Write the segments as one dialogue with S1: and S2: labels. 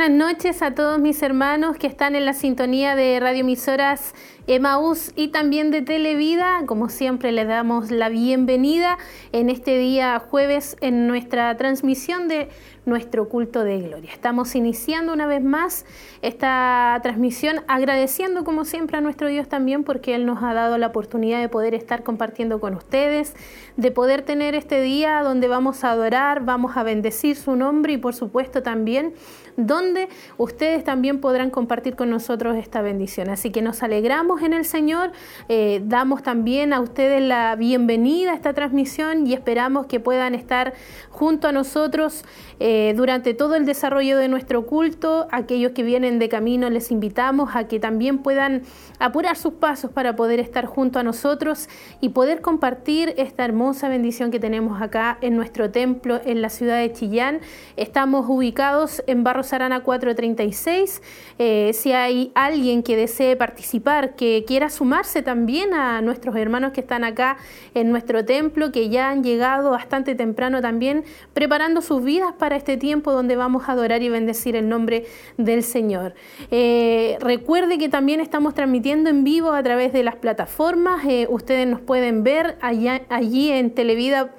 S1: Buenas noches a todos mis hermanos que están en la sintonía de radioemisoras Emaús y también de Televida. Como siempre les damos la bienvenida en este día jueves en nuestra transmisión de nuestro culto de gloria. Estamos iniciando una vez más esta transmisión agradeciendo como siempre a nuestro Dios también porque Él nos ha dado la oportunidad de poder estar compartiendo con ustedes, de poder tener este día donde vamos a adorar, vamos a bendecir su nombre y por supuesto también donde ustedes también podrán compartir con nosotros esta bendición. Así que nos alegramos en el Señor, eh, damos también a ustedes la bienvenida a esta transmisión y esperamos que puedan estar junto a nosotros eh, durante todo el desarrollo de nuestro culto. Aquellos que vienen de camino les invitamos a que también puedan apurar sus pasos para poder estar junto a nosotros y poder compartir esta hermosa bendición que tenemos acá en nuestro templo en la ciudad de Chillán. Estamos ubicados en Barros Arana 436. Eh, si hay alguien que desee participar, que quiera sumarse también a nuestros hermanos que están acá en nuestro templo, que ya han llegado bastante temprano también, preparando sus vidas para este tiempo donde vamos a adorar y bendecir el nombre del Señor. Eh, recuerde que también estamos transmitiendo en vivo a través de las plataformas. Eh, ustedes nos pueden ver allí en Televida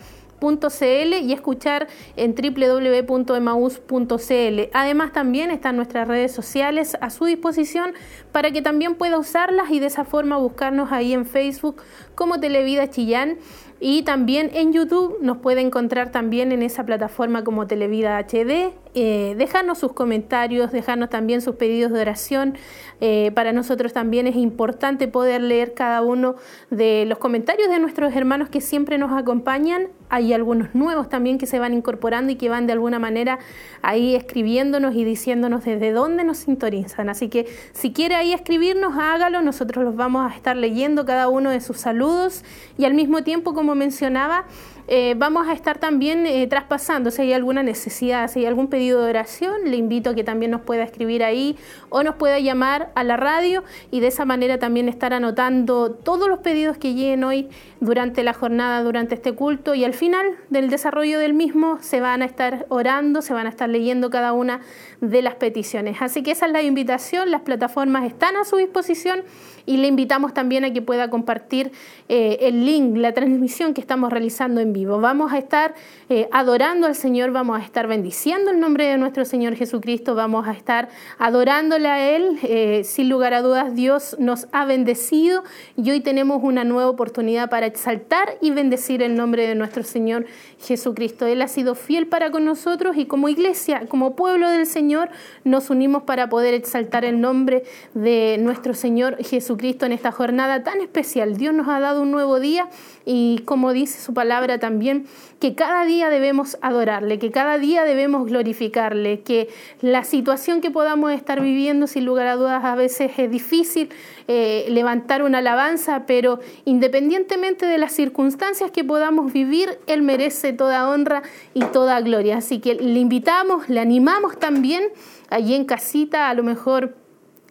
S1: y escuchar en www.emaus.cl. Además también están nuestras redes sociales a su disposición para que también pueda usarlas y de esa forma buscarnos ahí en Facebook como Televida Chillán y también en YouTube nos puede encontrar también en esa plataforma como Televida HD. Eh, dejarnos sus comentarios, dejarnos también sus pedidos de oración. Eh, para nosotros también es importante poder leer cada uno de los comentarios de nuestros hermanos que siempre nos acompañan. Hay algunos nuevos también que se van incorporando y que van de alguna manera ahí escribiéndonos y diciéndonos desde dónde nos sintonizan. Así que si quiere ahí escribirnos, hágalo. Nosotros los vamos a estar leyendo cada uno de sus saludos y al mismo tiempo, como mencionaba, eh, vamos a estar también eh, traspasando, si hay alguna necesidad, si hay algún pedido de oración, le invito a que también nos pueda escribir ahí o nos pueda llamar a la radio y de esa manera también estar anotando todos los pedidos que lleguen hoy durante la jornada, durante este culto y al final del desarrollo del mismo se van a estar orando, se van a estar leyendo cada una de las peticiones. Así que esa es la invitación, las plataformas están a su disposición y le invitamos también a que pueda compartir eh, el link, la transmisión que estamos realizando en vivo. Vamos a estar eh, adorando al Señor, vamos a estar bendiciendo el nombre de nuestro Señor Jesucristo, vamos a estar adorándole a Él. Eh, sin lugar a dudas, Dios nos ha bendecido y hoy tenemos una nueva oportunidad para exaltar y bendecir el nombre de nuestro Señor Jesucristo. Él ha sido fiel para con nosotros y como iglesia, como pueblo del Señor, nos unimos para poder exaltar el nombre de nuestro Señor Jesucristo en esta jornada tan especial. Dios nos ha dado un nuevo día y como dice su palabra también, que cada día debemos adorarle, que cada día debemos glorificarle, que la situación que podamos estar viviendo, sin lugar a dudas, a veces es difícil eh, levantar una alabanza, pero independientemente de las circunstancias que podamos vivir, Él merece toda honra y toda gloria. Así que le invitamos, le animamos también allí en casita, a lo mejor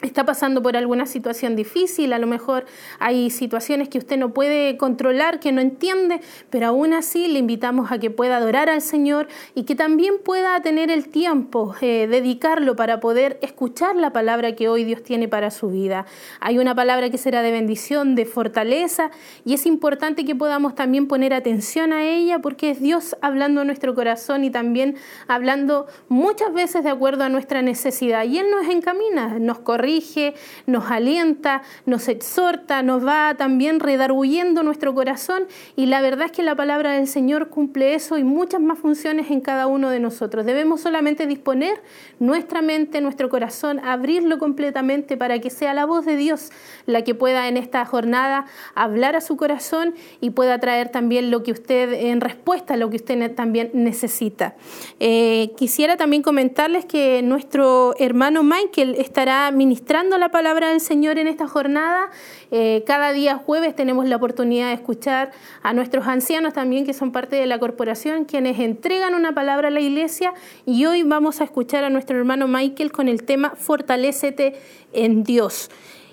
S1: está pasando por alguna situación difícil, a lo mejor hay situaciones que usted no puede controlar, que no entiende, pero aún así le invitamos a que pueda adorar al Señor y que también pueda tener el tiempo, eh, dedicarlo para poder escuchar la palabra que hoy Dios tiene para su vida. Hay una palabra que será de bendición, de fortaleza, y es importante que podamos también poner atención a ella porque es Dios hablando a nuestro corazón y también hablando muchas veces de acuerdo a nuestra necesidad. Y Él nos encamina, nos corrige nos alienta, nos exhorta, nos va también redarguyendo nuestro corazón y la verdad es que la palabra del Señor cumple eso y muchas más funciones en cada uno de nosotros. Debemos solamente disponer nuestra mente, nuestro corazón, abrirlo completamente para que sea la voz de Dios la que pueda en esta jornada hablar a su corazón y pueda traer también lo que usted en respuesta a lo que usted también necesita. Eh, quisiera también comentarles que nuestro hermano Michael estará ministrando la palabra del Señor en esta jornada. Eh, cada día jueves tenemos la oportunidad de escuchar a nuestros ancianos también, que son parte de la corporación, quienes entregan una palabra a la iglesia. Y hoy vamos a escuchar a nuestro hermano Michael con el tema Fortalécete en Dios.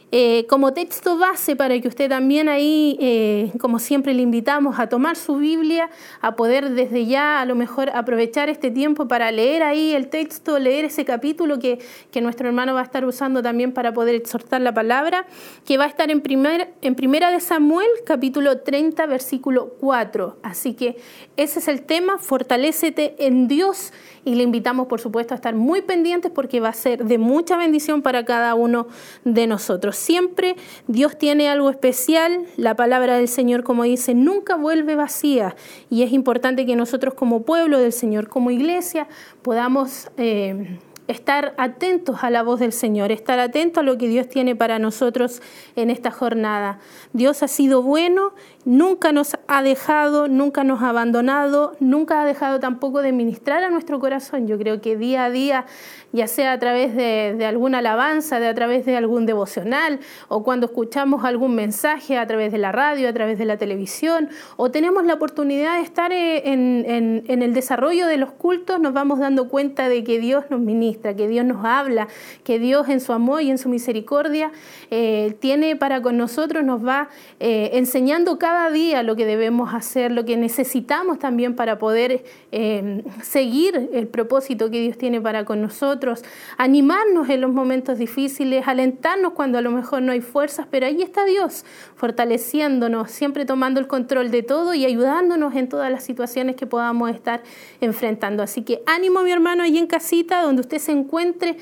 S1: Eh, como texto base para que usted también ahí, eh, como siempre le invitamos a tomar su Biblia, a poder desde ya a lo mejor aprovechar este tiempo para leer ahí el texto, leer ese capítulo que, que nuestro hermano va a estar usando también para poder exhortar la palabra, que va a estar en, primer, en Primera de Samuel, capítulo 30, versículo 4. Así que ese es el tema, fortalécete en Dios y le invitamos por supuesto a estar muy pendientes porque va a ser de mucha bendición para cada uno de nosotros. Siempre Dios tiene algo especial, la palabra del Señor como dice, nunca vuelve vacía y es importante que nosotros como pueblo del Señor, como iglesia, podamos... Eh, estar atentos a la voz del Señor, estar atentos a lo que Dios tiene para nosotros en esta jornada. Dios ha sido bueno, nunca nos ha dejado, nunca nos ha abandonado, nunca ha dejado tampoco de ministrar a nuestro corazón. Yo creo que día a día, ya sea a través de, alguna alabanza, de a través de algún devocional, o cuando escuchamos algún mensaje a través de la radio, a través de la televisión, o tenemos la oportunidad de estar eh, en, el desarrollo de los cultos, nos vamos dando cuenta de que Dios nos ministra que Dios nos habla, que Dios en su amor y en su misericordia eh, tiene para con nosotros, nos va eh, enseñando cada día lo que debemos hacer, lo que necesitamos también para poder eh, seguir el propósito que Dios tiene para con nosotros, animarnos en los momentos difíciles, alentarnos cuando a lo mejor no hay fuerzas, pero ahí está Dios fortaleciéndonos, siempre tomando el control de todo y ayudándonos en todas las situaciones que podamos estar enfrentando. Así que ánimo mi hermano ahí en casita, donde usted se encuentre,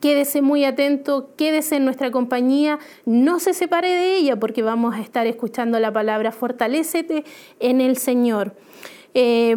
S1: quédese muy atento, quédese en nuestra compañía, no se separe de ella porque vamos a estar escuchando la palabra, fortalécete en el Señor. Eh,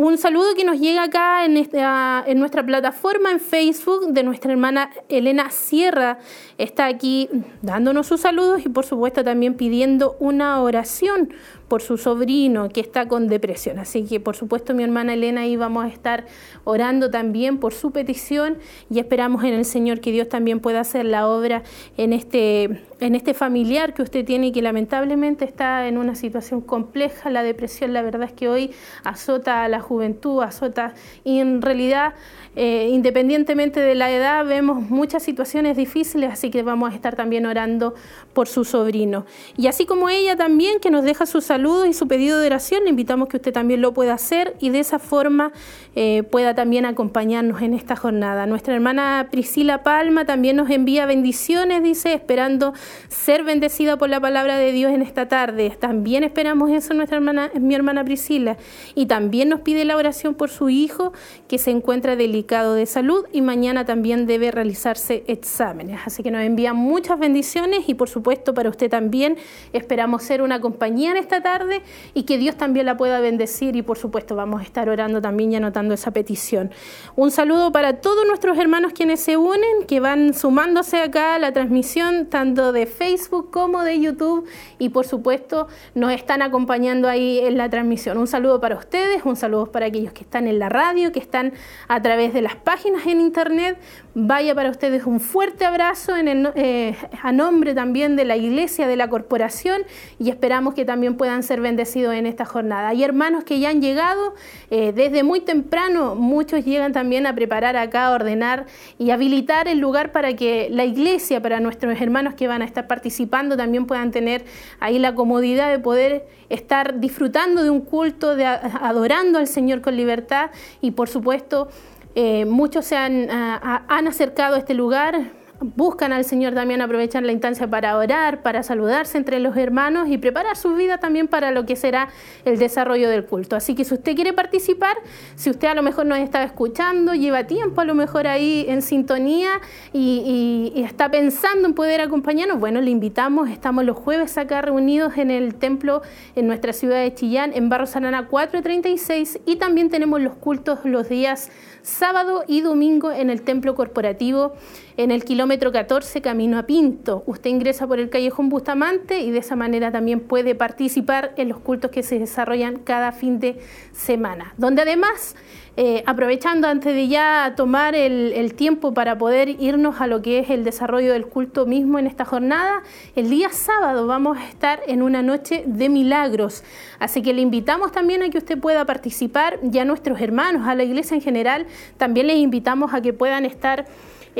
S1: un saludo que nos llega acá en, en nuestra plataforma en Facebook de nuestra hermana Elena Sierra. Está aquí dándonos sus saludos y por supuesto también pidiendo una oración por su sobrino que está con depresión. Así que por supuesto mi hermana Elena ahí vamos a estar orando también por su petición y esperamos en el Señor que Dios también pueda hacer la obra en este, en este familiar que usted tiene y que lamentablemente está en una situación compleja. La depresión la verdad es que hoy azota a la juventud, azota y en realidad eh, independientemente de la edad vemos muchas situaciones difíciles, así que vamos a estar también orando por su sobrino. Y así como ella también que nos deja su saludos y su pedido de oración, le invitamos que usted también lo pueda hacer y de esa forma eh, pueda también acompañarnos en esta jornada. Nuestra hermana Priscila Palma también nos envía bendiciones, dice, esperando ser bendecida por la palabra de Dios en esta tarde. También esperamos eso nuestra hermana, mi hermana Priscila. Y también nos pide la oración por su hijo que se encuentra delicado de salud y mañana también debe realizarse exámenes. Así que nos envía muchas bendiciones y por supuesto para usted también esperamos ser una compañía en esta tarde tarde y que Dios también la pueda bendecir y por supuesto vamos a estar orando también y anotando esa petición. Un saludo para todos nuestros hermanos quienes se unen, que van sumándose acá a la transmisión tanto de Facebook como de YouTube y por supuesto nos están acompañando ahí en la transmisión. Un saludo para ustedes, un saludo para aquellos que están en la radio, que están a través de las páginas en internet. Vaya para ustedes un fuerte abrazo eh, a nombre también de la iglesia, de la corporación y esperamos que también puedan ser bendecidos en esta jornada. Hay hermanos que ya han llegado eh, desde muy temprano, muchos llegan también a preparar acá, a ordenar y habilitar el lugar para que la iglesia, para nuestros hermanos que van a estar participando, también puedan tener ahí la comodidad de poder estar disfrutando de un culto, de adorando al Señor con libertad. Y por supuesto eh, muchos se han, han acercado a este lugar buscan al Señor también aprovechan la instancia para orar, para saludarse entre los hermanos y preparar su vida también para lo que será el desarrollo del culto. Así que si usted quiere participar, si usted a lo mejor nos está escuchando, lleva tiempo a lo mejor ahí en sintonía y, está pensando en poder acompañarnos, bueno, le invitamos, estamos los jueves acá reunidos en el templo en nuestra ciudad de Chillán, en Barro Sanana 436 y también tenemos los cultos los días sábado y domingo en el templo corporativo en el kilómetro 14 camino a Pinto. Usted ingresa por el callejón Bustamante y de esa manera también puede participar en los cultos que se desarrollan cada fin de semana, donde además eh, aprovechando antes de ya tomar el, tiempo para poder irnos a lo que es el desarrollo del culto mismo en esta jornada, el día sábado vamos a estar en una noche de milagros. Así que le invitamos también a que usted pueda participar, ya nuestros hermanos, a la iglesia en general, también les invitamos a que puedan estar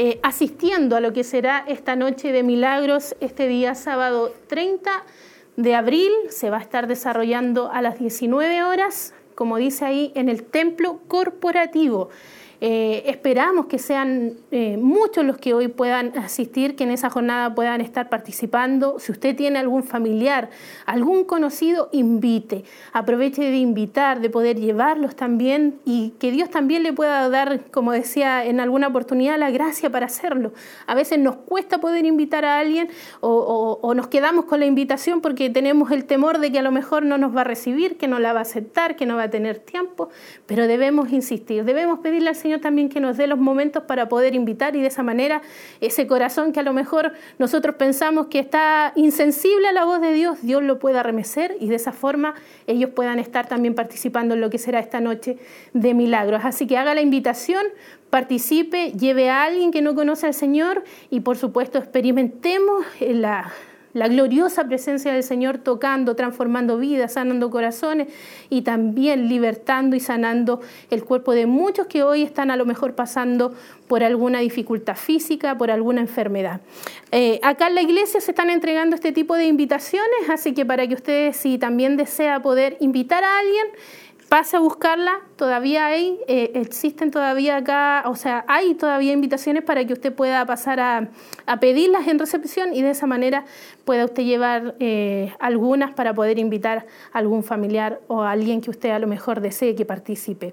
S1: eh, asistiendo a lo que será esta noche de milagros, este día sábado 30 de abril. Se va a estar desarrollando a las 19 horas, como dice ahí, en el templo corporativo. Eh, esperamos que sean eh, muchos los que hoy puedan asistir, que en esa jornada puedan estar participando. Si usted tiene algún familiar, algún conocido, invite. Aproveche de invitar, de poder llevarlos también y que Dios también le pueda dar, como decía en alguna oportunidad, la gracia para hacerlo. A veces nos cuesta poder invitar a alguien o, o nos quedamos con la invitación porque tenemos el temor de que a lo mejor no nos va a recibir, que no la va a aceptar, que no va a tener tiempo, pero debemos insistir, debemos pedirle al Señor Señor también que nos dé los momentos para poder invitar y de esa manera ese corazón que a lo mejor nosotros pensamos que está insensible a la voz de Dios, Dios lo pueda remecer y de esa forma ellos puedan estar también participando en lo que será esta noche de milagros. Así que haga la invitación, participe, lleve a alguien que no conoce al Señor y por supuesto experimentemos la la gloriosa presencia del Señor tocando, transformando vidas, sanando corazones y también libertando y sanando el cuerpo de muchos que hoy están a lo mejor pasando por alguna dificultad física, por alguna enfermedad. Eh, acá en la iglesia se están entregando este tipo de invitaciones, así que para que ustedes, si también desea poder invitar a alguien, pase a buscarla, todavía hay, eh, existen todavía acá, o sea, hay todavía invitaciones para que usted pueda pasar a, pedirlas en recepción y de esa manera pueda usted llevar eh, algunas para poder invitar a algún familiar o a alguien que usted a lo mejor desee que participe.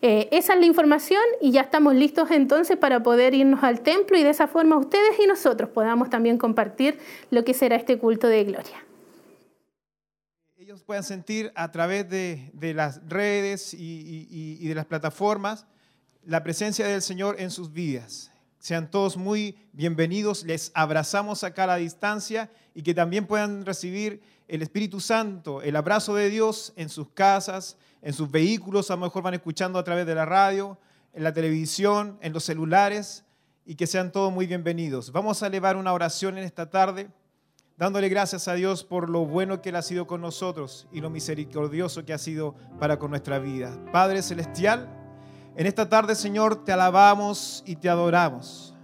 S1: Eh, esa es la información y ya estamos listos entonces para poder irnos al templo y de esa forma ustedes y nosotros podamos también compartir lo que será este culto de gloria
S2: ellos puedan sentir a través de, las redes y, de las plataformas la presencia del Señor en sus vidas. Sean todos muy bienvenidos, les abrazamos acá a la distancia y que también puedan recibir el Espíritu Santo, el abrazo de Dios en sus casas, en sus vehículos, a lo mejor van escuchando a través de la radio, en la televisión, en los celulares, y que sean todos muy bienvenidos. Vamos a elevar una oración en esta tarde dándole gracias a Dios por lo bueno que Él ha sido con nosotros y lo misericordioso que ha sido para con nuestra vida. Padre Celestial, en esta tarde, Señor, te alabamos y te adoramos.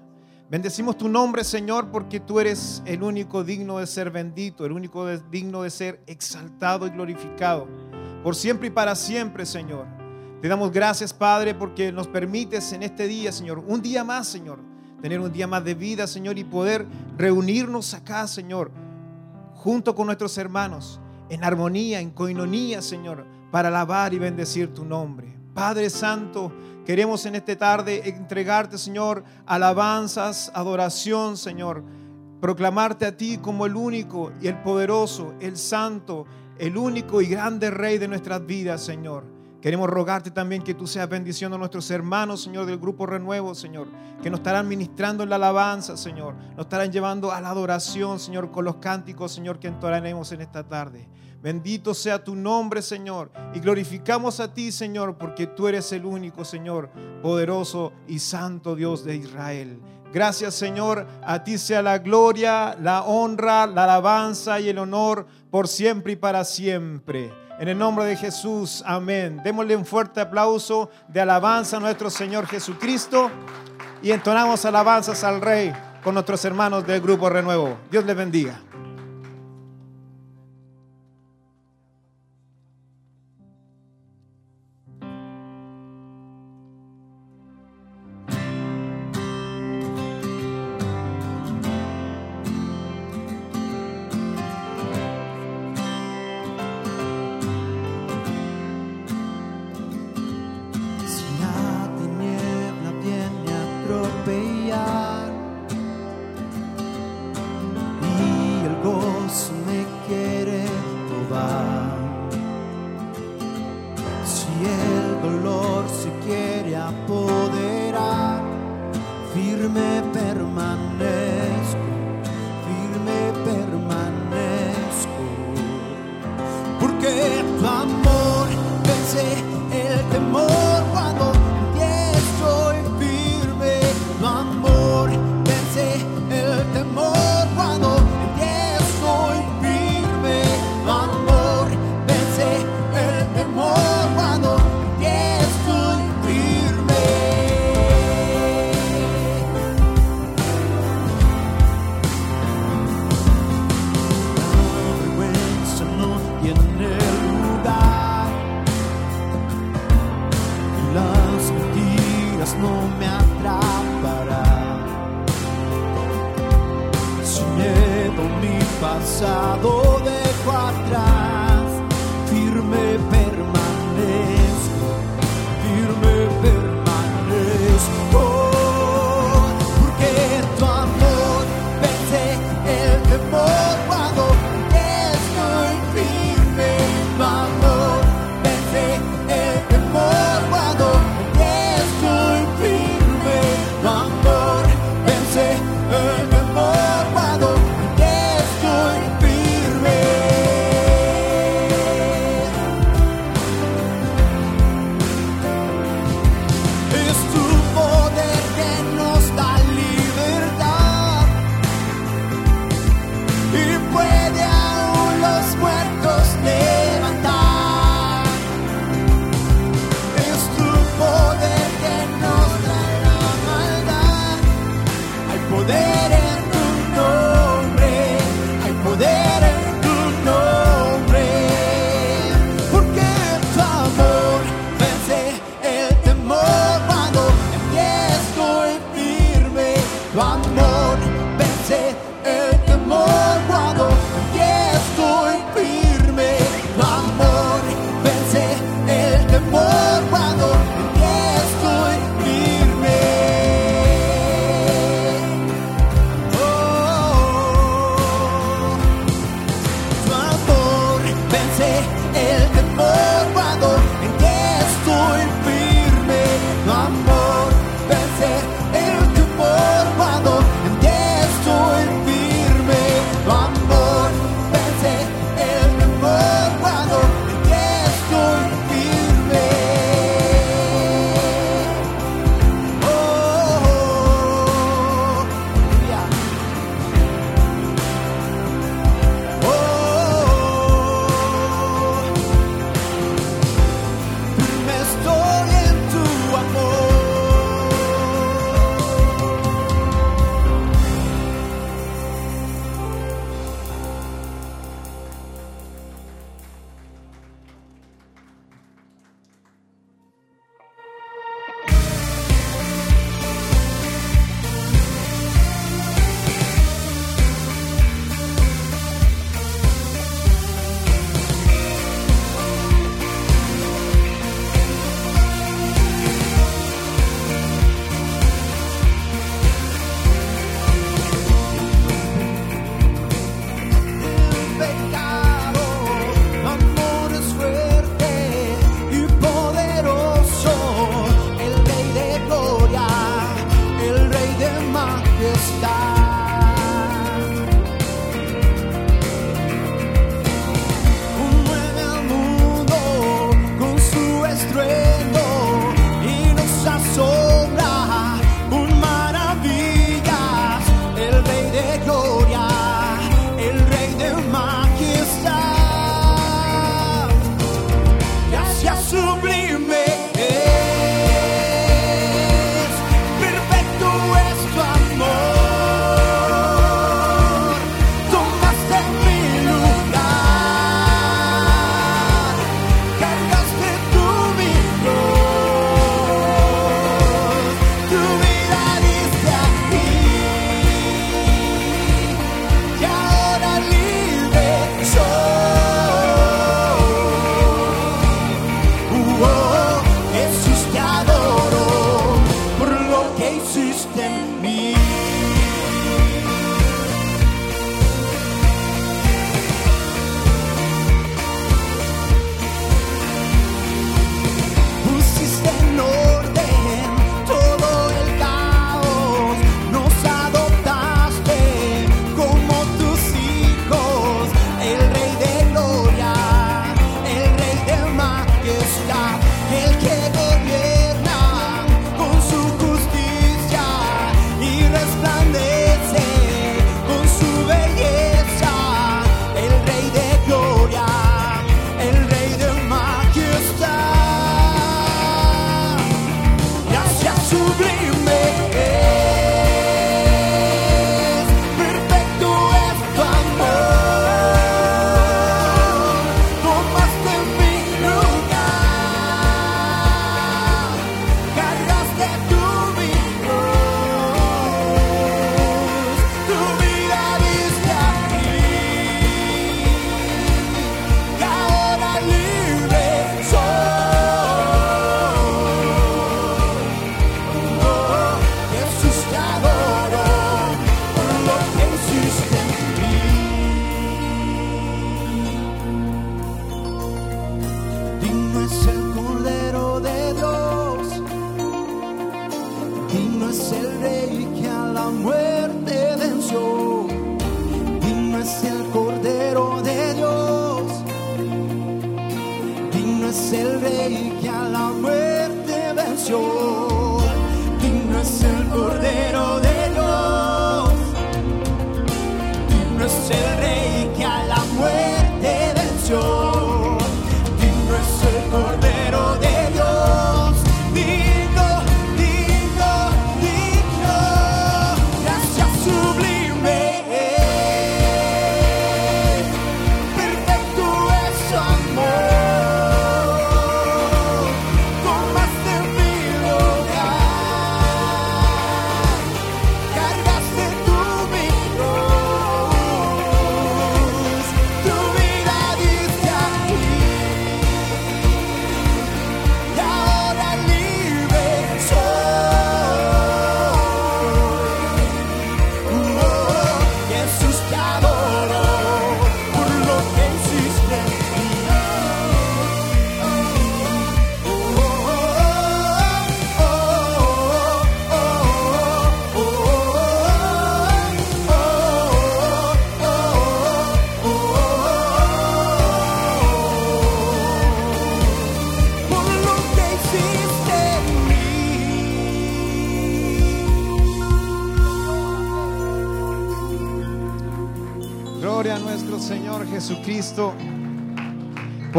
S2: Bendecimos tu nombre, Señor, porque tú eres el único digno de ser bendito, el único digno de ser exaltado y glorificado, por siempre y para siempre, Señor. Te damos gracias, Padre, porque nos permites en este día, Señor, un día más, Señor, tener un día más de vida, Señor, y poder reunirnos acá, Señor, junto con nuestros hermanos, en armonía, en coinonía, Señor, para alabar y bendecir tu nombre. Padre Santo, queremos en esta tarde entregarte, Señor, alabanzas, adoración, Señor, proclamarte a ti como el único y el poderoso, el santo, el único y grande Rey de nuestras vidas, Señor. Queremos rogarte también que tú seas bendiciendo a nuestros hermanos, Señor, del grupo Renuevo, Señor, que nos estarán ministrando la alabanza, Señor, nos estarán llevando a la adoración, Señor, con los cánticos, Señor, que entonaremos en esta tarde. Bendito sea tu nombre, Señor, y glorificamos a ti, Señor, porque tú eres el único, Señor, poderoso y santo Dios de Israel. Gracias, Señor, a ti sea la gloria, la honra, la alabanza y el honor por siempre y para siempre. En el nombre de Jesús, amén. Démosle un fuerte aplauso de alabanza a nuestro Señor Jesucristo y entonamos alabanzas al Rey con nuestros hermanos del Grupo Renuevo. Dios les bendiga.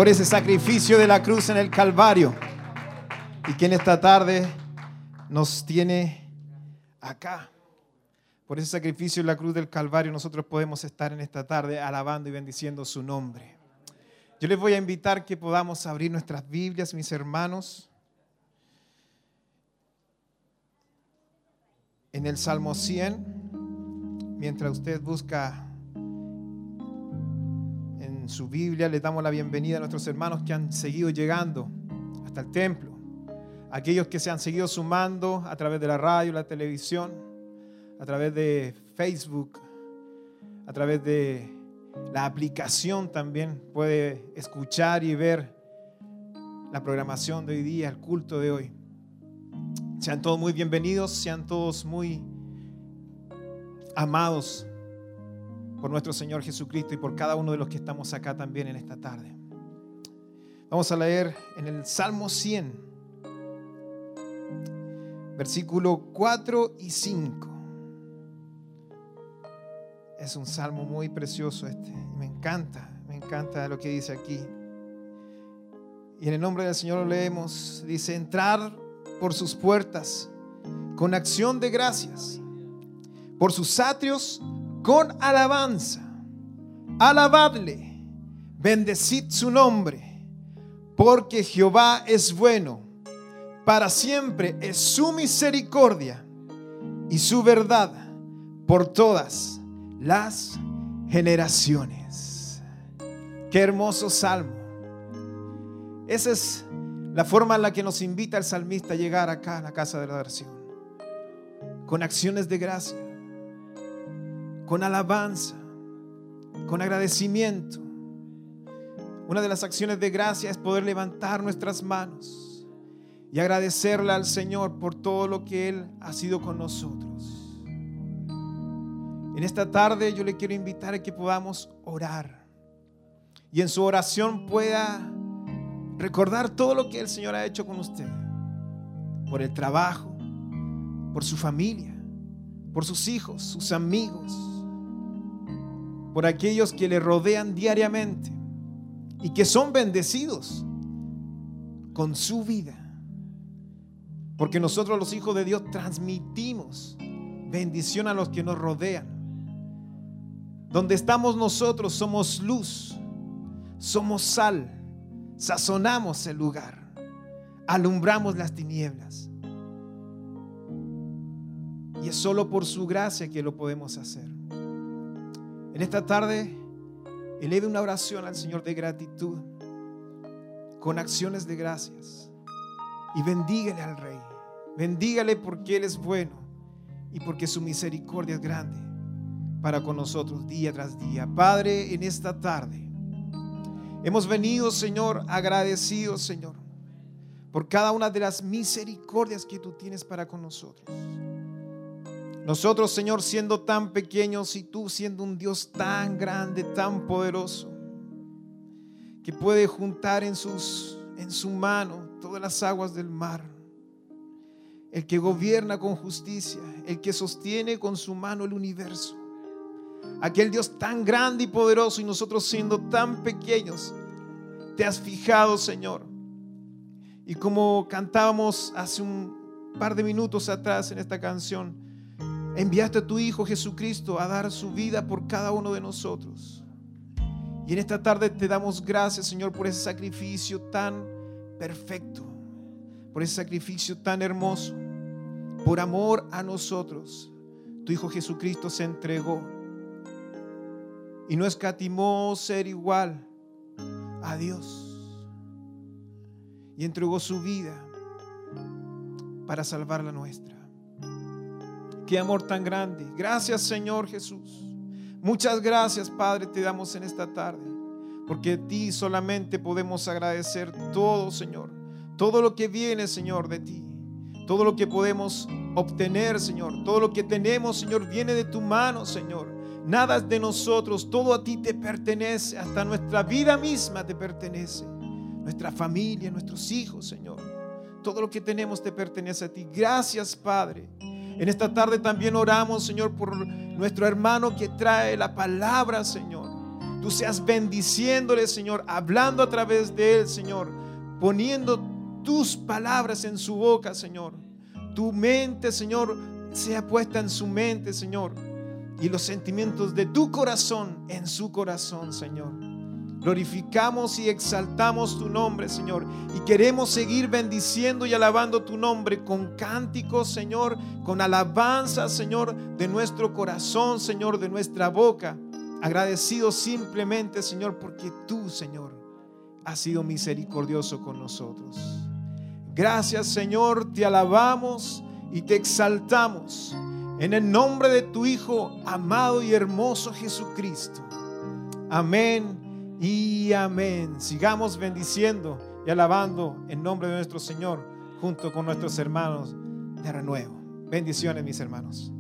S3: Por
S2: ese sacrificio de la cruz en el Calvario y que en esta tarde nos tiene acá. Por ese sacrificio en la cruz del Calvario nosotros podemos estar en esta tarde alabando y bendiciendo su nombre. Yo les voy a invitar que podamos abrir nuestras Biblias, mis hermanos, en el Salmo 100, mientras usted busca su Biblia, le damos la bienvenida a nuestros hermanos que han seguido llegando hasta el templo, aquellos que se han seguido sumando a través de la radio, la televisión, a través de Facebook, a través de la aplicación también puede escuchar y ver la programación de hoy día, el culto de hoy. Sean todos muy bienvenidos, sean todos muy amados por nuestro Señor Jesucristo y por cada uno de los que estamos acá también en esta tarde. Vamos a leer en el Salmo 100, versículo 4 y 5. Es un salmo muy precioso este. Me encanta, me encanta lo que dice aquí. Y en el nombre del Señor lo leemos. Dice, entrar por sus puertas con acción de gracias, por sus atrios con alabanza. Alabadle, bendecid su nombre, porque Jehová es bueno, para siempre es su misericordia y su verdad por todas las generaciones. Qué hermoso salmo. Esa es la forma en la que nos invita el salmista a llegar acá a la casa de la oración. Con acciones de gracia, con alabanza, con agradecimiento. Una de las acciones de gracia es poder levantar nuestras manos y agradecerle al Señor por todo lo que Él ha sido con nosotros. En esta tarde yo le quiero invitar a que podamos orar y en su oración pueda recordar todo lo que el Señor ha hecho con usted, por el trabajo, por su familia, por sus hijos, sus amigos, por aquellos que le rodean diariamente y que son bendecidos con su vida. Porque nosotros los hijos de Dios transmitimos bendición a los que nos rodean. Donde estamos nosotros somos luz, somos sal, sazonamos el lugar, alumbramos las tinieblas. Y es solo por su gracia que lo podemos hacer. En esta tarde, eleve una oración al Señor de gratitud, con acciones de gracias. Y bendígale al Rey. Bendígale porque Él es bueno y porque su misericordia es grande para con nosotros día tras día. Padre, en esta tarde hemos venido, Señor, agradecidos, Señor, por cada una de las misericordias que tú tienes para con nosotros. Nosotros, Señor, siendo tan pequeños y tú siendo un Dios tan grande, tan poderoso, que puede juntar en sus en su mano todas las aguas del mar. El que gobierna con justicia, el que sostiene con su mano el universo. Aquel Dios tan grande y poderoso y nosotros siendo tan pequeños, te has fijado, Señor. Y como cantábamos hace un par de minutos atrás en esta canción, enviaste a tu Hijo Jesucristo a dar su vida por cada uno de nosotros. Y en esta tarde te damos gracias, Señor, por ese sacrificio tan perfecto, por ese sacrificio tan hermoso, por amor a nosotros. Tu Hijo Jesucristo se entregó y no escatimó ser igual a Dios. Y entregó su vida para salvar la nuestra. Qué amor tan grande. Gracias Señor Jesús. Muchas gracias Padre te damos en esta tarde. Porque a ti solamente podemos agradecer todo Señor. Todo lo que viene Señor de ti. Todo lo que podemos obtener Señor. Todo lo que tenemos Señor viene de tu mano Señor. Nada es de nosotros, todo a ti te pertenece, hasta nuestra vida misma te pertenece, nuestra familia, nuestros hijos, Señor. Todo lo que tenemos te pertenece a ti. Gracias, Padre. En esta tarde también oramos, Señor, por nuestro hermano que trae la palabra, Señor. Tú seas bendiciéndole, Señor, hablando a través de él, Señor, poniendo tus palabras en su boca, Señor. Tu mente, Señor, sea puesta en su mente, Señor y los sentimientos de tu corazón en su corazón, Señor. Glorificamos y exaltamos tu nombre, Señor. Y queremos seguir bendiciendo y alabando tu nombre con cánticos, Señor, con alabanza, Señor, de nuestro corazón, Señor, de nuestra boca. Agradecidos simplemente, Señor, porque tú, Señor, has sido misericordioso con nosotros. Gracias, Señor, te alabamos y te exaltamos. En el nombre de tu Hijo, amado y hermoso Jesucristo. Amén y amén. Sigamos bendiciendo y alabando en nombre de nuestro Señor junto con nuestros hermanos de renuevo. Bendiciones, mis hermanos.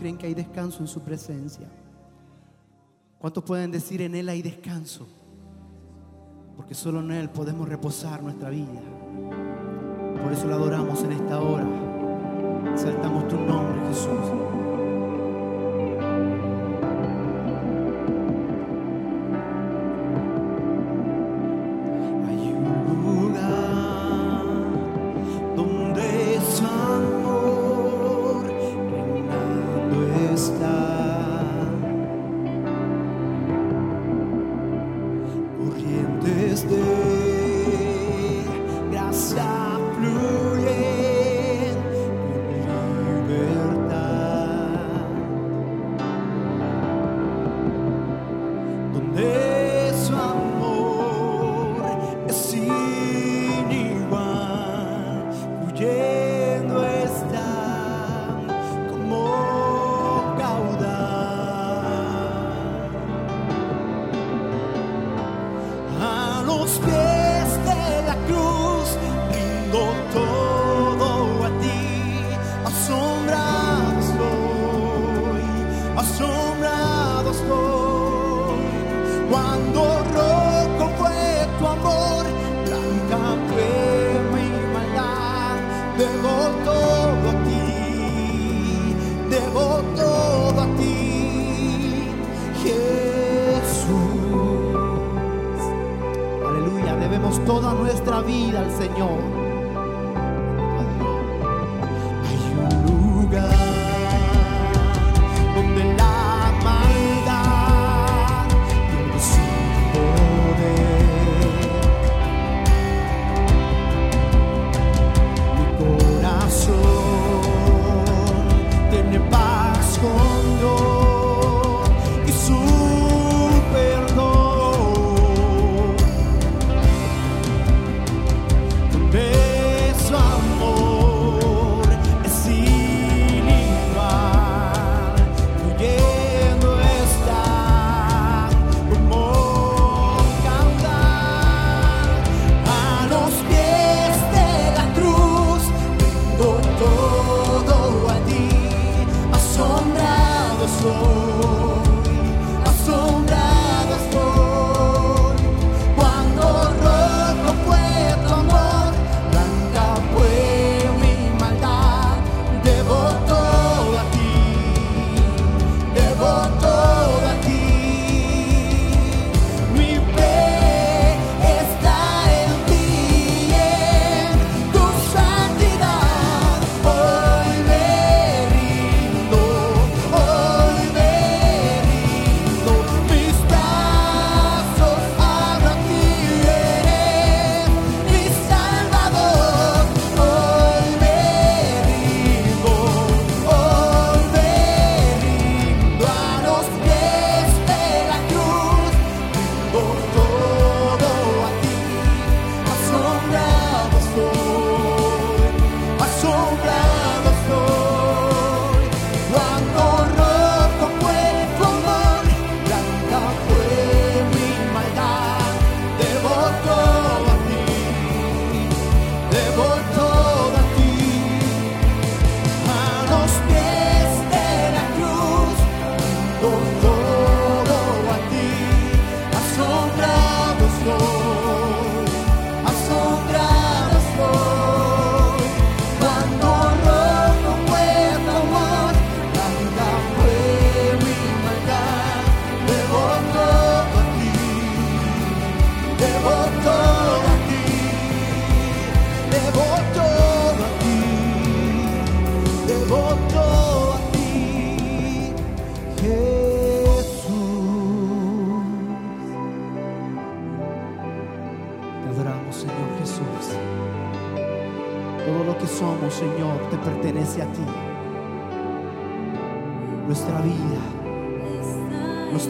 S4: creen que hay descanso en su presencia? ¿Cuántos pueden decir en Él hay descanso? Porque solo en Él podemos reposar nuestra vida. Por eso la adoramos en esta hora. Saltamos tu nombre, Jesús.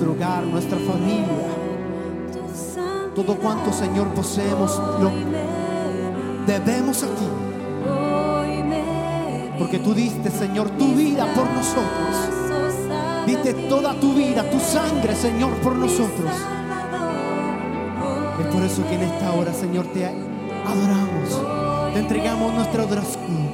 S4: nuestro hogar, nuestra familia, todo cuanto Señor poseemos, lo debemos a ti. Porque tú diste, Señor, tu vida por nosotros. Diste toda tu vida, tu sangre, Señor, por nosotros. Es por eso que en esta hora, Señor, te adoramos. Te entregamos nuestra adoración.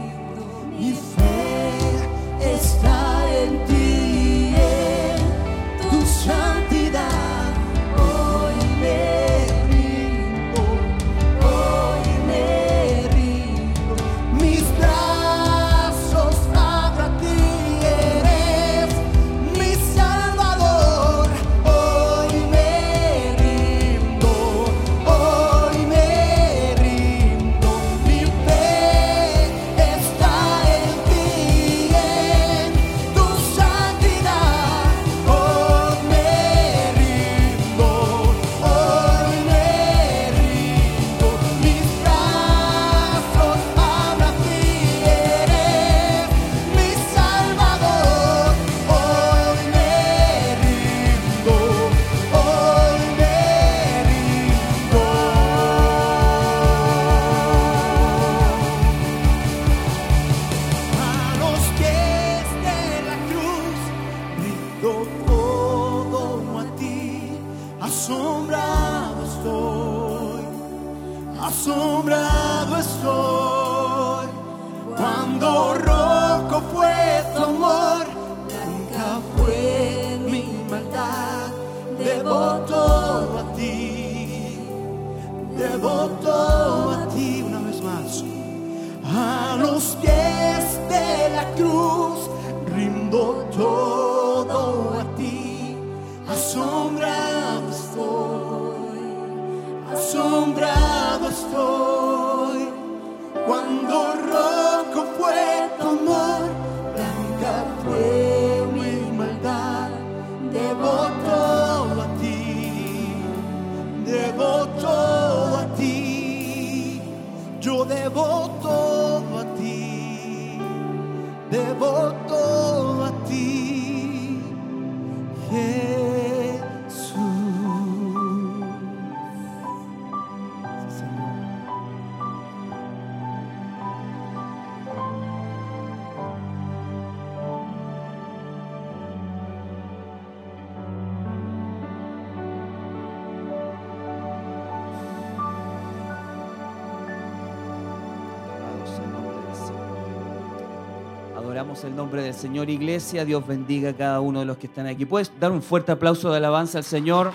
S5: El nombre del Señor, iglesia. Dios bendiga a cada uno de los que están aquí. ¿Puedes dar un fuerte aplauso de alabanza al Señor?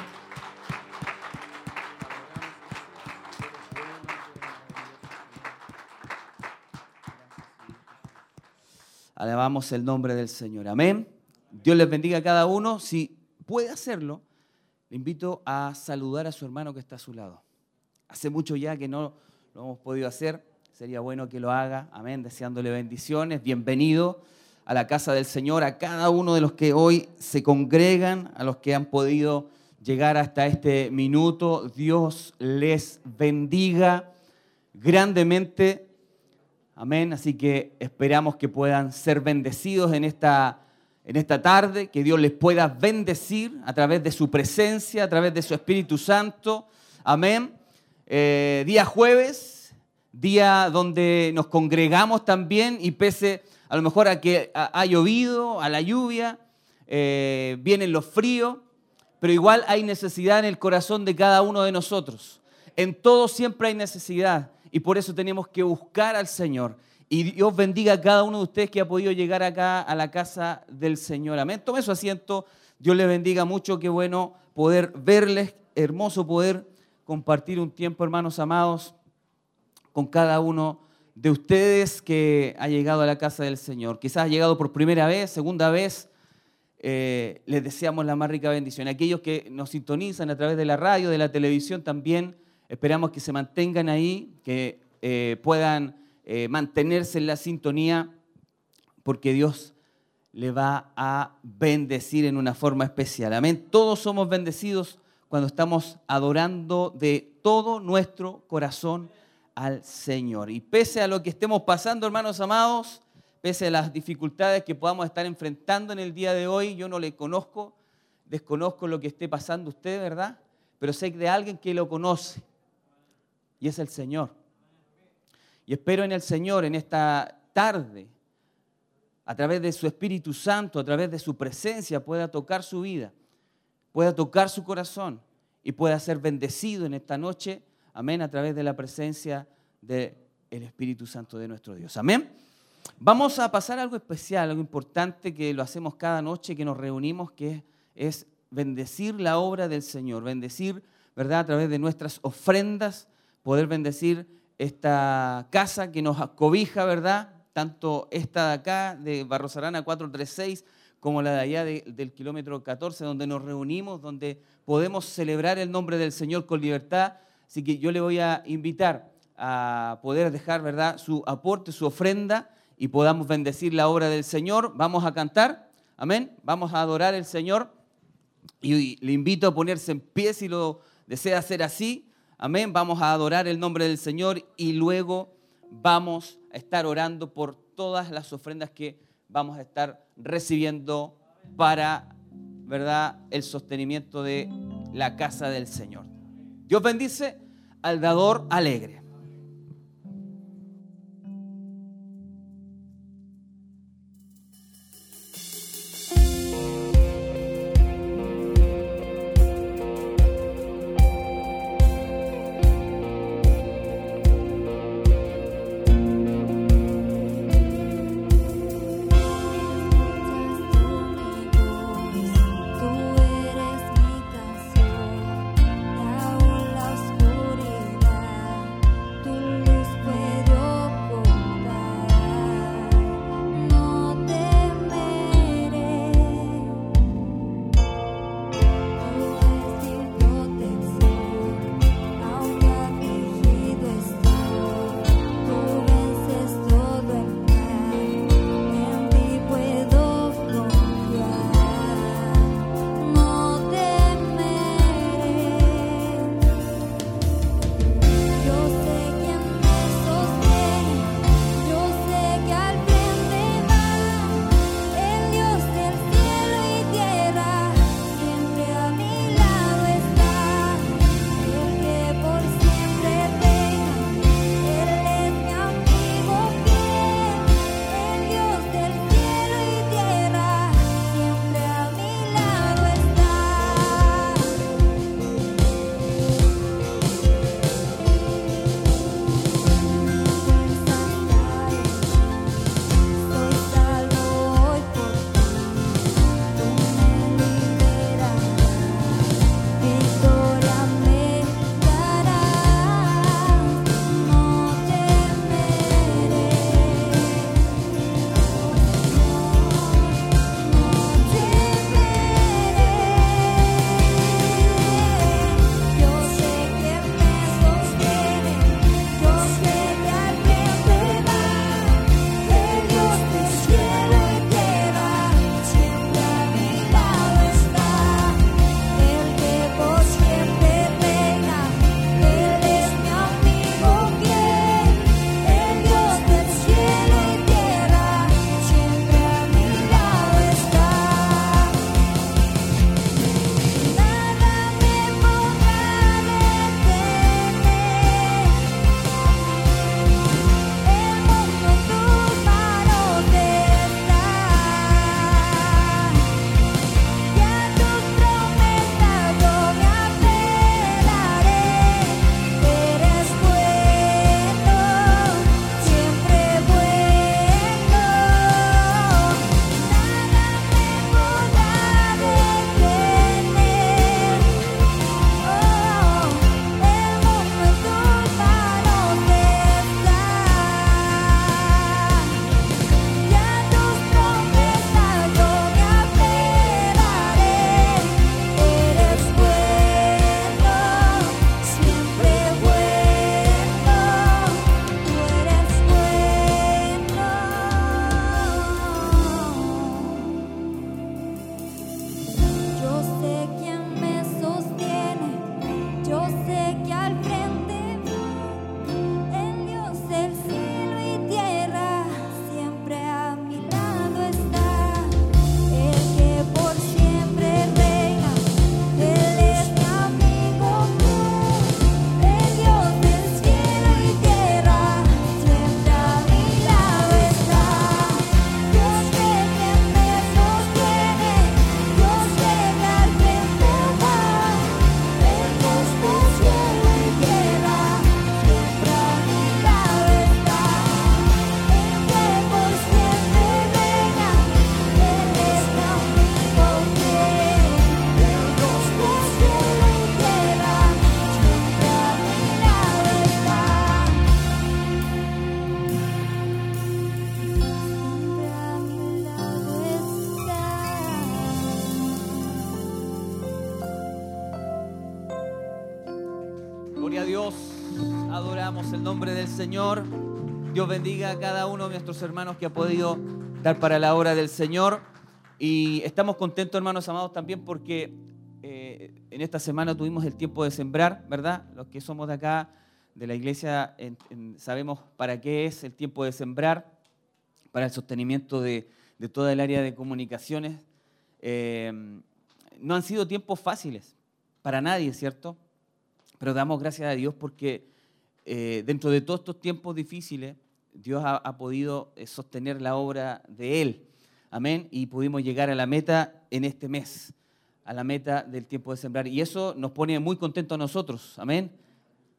S5: Alabamos el nombre del Señor. Amén. Dios les bendiga a cada uno. Si puede hacerlo, le invito a saludar a su hermano que está a su lado. Hace mucho ya que no lo hemos podido hacer. Sería bueno que lo haga. Amén. Deseándole bendiciones. Bienvenido a la casa del Señor, a cada uno de los que hoy se congregan, a los que han podido llegar hasta este minuto. Dios les bendiga grandemente. Amén. Así que esperamos que puedan ser bendecidos en esta, en esta tarde, que Dios les pueda bendecir a través de su presencia, a través de su Espíritu Santo. Amén. Eh, día jueves, día donde nos congregamos también y pese a lo mejor a que ha, llovido, a la lluvia, eh, vienen los fríos, pero igual hay necesidad en el corazón de cada uno de nosotros. En todo siempre hay necesidad y por eso tenemos que buscar al Señor. Y Dios bendiga a cada uno de ustedes que ha podido llegar acá a la casa del Señor. Amén. Tome su asiento. Dios les bendiga mucho. Qué bueno poder verles. Hermoso poder compartir un tiempo, hermanos amados, con cada uno de ustedes que ha llegado a la casa del Señor. Quizás ha llegado por primera vez, segunda vez. eh, les deseamos la más rica bendición. Aquellos que nos sintonizan a través de la radio, de la televisión, también esperamos que se mantengan ahí, que eh, puedan eh, mantenerse en la sintonía, porque Dios le va a bendecir en una forma especial. Amén. Todos somos bendecidos cuando estamos adorando de todo nuestro corazón al Señor. Y pese a lo que estemos pasando, hermanos amados, pese a las dificultades que podamos estar enfrentando en el día de hoy, yo no le conozco, desconozco lo que esté pasando usted, ¿verdad? Pero sé de alguien que lo conoce y es el Señor. Y espero en el Señor en esta tarde, a través de su Espíritu Santo, a través de su presencia, pueda tocar su vida, pueda tocar su corazón y pueda ser bendecido en esta noche, amén, a través de la presencia del Espíritu Santo de nuestro Dios. Amén. Vamos a pasar algo especial, algo importante que lo hacemos cada noche que nos reunimos, que es, bendecir la obra del Señor, bendecir, ¿verdad? A través de nuestras ofrendas, poder bendecir esta casa que nos cobija, ¿verdad? Tanto esta de acá, de Barros Arana 436, como la de allá de- del kilómetro 14, donde nos reunimos, donde podemos celebrar el nombre del Señor con libertad. Así que yo le voy a invitar a poder dejar, ¿verdad?, su aporte, su ofrenda y podamos bendecir la obra del Señor. Vamos a cantar, amén. Vamos a adorar al Señor y le invito a ponerse en pie si lo desea hacer así. Amén. Vamos a adorar el nombre del Señor y luego vamos a estar orando por todas las ofrendas que vamos a estar recibiendo para, ¿verdad?, el sostenimiento de la casa del Señor. Dios bendice al dador alegre. Señor. Dios bendiga a cada uno de nuestros hermanos que ha podido dar para la obra del Señor. Y estamos contentos, hermanos amados, también porque eh, en esta semana tuvimos el tiempo de sembrar, ¿verdad? Los que somos de acá, de la iglesia, en- en- sabemos para qué es el tiempo de sembrar, para el sostenimiento de, de toda el área de comunicaciones. Eh, no han sido tiempos fáciles para nadie, ¿cierto? Pero damos gracias a Dios porque eh, dentro de todos estos tiempos difíciles, Dios ha, podido eh, sostener la obra de Él. Amén. Y pudimos llegar a la meta en este mes, a la meta del tiempo de sembrar. Y eso nos pone muy contentos a nosotros. Amén.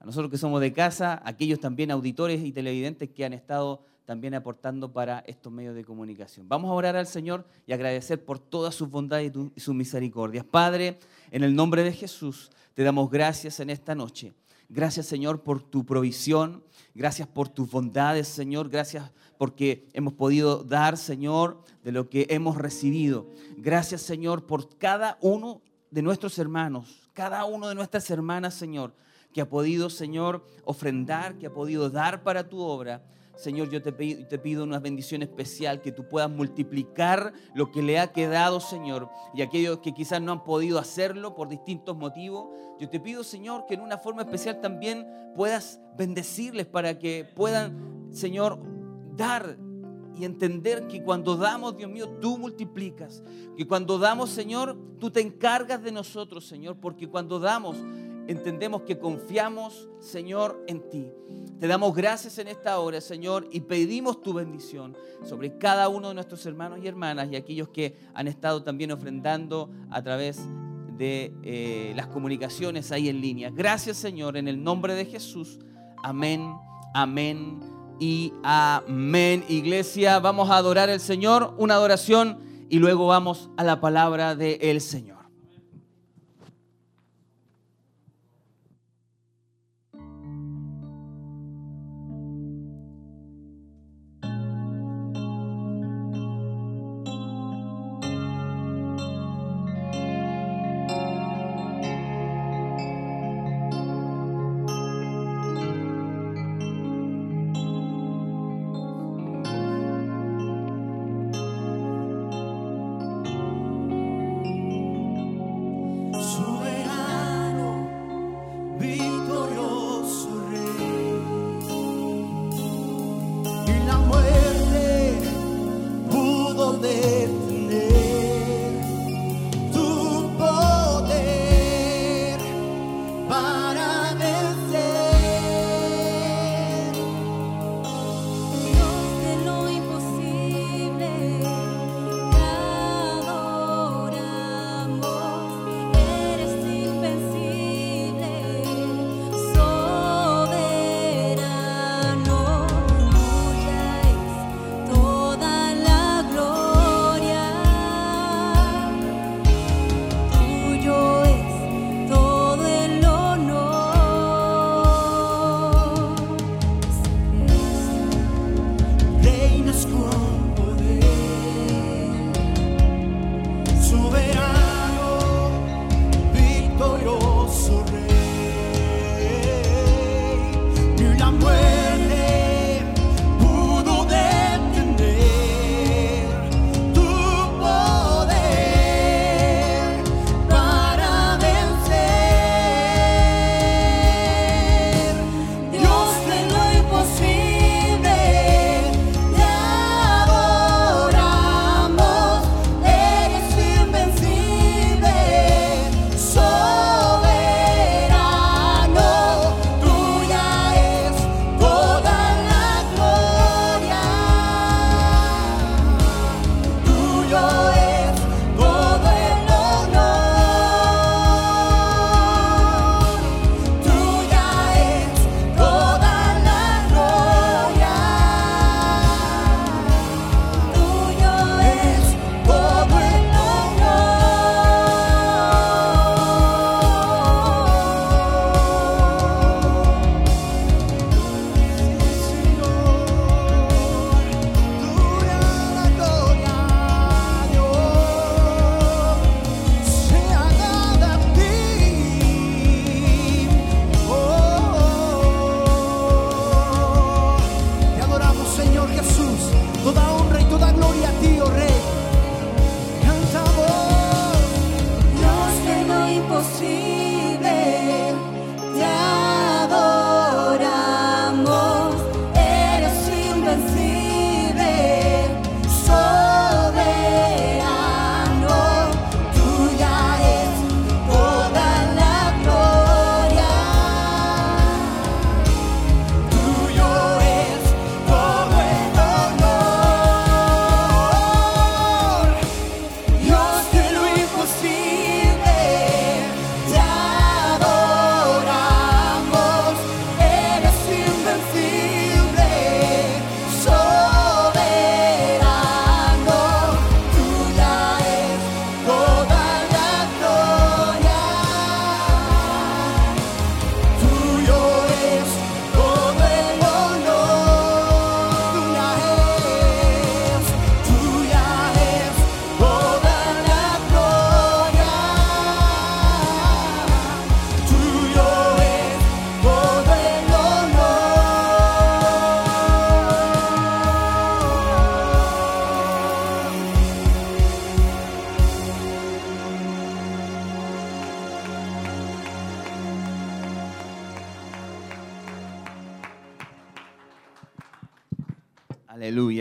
S5: A nosotros que somos de casa, aquellos también auditores y televidentes que han estado también aportando para estos medios de comunicación. Vamos a orar al Señor y agradecer por todas sus bondades y sus misericordias. Padre, en el nombre de Jesús, te damos gracias en esta noche. Gracias, Señor, por tu provisión. Gracias por tus bondades, Señor. Gracias porque hemos podido dar, Señor, de lo que hemos recibido. Gracias, Señor, por cada uno de nuestros hermanos, cada uno de nuestras hermanas, Señor, que ha podido, Señor, ofrendar, que ha podido dar para tu obra. Señor, yo te pido, una bendición especial, que tú puedas multiplicar lo que le ha quedado, Señor. Y aquellos que quizás no han podido hacerlo por distintos motivos, yo te pido, Señor, que en una forma especial también puedas bendecirles para que puedan, Señor, dar y entender que cuando damos, Dios mío, tú multiplicas. Que cuando damos, Señor, tú te encargas de nosotros, Señor, porque cuando damos, entendemos que confiamos, Señor, en ti. Te damos gracias en esta hora, Señor, y pedimos tu bendición sobre cada uno de nuestros hermanos y hermanas y aquellos que han estado también ofrendando a través de eh, las comunicaciones ahí en línea. Gracias, Señor, en el nombre de Jesús. Amén, amén y amén. Iglesia, vamos a adorar al Señor, una adoración y luego vamos a la palabra del Señor.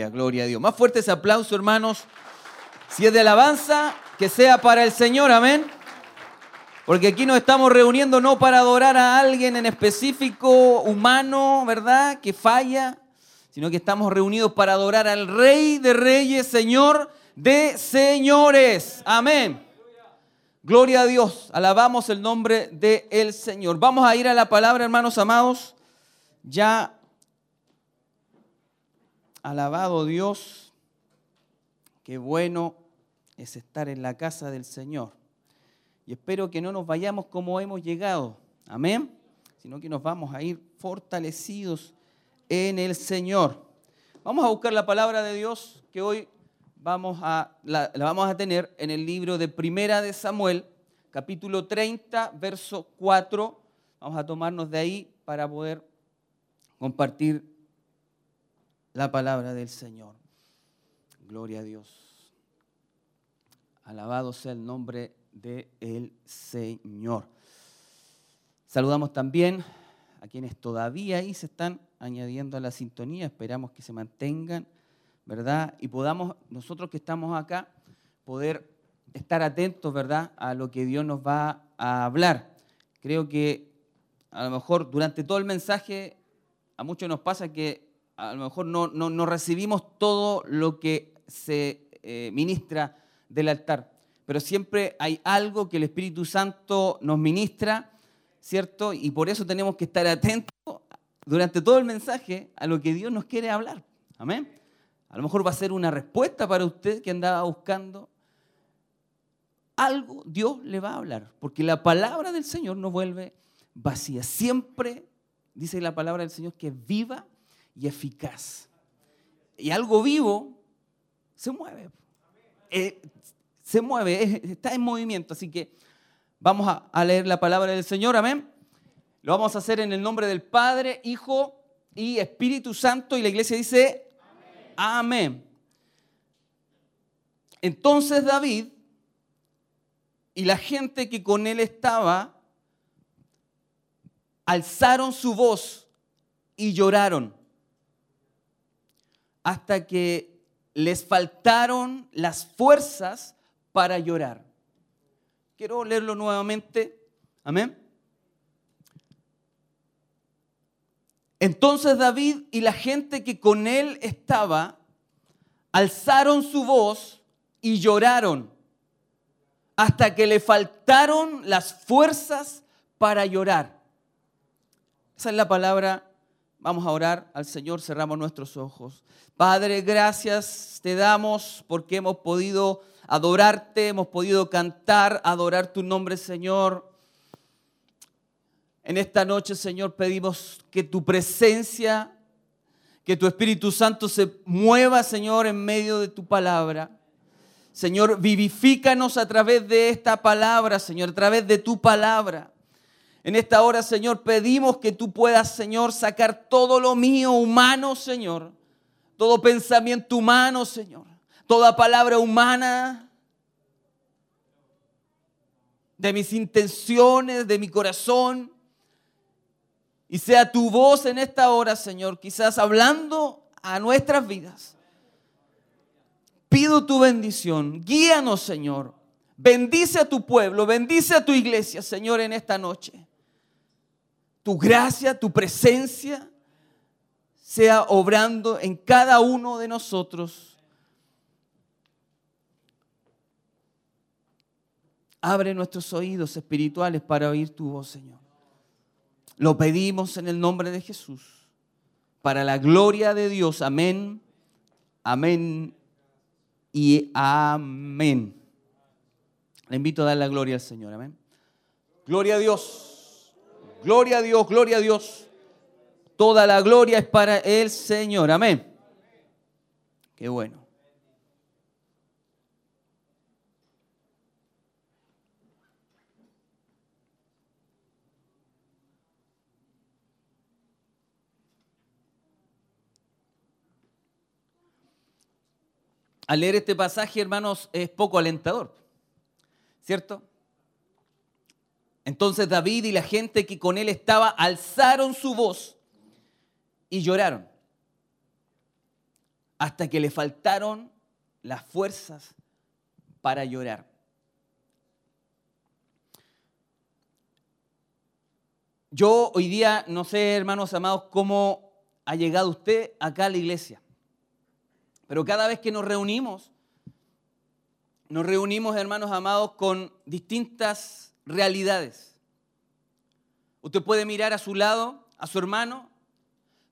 S5: Gloria a Dios. Más fuerte ese aplauso, hermanos. Si es de alabanza, que sea para el Señor, amén. Porque aquí nos estamos reuniendo no para adorar a alguien en específico, humano, ¿verdad? Que falla, sino que estamos reunidos para adorar al Rey de Reyes, Señor de Señores. Amén. Gloria a Dios. Alabamos el nombre del Señor. Vamos a ir a la palabra, hermanos amados. Ya alabado Dios. Qué bueno es estar en la casa del Señor. Y espero que no nos vayamos como hemos llegado. Amén. Sino que nos vamos a ir fortalecidos en el Señor. Vamos a buscar la palabra de Dios que hoy vamos a, la, vamos a tener en el libro de Primera de Samuel, capítulo 30, verso 4. Vamos a tomarnos de ahí para poder compartir la palabra del Señor. Gloria a Dios. Alabado sea el nombre del Señor. Saludamos también a quienes todavía ahí se están añadiendo a la sintonía. Esperamos que se mantengan, ¿verdad? Y podamos, nosotros que estamos acá, poder estar atentos, ¿verdad?, a lo que Dios nos va a hablar. Creo que a lo mejor durante todo el mensaje a muchos nos pasa que a lo mejor no, no, no recibimos todo lo que se eh, ministra del altar, pero siempre hay algo que el Espíritu Santo nos ministra, ¿cierto? Y por eso tenemos que estar atentos durante todo el mensaje a lo que Dios nos quiere hablar. Amén. A lo mejor va a ser una respuesta para usted que andaba buscando. Algo Dios le va a hablar, porque la palabra del Señor no vuelve vacía. Siempre dice la palabra del Señor que es viva y eficaz. Y algo vivo se mueve. Eh, se mueve, es- está en movimiento. Así que vamos a leer la palabra del Señor, amén. Lo vamos a hacer en el nombre del Padre, Hijo y Espíritu Santo. Y la iglesia dice, amén. Entonces David y la gente que con él estaba alzaron su voz y lloraron hasta que les faltaron las fuerzas para llorar. Quiero leerlo nuevamente. Amén. Entonces David y la gente que con él estaba alzaron su voz y lloraron hasta que le faltaron las fuerzas para llorar. Esa es la palabra. Vamos a orar al Señor, cerramos nuestros ojos. Padre, gracias te damos porque hemos podido adorarte, hemos podido cantar, adorar tu nombre, Señor. En esta noche, Señor, pedimos que tu presencia, que tu Espíritu Santo se mueva, Señor, en medio de tu palabra. Señor, vivifícanos a través de esta palabra, Señor, a través de tu palabra. En esta hora, Señor, pedimos que tú puedas, Señor, sacar todo lo mío humano, Señor. Todo pensamiento humano, Señor. Toda palabra humana de mis intenciones, de mi corazón. Y sea tu voz en esta hora, Señor, quizás hablando a nuestras vidas. Pido tu bendición. Guíanos, Señor. Bendice a tu pueblo, bendice a tu iglesia, Señor, en esta noche. Tu gracia, tu presencia sea obrando en cada uno de nosotros. Abre nuestros oídos espirituales para oír tu voz, Señor. Lo pedimos en el nombre de Jesús. Para la gloria de Dios. Amén. Amén. Y amén. Le invito a dar la gloria al Señor. Amén. Gloria a Dios. Gloria a Dios. Gloria a Dios. Toda la gloria es para el Señor. Amén. Qué bueno. Al leer este pasaje, hermanos, es poco alentador, ¿cierto? Entonces David y la gente que con él estaba alzaron su voz y lloraron. hasta que le faltaron las fuerzas para llorar. Yo hoy día no sé, hermanos amados, cómo ha llegado usted acá a la iglesia. Pero cada vez que nos reunimos, nos reunimos, hermanos amados, con distintas realidades. Usted puede mirar a su lado, a su hermano,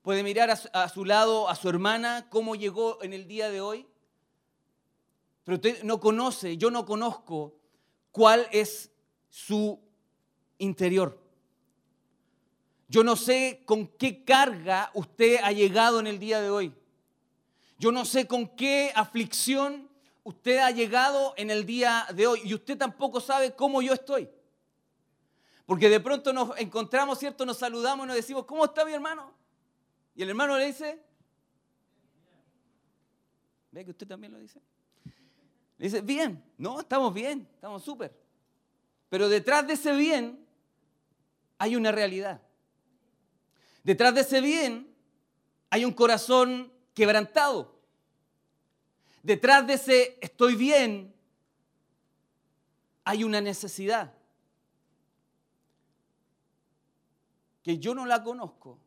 S5: puede mirar a su, lado, a su hermana, cómo llegó en el día de hoy. Pero usted no conoce, yo no conozco cuál es su interior. Yo no sé con qué carga usted ha llegado en el día de hoy. Yo no sé con qué aflicción usted ha llegado en el día de hoy. Y usted tampoco sabe cómo yo estoy. Porque de pronto nos encontramos, ¿cierto? Nos saludamos y nos decimos, ¿cómo está mi hermano? Y el hermano le dice, ¿ve que usted también lo dice? Le dice, bien, no, estamos bien, estamos súper. Pero detrás de ese bien hay una realidad. Detrás de ese bien hay un corazón quebrantado. Detrás de ese estoy bien hay una necesidad que yo no la conozco,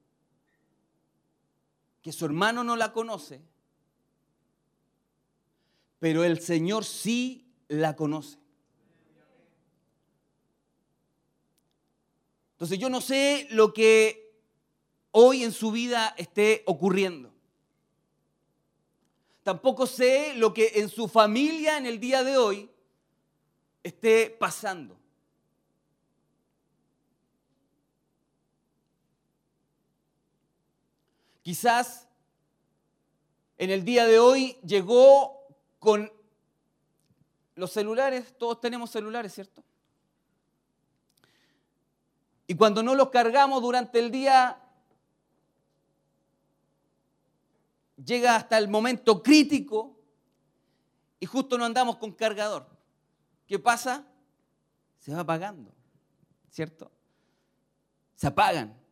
S5: que su hermano no la conoce, pero el Señor sí la conoce. Entonces yo no sé lo que hoy en su vida esté ocurriendo. Tampoco sé lo que en su familia en el día de hoy esté pasando. Quizás en el día de hoy llegó con los celulares, todos tenemos celulares, ¿cierto? Y cuando no los cargamos durante el día, llega hasta el momento crítico y justo no andamos con cargador. ¿Qué pasa? Se va apagando, ¿cierto? Se apagan.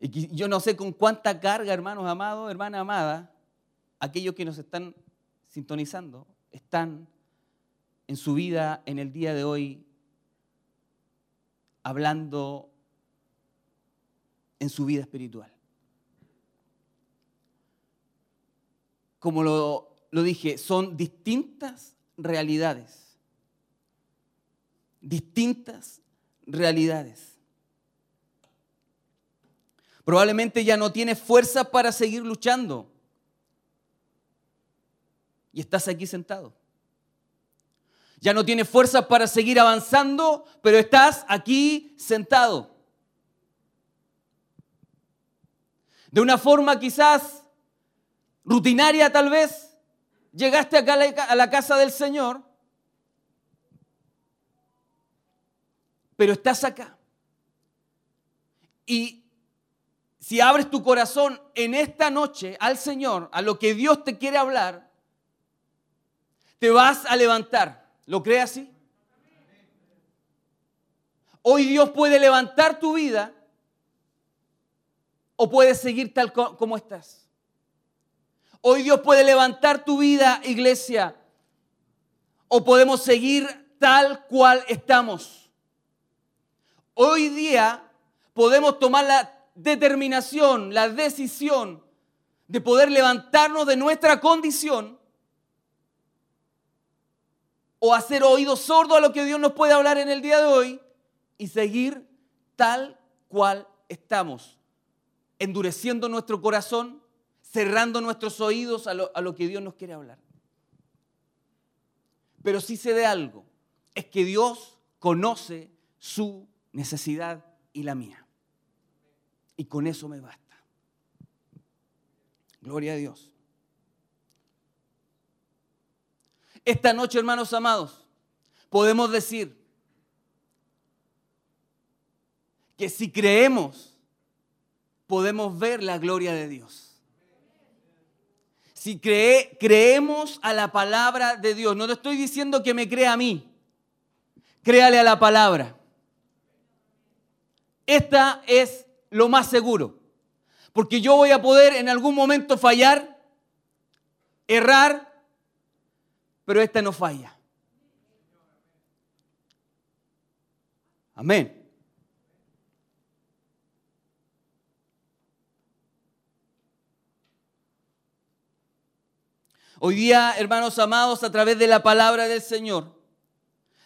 S5: Y yo no sé con cuánta carga, hermanos amados, hermana amada, aquellos que nos están sintonizando, están en su vida en el día de hoy hablando en su vida espiritual. como lo, lo dije, son distintas realidades. Distintas realidades. Probablemente ya no tienes fuerza para seguir luchando. Y estás aquí sentado. Ya no tienes fuerza para seguir avanzando, pero estás aquí sentado. De una forma quizás rutinaria tal vez, llegaste acá a la, casa del Señor, pero estás acá. Y si abres tu corazón en esta noche al Señor, a lo que Dios te quiere hablar, te vas a levantar. ¿Lo crees así? Hoy Dios puede levantar tu vida o puedes seguir tal co- como estás. Hoy Dios puede levantar tu vida, iglesia, o podemos seguir tal cual estamos. Hoy día podemos tomar la determinación, la decisión de poder levantarnos de nuestra condición o hacer oídos sordos a lo que Dios nos puede hablar en el día de hoy y seguir tal cual estamos, endureciendo nuestro corazón, cerrando nuestros oídos a lo, que Dios nos quiere hablar. Pero sí sé de algo, es que Dios conoce su necesidad y la mía. Y con eso me basta. Gloria a Dios. Esta noche, hermanos amados, podemos decir que si creemos, podemos ver la gloria de Dios. Si cree- creemos a la palabra de Dios, no te estoy diciendo que me crea a mí, créale a la palabra. Esta es lo más seguro. Porque yo voy a poder en algún momento fallar, errar, pero esta no falla. Amén. Hoy día, hermanos amados, a través de la palabra del Señor,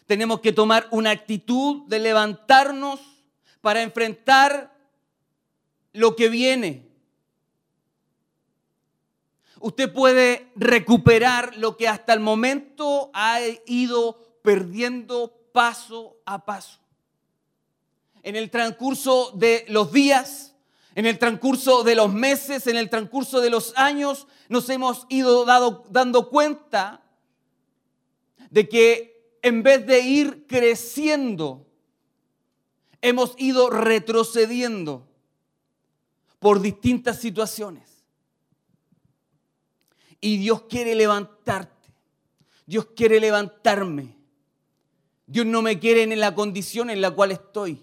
S5: tenemos que tomar una actitud de levantarnos para enfrentar lo que viene. Usted puede recuperar lo que hasta el momento ha ido perdiendo paso a paso. En el transcurso de los días, en el transcurso de los meses, en el transcurso de los años, nos hemos ido dado- dando cuenta de que en vez de ir creciendo, hemos ido retrocediendo por distintas situaciones. Y Dios quiere levantarte. Dios quiere levantarme. Dios no me quiere en la condición en la cual estoy.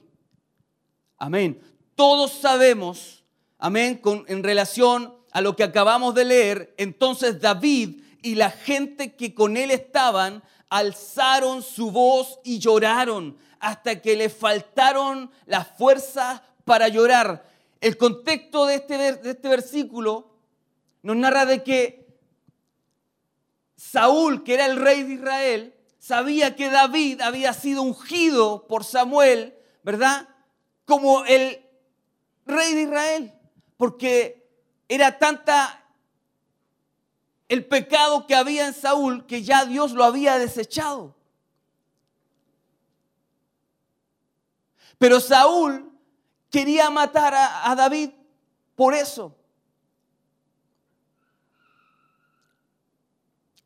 S5: Amén. Todos sabemos, amén, con, en relación a lo que acabamos de leer, entonces David y la gente que con él estaban alzaron su voz y lloraron hasta que le faltaron las fuerzas para llorar. El contexto de este, de este versículo nos narra de que Saúl, que era el rey de Israel, sabía que David había sido ungido por Samuel, ¿verdad? Como el rey de Israel, porque era tanta el pecado que había en Saúl que ya Dios lo había desechado. Pero Saúl quería matar a, David por eso.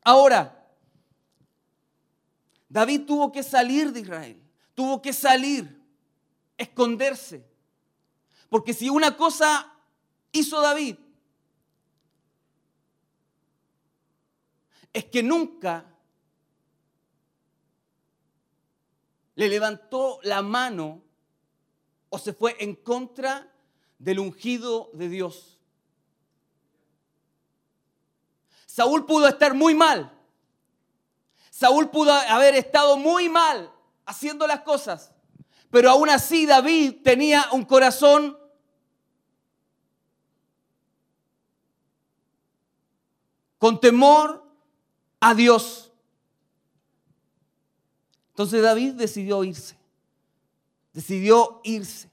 S5: Ahora, David tuvo que salir de Israel, tuvo que salir, esconderse. Porque si una cosa hizo David, es que nunca le levantó la mano o se fue en contra del ungido de Dios. Saúl pudo estar muy mal. Saúl pudo haber estado muy mal haciendo las cosas. Pero aún así David tenía un corazón con temor a Dios. Entonces David decidió irse. Decidió irse.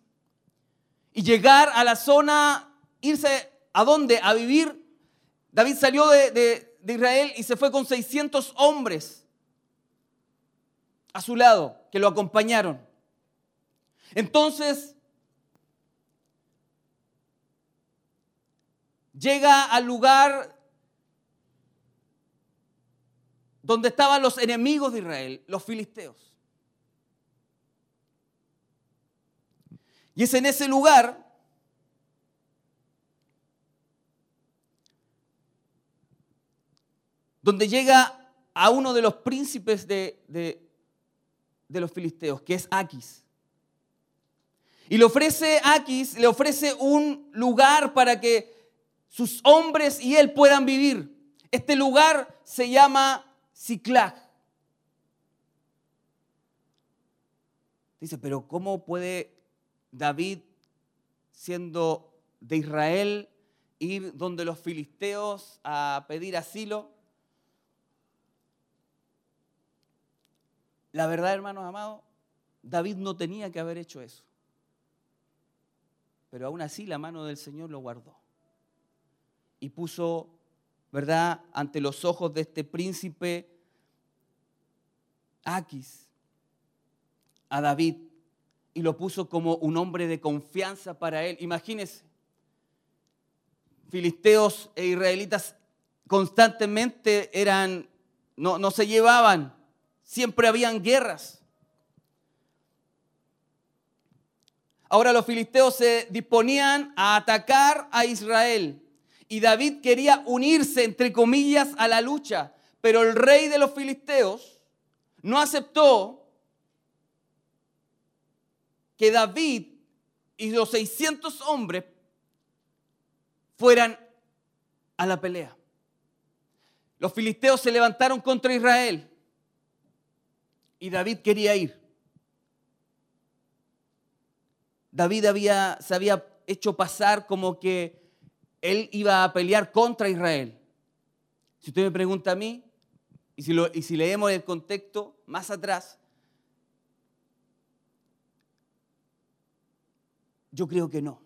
S5: Y llegar a la zona, irse a dónde? A vivir. David salió de, de- de Israel y se fue con 600 hombres a su lado, que lo acompañaron. Entonces, llega al lugar donde estaban los enemigos de Israel, los filisteos. Y es en ese lugar donde llega a uno de los príncipes de, de- los filisteos, que es Aquis. Y le ofrece Aquis, le ofrece un lugar para que sus hombres y él puedan vivir. Este lugar se llama Ciclag. Dice, pero ¿cómo puede David, siendo de Israel, ir donde los filisteos a pedir asilo? La verdad, hermanos amados, David no tenía que haber hecho eso. Pero aún así la mano del Señor lo guardó. Y puso, ¿verdad?, ante los ojos de este príncipe Aquis a David y lo puso como un hombre de confianza para él. Imagínense, filisteos e israelitas constantemente eran, no, no se llevaban, siempre habían guerras. Ahora los filisteos se disponían a atacar a Israel y David quería unirse, entre comillas, a la lucha, pero el rey de los filisteos no aceptó que David y los 600 hombres fueran a la pelea. Los filisteos se levantaron contra Israel y David quería ir. David había, se había hecho pasar como que él iba a pelear contra Israel. Si usted me pregunta a mí, y si, lo- y si leemos el contexto más atrás, yo creo que no.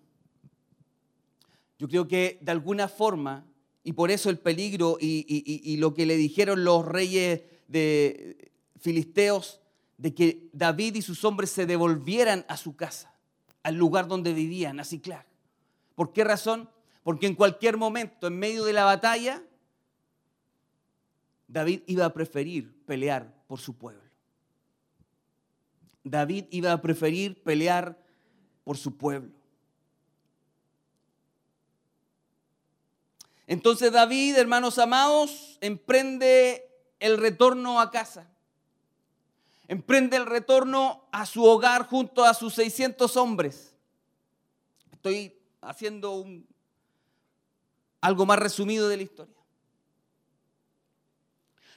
S5: Yo creo que de alguna forma, y por eso el peligro y, lo que le dijeron los reyes de filisteos, de que David y sus hombres se devolvieran a su casa, al lugar donde vivían, a Ciclag. ¿Por qué razón? Porque en cualquier momento, en medio de la batalla, David iba a preferir pelear por su pueblo. David iba a preferir pelear por su pueblo. Entonces David, hermanos amados, emprende el retorno a casa. Emprende el retorno a su hogar junto a sus 600 hombres. Estoy haciendo algo más resumido de la historia.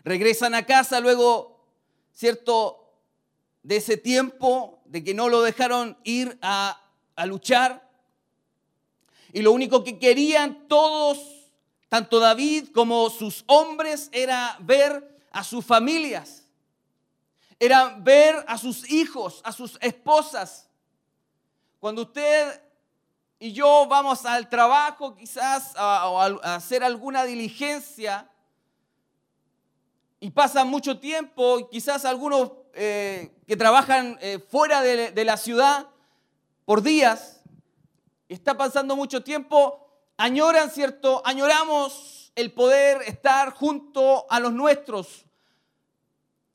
S5: Regresan a casa luego, ¿cierto? De ese tiempo, de que no lo dejaron ir a, a luchar. Y lo único que querían todos, tanto David como sus hombres, era ver a sus familias. Era ver a sus hijos, a sus esposas. Cuando usted y yo vamos al trabajo, quizás a, a- hacer alguna diligencia, y pasan mucho tiempo, quizás algunos eh, que trabajan eh, fuera de, de la ciudad por días, está pasando mucho tiempo, añoran, ¿cierto? Añoramos el poder estar junto a los nuestros.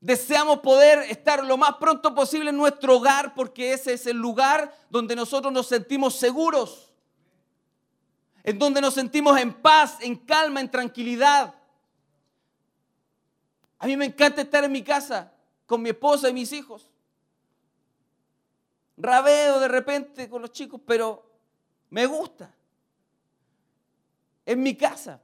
S5: Deseamos poder estar lo más pronto posible en nuestro hogar porque ese es el lugar donde nosotros nos sentimos seguros, en donde nos sentimos en paz, en calma, en tranquilidad. A mí me encanta estar en mi casa con mi esposa y mis hijos. Rabeo de repente con los chicos, pero me gusta. En mi casa.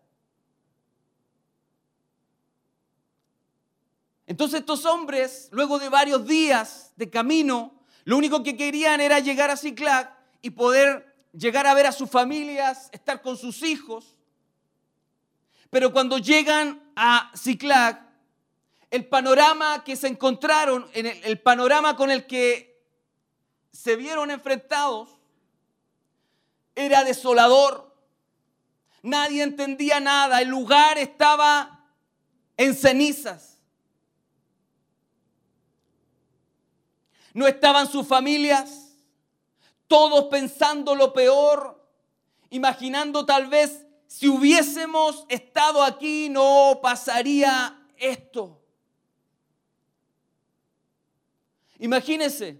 S5: Entonces estos hombres, luego de varios días de camino, lo único que querían era llegar a Ciclac y poder llegar a ver a sus familias, estar con sus hijos. Pero cuando llegan a Ciclac, el panorama que se encontraron, en el, el panorama con el que se vieron enfrentados, era desolador. Nadie entendía nada. El lugar estaba en cenizas. No estaban sus familias, todos pensando lo peor, imaginando tal vez si hubiésemos estado aquí no pasaría esto. Imagínese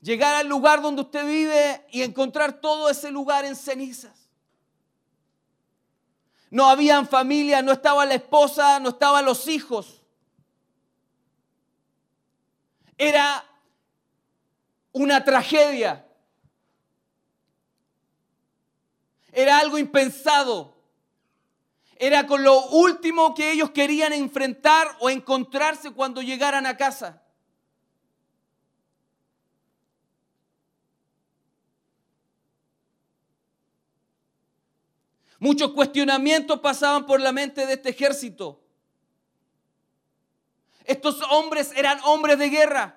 S5: llegar al lugar donde usted vive y encontrar todo ese lugar en cenizas. No habían familia, no estaba la esposa, no estaban los hijos. Era una tragedia. Era algo impensado. Era con lo último que ellos querían enfrentar o encontrarse cuando llegaran a casa. Muchos cuestionamientos pasaban por la mente de este ejército. Estos hombres eran hombres de guerra.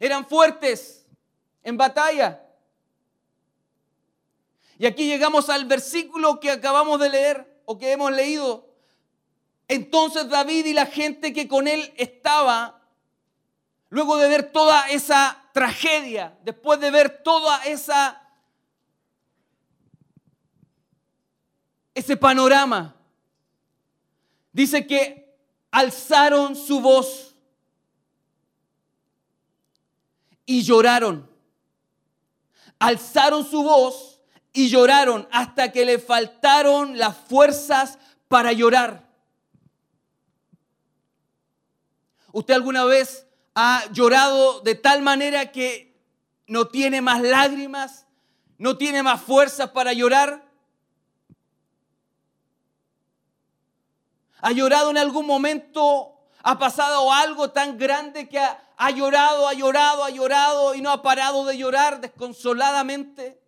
S5: Eran fuertes en batalla. Y aquí llegamos al versículo que acabamos de leer o que hemos leído. Entonces David y la gente que con él estaba, luego de ver toda esa tragedia, después de ver toda esa ese panorama. Dice que alzaron su voz y lloraron. Alzaron su voz y lloraron hasta que le faltaron las fuerzas para llorar. ¿Usted alguna vez ha llorado de tal manera que no tiene más lágrimas, no tiene más fuerzas para llorar? ¿Ha llorado en algún momento? ¿Ha pasado algo tan grande que ha, llorado, ha llorado, ha llorado y no ha parado de llorar desconsoladamente?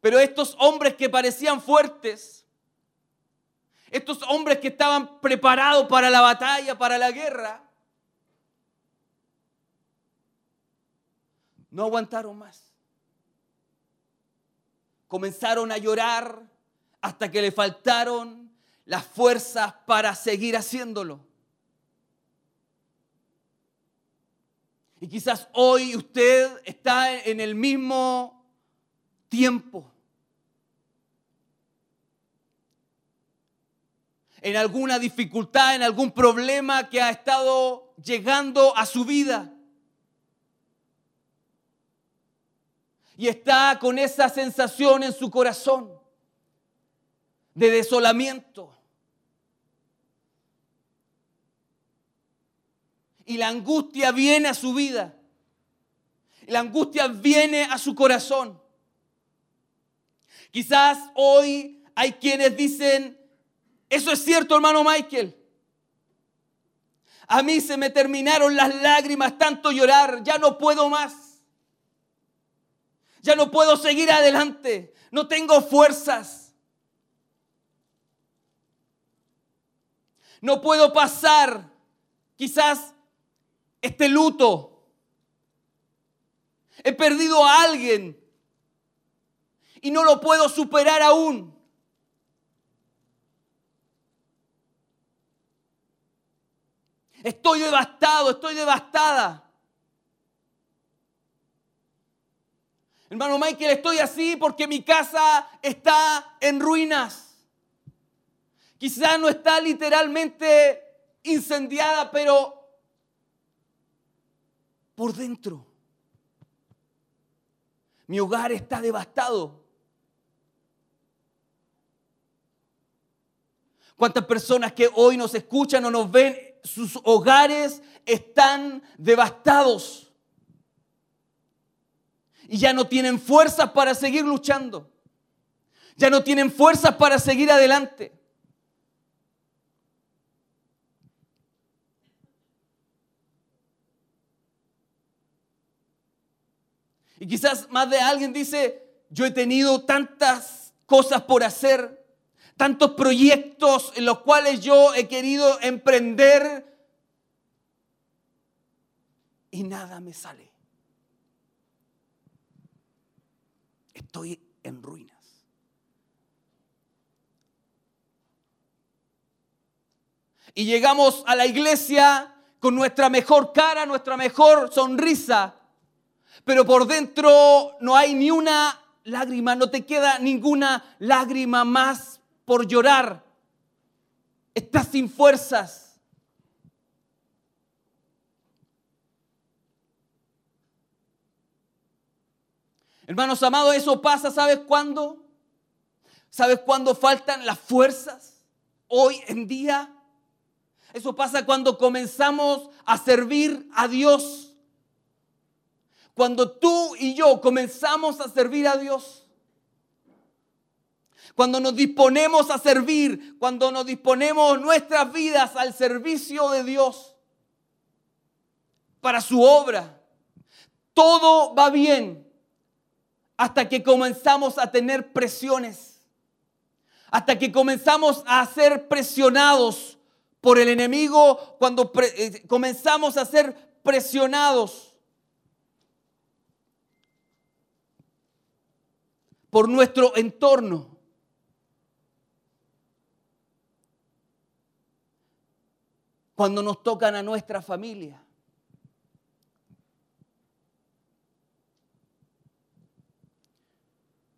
S5: Pero estos hombres que parecían fuertes, estos hombres que estaban preparados para la batalla, para la guerra, no aguantaron más. Comenzaron a llorar hasta que le faltaron las fuerzas para seguir haciéndolo. Y quizás hoy usted está en el mismo tiempo. En alguna dificultad, en algún problema que ha estado llegando a su vida. Y está con esa sensación en su corazón de desolamiento. Y la angustia viene a su vida. La angustia viene a su corazón. Quizás hoy hay quienes dicen, eso es cierto hermano Michael. A mí se me terminaron las lágrimas, tanto llorar, ya no puedo más. Ya no puedo seguir adelante, no tengo fuerzas. No puedo pasar quizás este luto. He perdido a alguien y no lo puedo superar aún. Estoy devastado, estoy devastada. Hermano Michael, estoy así porque mi casa está en ruinas. Quizás no está literalmente incendiada, pero por dentro. Mi hogar está devastado. ¿Cuántas personas que hoy nos escuchan o nos ven, sus hogares están devastados? Y ya no tienen fuerzas para seguir luchando. Ya no tienen fuerzas para seguir adelante. Y quizás más de alguien dice, yo he tenido tantas cosas por hacer, tantos proyectos en los cuales yo he querido emprender y nada me sale. Estoy en ruinas. Y llegamos a la iglesia con nuestra mejor cara, nuestra mejor sonrisa, pero por dentro no hay ni una lágrima, no te queda ninguna lágrima más por llorar. Estás sin fuerzas. Hermanos amados, eso pasa, ¿sabes cuándo? ¿Sabes cuándo faltan las fuerzas? Hoy en día. Eso pasa cuando comenzamos a servir a Dios. Cuando tú y yo comenzamos a servir a Dios. Cuando nos disponemos a servir, cuando nos disponemos nuestras vidas al servicio de Dios para su obra, todo va bien hasta que comenzamos a tener presiones, hasta que comenzamos a ser presionados por el enemigo, cuando eh, comenzamos a ser presionados por nuestro entorno. Cuando nos tocan a nuestra familia.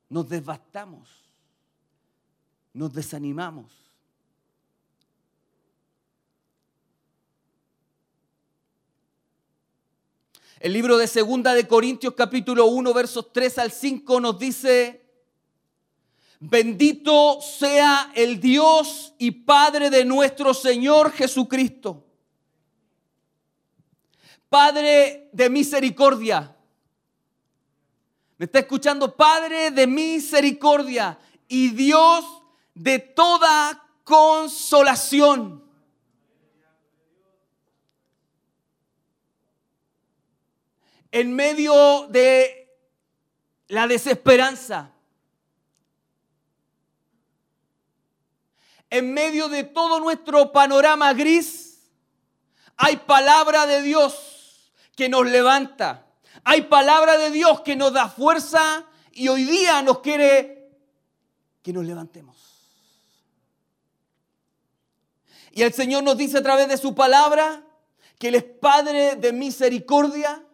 S5: Nos devastamos. Nos desanimamos. El libro de Segunda de Corintios capítulo 1 versos 3 al 5 nos dice, bendito sea el Dios y Padre de nuestro Señor Jesucristo, Padre de misericordia. ¿Me está escuchando? Padre de misericordia y Dios de toda consolación. En medio de la desesperanza, en medio de todo nuestro panorama gris, hay palabra de Dios que nos levanta. Hay palabra de Dios que nos da fuerza y hoy día nos quiere que nos levantemos. Y el Señor nos dice a través de su palabra que Él es Padre de misericordia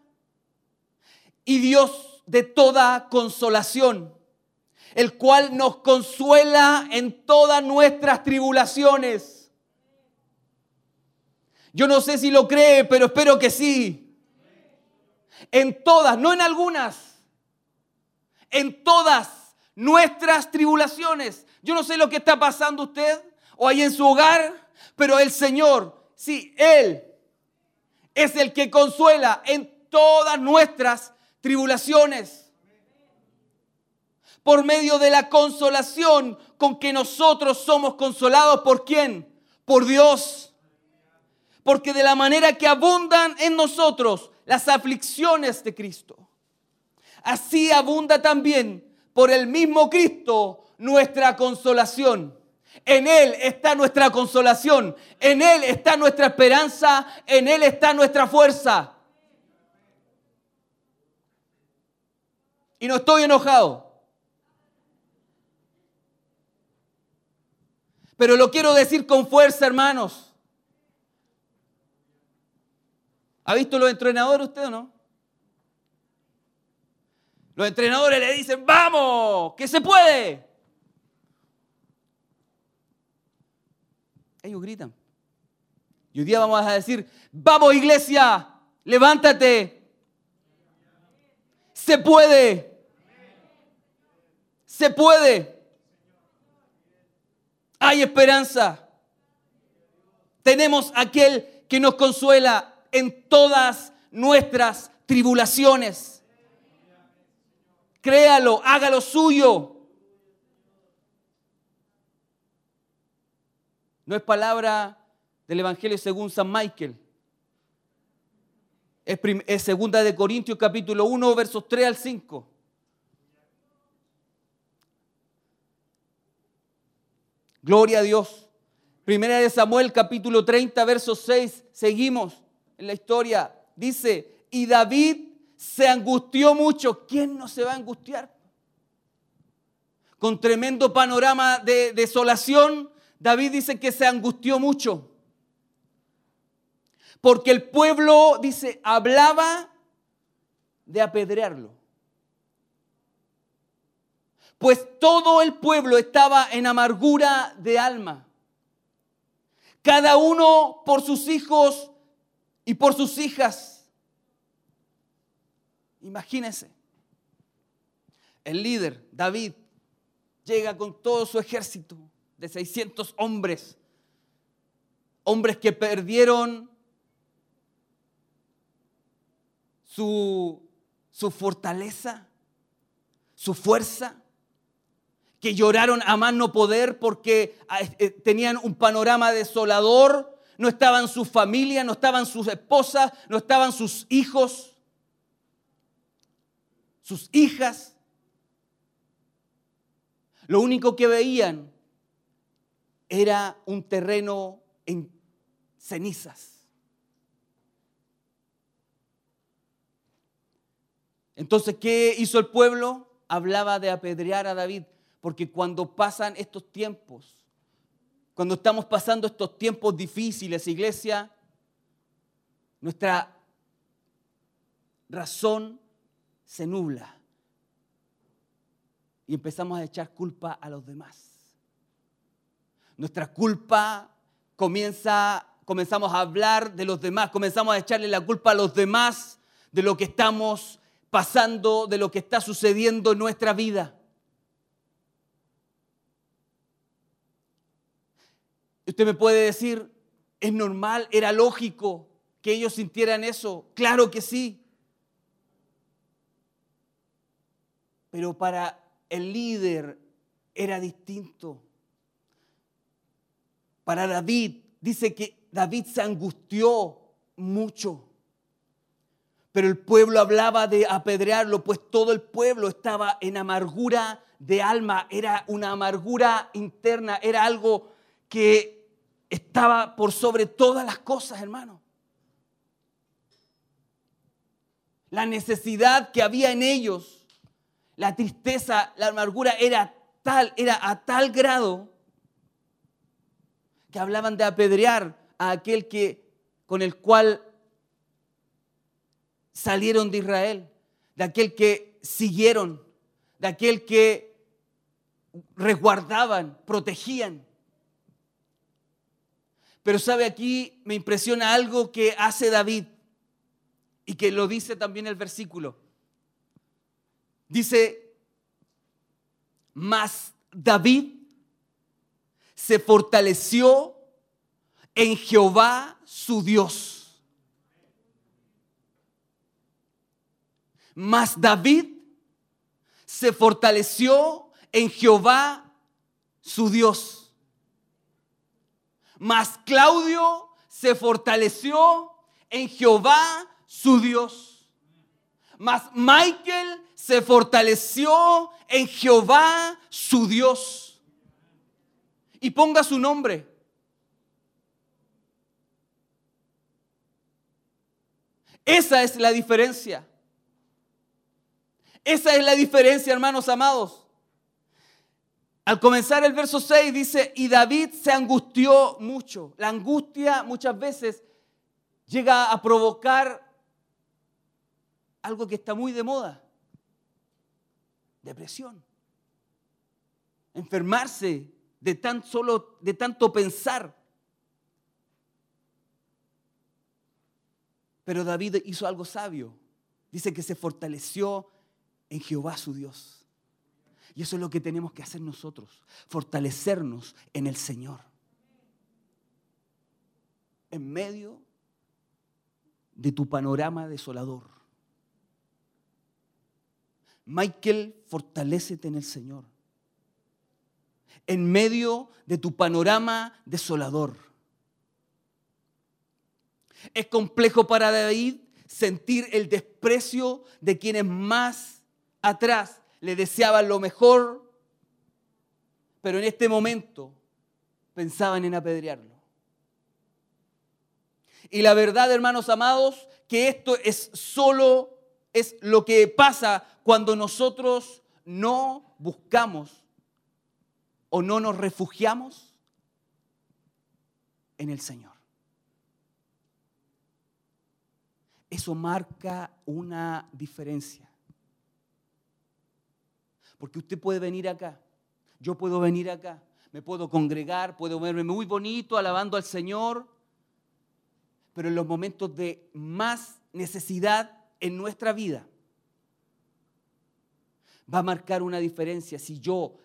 S5: y Dios de toda consolación, el cual nos consuela en todas nuestras tribulaciones. Yo no sé si lo cree, pero espero que sí. En todas, no en algunas, en todas nuestras tribulaciones. Yo no sé lo que está pasando usted o ahí en su hogar, pero el Señor, sí, Él es el que consuela en todas nuestras tribulaciones. Por medio de la consolación con que nosotros somos consolados, ¿por quién? Por Dios. Porque de la manera que abundan en nosotros las aflicciones de Cristo, así abunda también por el mismo Cristo nuestra consolación. En Él está nuestra consolación, en Él está nuestra esperanza, en Él está nuestra fuerza. Y no estoy enojado. Pero lo quiero decir con fuerza, hermanos. ¿Ha visto los entrenadores usted o no? Los entrenadores le dicen, vamos, que se puede. Ellos gritan. Y hoy día vamos a decir, vamos iglesia, levántate. Se puede. Se puede. Hay esperanza. Tenemos aquel que nos consuela en todas nuestras tribulaciones. Créalo, hágalo suyo. No es palabra del Evangelio según San Michael. Es, segunda de Corintios capítulo 1 versos 3 al 5. Gloria a Dios. Primera de Samuel capítulo 30 versos 6. Seguimos en la historia. Dice, y David se angustió mucho. ¿Quién no se va a angustiar? Con tremendo panorama de desolación, David dice que se angustió mucho. Porque el pueblo, dice, hablaba de apedrearlo. Pues todo el pueblo estaba en amargura de alma. Cada uno por sus hijos y por sus hijas. Imagínense. El líder, David, llega con todo su ejército de 600 hombres. Hombres que perdieron su, su fortaleza, su fuerza, que lloraron a más no poder porque eh, tenían un panorama desolador, no estaban sus familias, no estaban sus esposas, no estaban sus hijos, sus hijas. Lo único que veían era un terreno en cenizas. Entonces, ¿qué hizo el pueblo? Hablaba de apedrear a David, porque cuando pasan estos tiempos, cuando estamos pasando estos tiempos difíciles, iglesia, nuestra razón se nubla y empezamos a echar culpa a los demás. Nuestra culpa comienza, comenzamos a hablar de los demás, comenzamos a echarle la culpa a los demás de lo que estamos pasando, de lo que está sucediendo en nuestra vida. Usted me puede decir, es normal, era lógico que ellos sintieran eso. Claro que sí. Pero para el líder era distinto. para David, dice que David se angustió mucho. Pero el pueblo hablaba de apedrearlo, pues todo el pueblo estaba en amargura de alma, era una amargura interna, era algo que estaba por sobre todas las cosas, hermano. La necesidad que había en ellos, la tristeza, la amargura era tal, era a tal grado que hablaban de apedrear a aquel que con el cual salieron de Israel, de aquel que siguieron, de aquel que resguardaban, protegían. Pero sabe aquí, me impresiona algo que hace David y que lo dice también el versículo. Dice, mas David se fortaleció en Jehová su Dios. Mas David se fortaleció en Jehová su Dios. Mas Claudio se fortaleció en Jehová su Dios. Mas Michael se fortaleció en Jehová su Dios. Y ponga su nombre. Esa es la diferencia. Esa es la diferencia, hermanos amados. Al comenzar el verso 6 dice, y David se angustió mucho. La angustia muchas veces llega a provocar algo que está muy de moda. Depresión. Enfermarse de, tan solo, de tanto pensar. Pero David hizo algo sabio. Dice que se fortaleció en Jehová su Dios. Y eso es lo que tenemos que hacer nosotros, fortalecernos en el Señor. En medio de tu panorama desolador. Michael, fortalécete en el Señor. En medio de tu panorama desolador. Es complejo para David sentir el desprecio de quienes más atrás le deseaban lo mejor, pero en este momento pensaban en apedrearlo. Y la verdad, hermanos amados, que esto es solo es lo que pasa cuando nosotros no buscamos o no nos refugiamos en el Señor. Eso marca una diferencia. Porque usted puede venir acá, yo puedo venir acá, me puedo congregar, puedo verme muy bonito alabando al Señor, pero en los momentos de más necesidad en nuestra vida va a marcar una diferencia si yo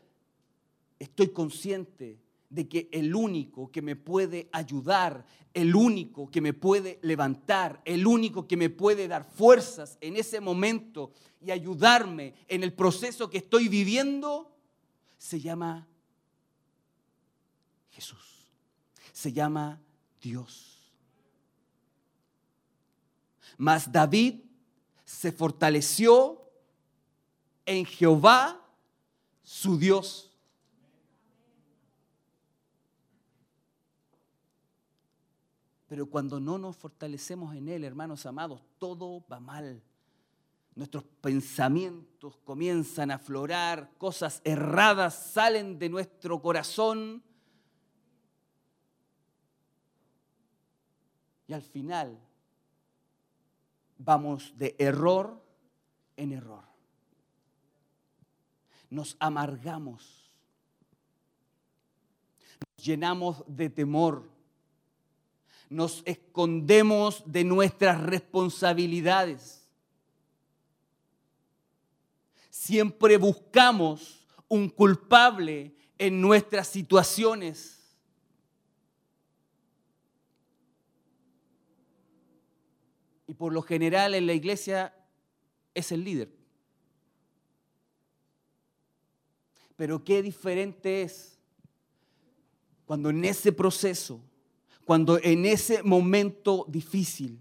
S5: estoy consciente de que el único que me puede ayudar, el único que me puede levantar, el único que me puede dar fuerzas en ese momento y ayudarme en el proceso que estoy viviendo, se llama Jesús. Se llama Dios. Mas David se fortaleció en Jehová, su Dios. Pero cuando no nos fortalecemos en Él, hermanos amados, todo va mal. Nuestros pensamientos comienzan a aflorar, cosas erradas salen de nuestro corazón. Y al final vamos de error en error. Nos amargamos. Nos llenamos de temor nos escondemos de nuestras responsabilidades. Siempre buscamos un culpable en nuestras situaciones. Y por lo general en la iglesia es el líder. Pero qué diferente es cuando en ese proceso, cuando en ese momento difícil,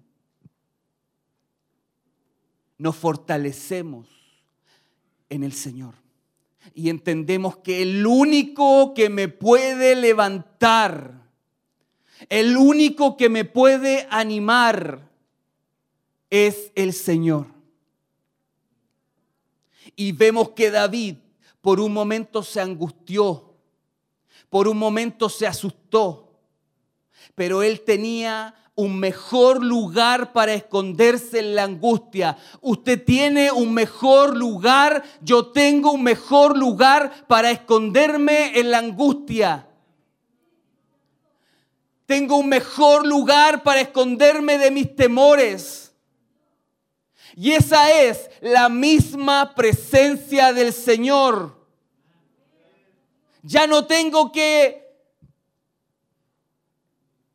S5: nos fortalecemos en el Señor y entendemos que el único que me puede levantar, el único que me puede animar es el Señor. Y vemos que David por un momento se angustió, por un momento se asustó, pero él tenía un mejor lugar para esconderse en la angustia. Usted tiene un mejor lugar, yo tengo un mejor lugar para esconderme en la angustia. Tengo un mejor lugar para esconderme de mis temores. Y esa es la misma presencia del Señor. Ya no tengo que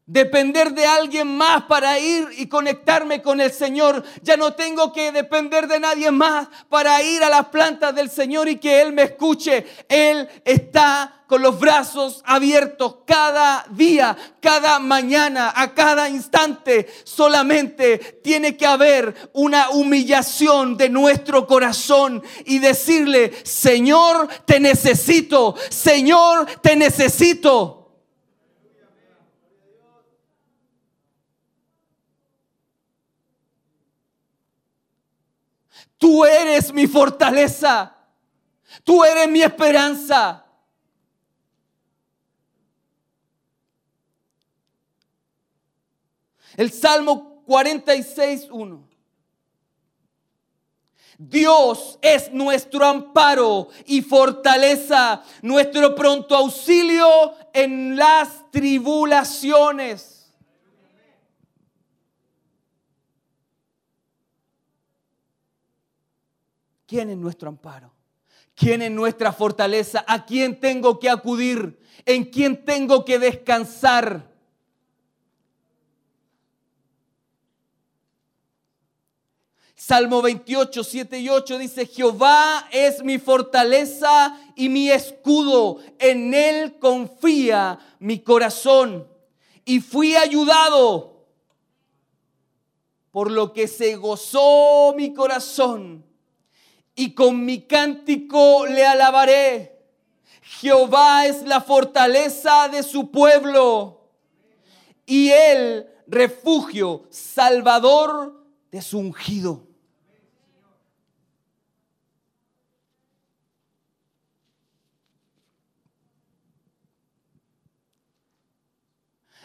S5: depender de alguien más para ir y conectarme con el Señor. Ya no tengo que depender de nadie más para ir a las plantas del Señor y que Él me escuche. Él está con los brazos abiertos cada día, cada mañana, a cada instante. Solamente tiene que haber una humillación de nuestro corazón y decirle, Señor, te necesito. Señor, te necesito. Tú eres mi fortaleza. Tú eres mi esperanza. El Salmo 46, 1. Dios es nuestro amparo y fortaleza, nuestro pronto auxilio en las tribulaciones. ¿Quién es nuestro amparo? ¿Quién es nuestra fortaleza? ¿A quién tengo que acudir? ¿En quién tengo que descansar? Salmo 28, 7 y 8 dice, Jehová es mi fortaleza y mi escudo, en él confía mi corazón. Y fui ayudado, por lo que se gozó mi corazón y con mi cántico le alabaré. Jehová es la fortaleza de su pueblo y el refugio salvador de su ungido.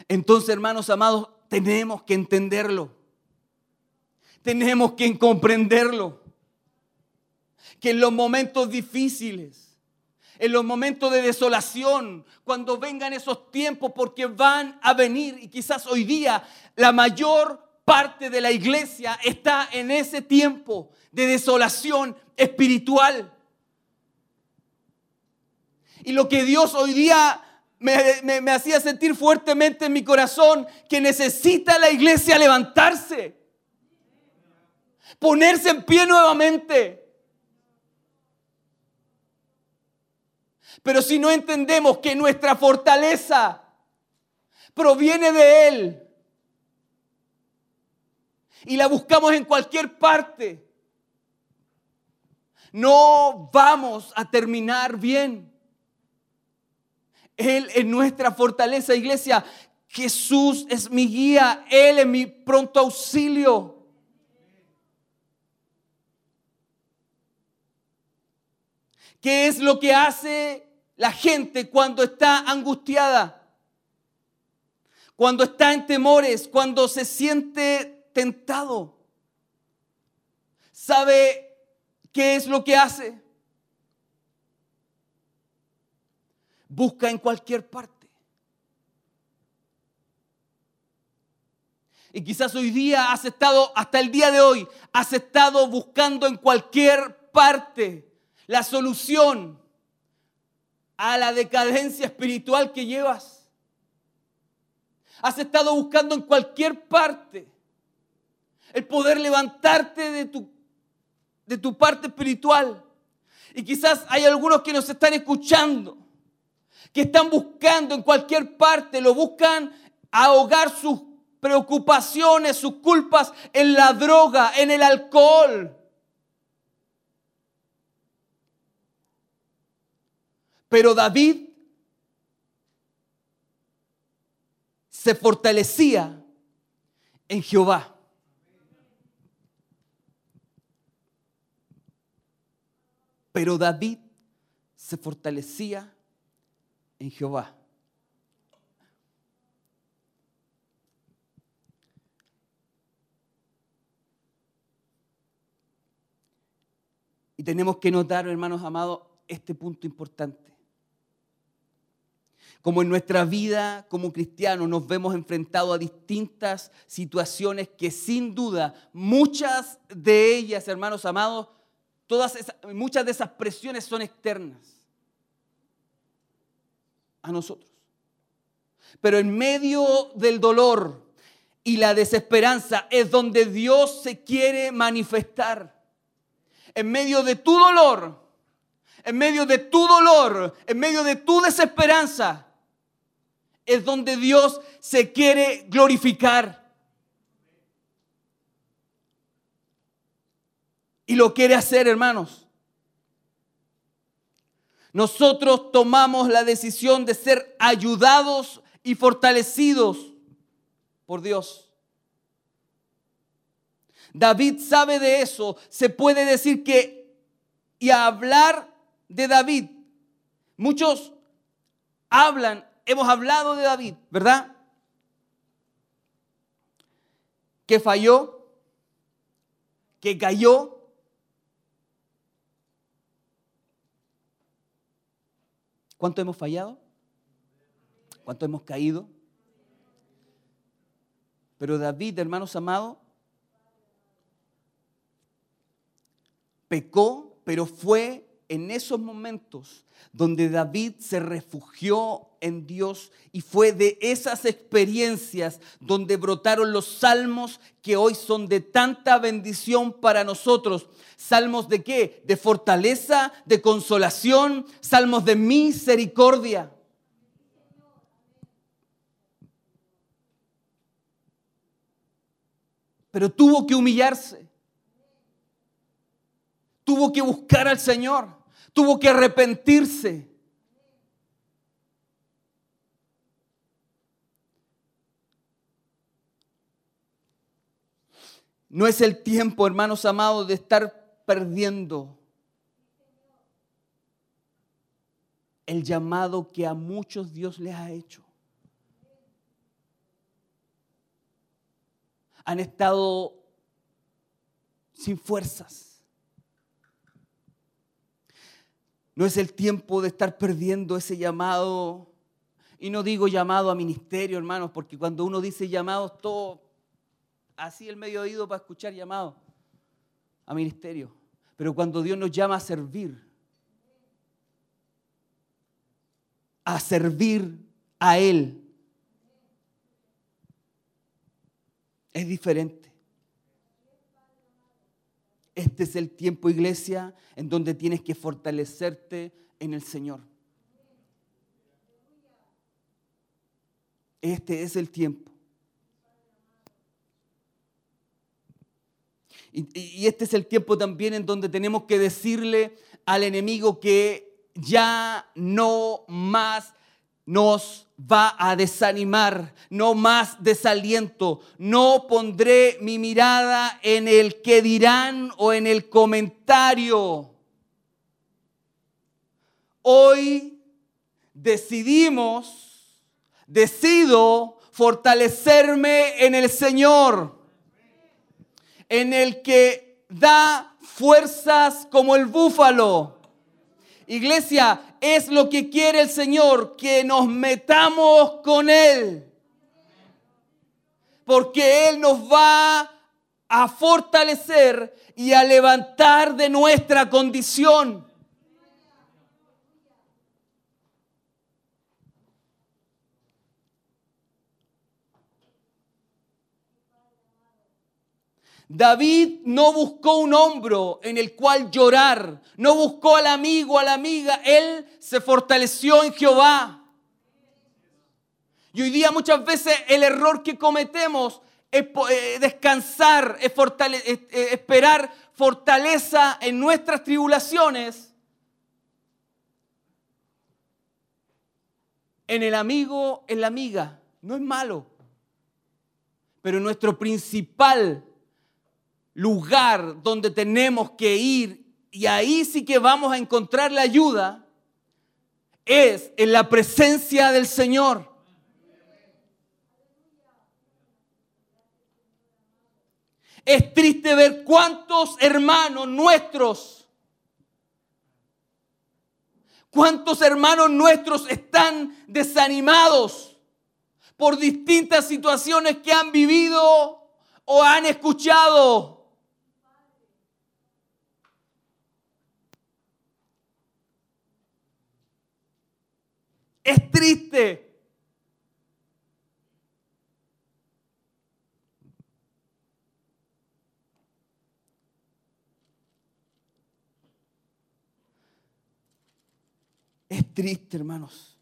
S5: Entonces, hermanos amados, tenemos que entenderlo. Tenemos que comprenderlo. Que en los momentos difíciles, en los momentos de desolación, cuando vengan esos tiempos, porque van a venir, y quizás hoy día la mayor parte de la iglesia está en ese tiempo de desolación espiritual. Y lo que Dios hoy día me, me, hacía sentir fuertemente en mi corazón, que necesita la iglesia levantarse, ponerse en pie nuevamente. Pero si no entendemos que nuestra fortaleza proviene de Él y la buscamos en cualquier parte, no vamos a terminar bien. Él es nuestra fortaleza, iglesia. Jesús es mi guía, Él es mi pronto auxilio. ¿Qué es lo que hace la gente cuando está angustiada? Cuando está en temores, cuando se siente tentado. ¿Sabe qué es lo que hace? Busca en cualquier parte. Y quizás hoy día has estado, hasta el día de hoy, has estado buscando en cualquier parte la solución a la decadencia espiritual que llevas. Has estado buscando en cualquier parte el poder levantarte de tu, de tu parte espiritual. Y quizás hay algunos que nos están escuchando que están buscando en cualquier parte, lo buscan ahogar sus preocupaciones, sus culpas en la droga, en el alcohol. Pero David se fortalecía en Jehová. Pero David se fortalecía en Jehová. Y tenemos que notar, hermanos amados, este punto importante. Como en nuestra vida como cristianos nos vemos enfrentados a distintas situaciones que sin duda, muchas de ellas, hermanos amados, todas muchas de esas presiones son externas a nosotros. Pero en medio del dolor y la desesperanza es donde Dios se quiere manifestar. En medio de tu dolor, en medio de tu dolor, en medio de tu desesperanza, es donde Dios se quiere glorificar. Y lo quiere hacer, hermanos. Nosotros tomamos la decisión de ser ayudados y fortalecidos por Dios. David sabe de eso. Se puede decir que, y hablar de David, muchos hablan, hemos hablado de David, ¿verdad? Que falló, que cayó, ¿Cuánto hemos fallado? ¿Cuánto hemos caído? Pero David, hermanos amados, pecó, pero fue en esos momentos donde David se refugió en Dios y fue de esas experiencias donde brotaron los salmos que hoy son de tanta bendición para nosotros. Salmos de qué? De fortaleza, de consolación, salmos de misericordia. Pero tuvo que humillarse. Tuvo que buscar al Señor. Tuvo que arrepentirse. No es el tiempo, hermanos amados, de estar perdiendo el llamado que a muchos Dios les ha hecho. Han estado sin fuerzas. No es el tiempo de estar perdiendo ese llamado. Y no digo llamado a ministerio, hermanos, porque cuando uno dice llamado, todo así el medio oído para escuchar llamado a ministerio. Pero cuando Dios nos llama a servir, a servir a Él, es diferente. Este es el tiempo, iglesia, en donde tienes que fortalecerte en el Señor. Este es el tiempo. Y, este es el tiempo también en donde tenemos que decirle al enemigo que ya no más nos va a desanimar, no más desaliento. No pondré mi mirada en el que dirán o en el comentario. Hoy decidimos, decido fortalecerme en el Señor, en el que da fuerzas como el búfalo. Iglesia, es lo que quiere el Señor, que nos metamos con Él. Porque Él nos va a fortalecer y a levantar de nuestra condición. David no buscó un hombro en el cual llorar, no buscó al amigo, a la amiga, él se fortaleció en Jehová. Y hoy día muchas veces el error que cometemos es eh, descansar, es- eh, esperar fortaleza en nuestras tribulaciones en el amigo, en la amiga. No es malo. Pero nuestro principal lugar donde tenemos que ir, y ahí sí que vamos a encontrar la ayuda, es en la presencia del Señor. Es triste ver cuántos hermanos nuestros, cuántos hermanos nuestros están desanimados por distintas situaciones que han vivido o han escuchado. Es triste. Es triste, hermanos.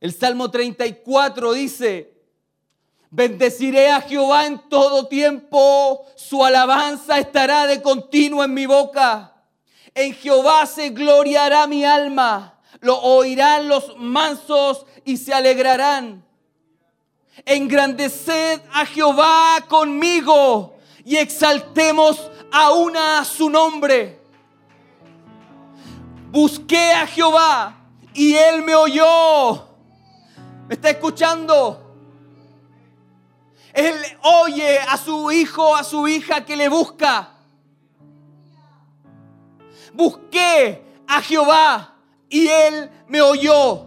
S5: El Salmo 34 dice, bendeciré a Jehová en todo tiempo, su alabanza estará de continuo en mi boca. En Jehová se gloriará mi alma, lo oirán los mansos y se alegrarán. Engrandeced a Jehová conmigo y exaltemos aún a su nombre. Busqué a Jehová y él me oyó. ¿Me está escuchando? Él oye a su hijo, a su hija que le busca. Busqué a Jehová y él me oyó.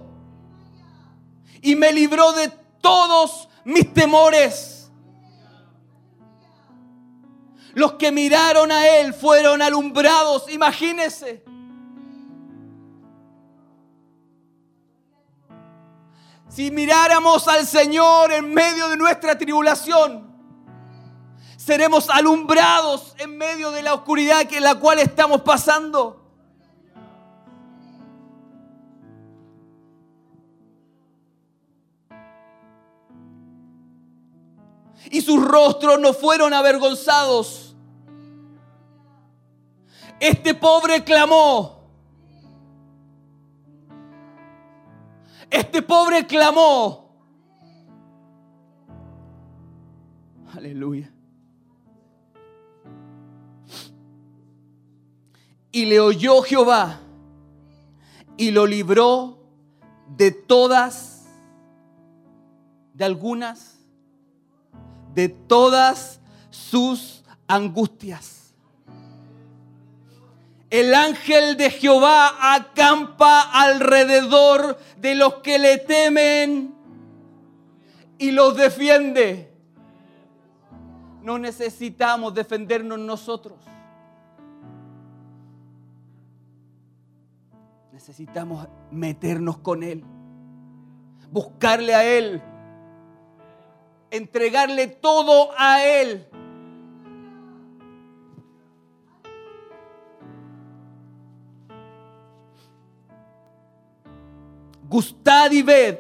S5: Y me libró de todos mis temores. Los que miraron a él fueron alumbrados, imagínense. Si miráramos al Señor en medio de nuestra tribulación, seremos alumbrados en medio de la oscuridad que en la cual estamos pasando. Y sus rostros no fueron avergonzados. Este pobre clamó. Este pobre clamó. Aleluya. Y le oyó Jehová y lo libró de todas, de algunas, de todas sus angustias. El ángel de Jehová acampa alrededor de los que le temen y los defiende. No necesitamos defendernos nosotros. Necesitamos meternos con Él, buscarle a Él, entregarle todo a Él. Gustad y ved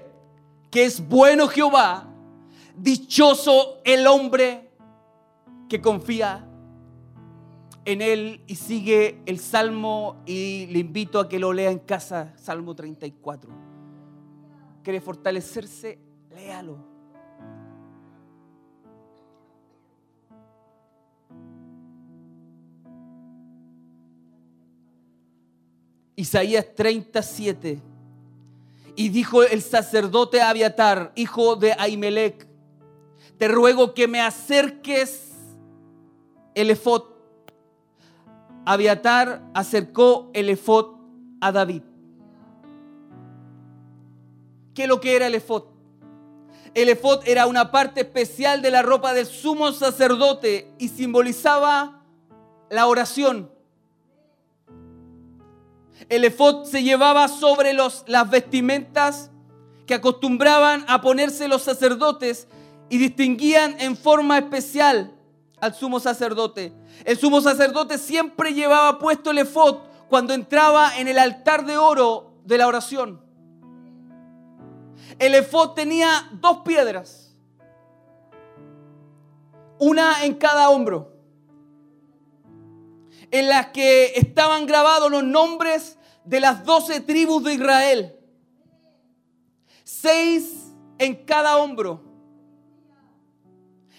S5: que es bueno Jehová, dichoso el hombre que confía en él y sigue el salmo y le invito a que lo lea en casa, Salmo 34. ¿Quiere fortalecerse? Léalo. Isaías 37. Y dijo el sacerdote Abiatar, hijo de Ahimelech, te ruego que me acerques el efod. Abiatar acercó el efod a David. ¿Qué es lo que era el efod? El efod era una parte especial de la ropa del sumo sacerdote y simbolizaba la oración. El efod se llevaba sobre los, las vestimentas que acostumbraban a ponerse los sacerdotes y distinguían en forma especial al sumo sacerdote. El sumo sacerdote siempre llevaba puesto el efod cuando entraba en el altar de oro de la oración. El efod tenía dos piedras, una en cada hombro, en las que estaban grabados los nombres de las doce tribus de Israel, seis en cada hombro.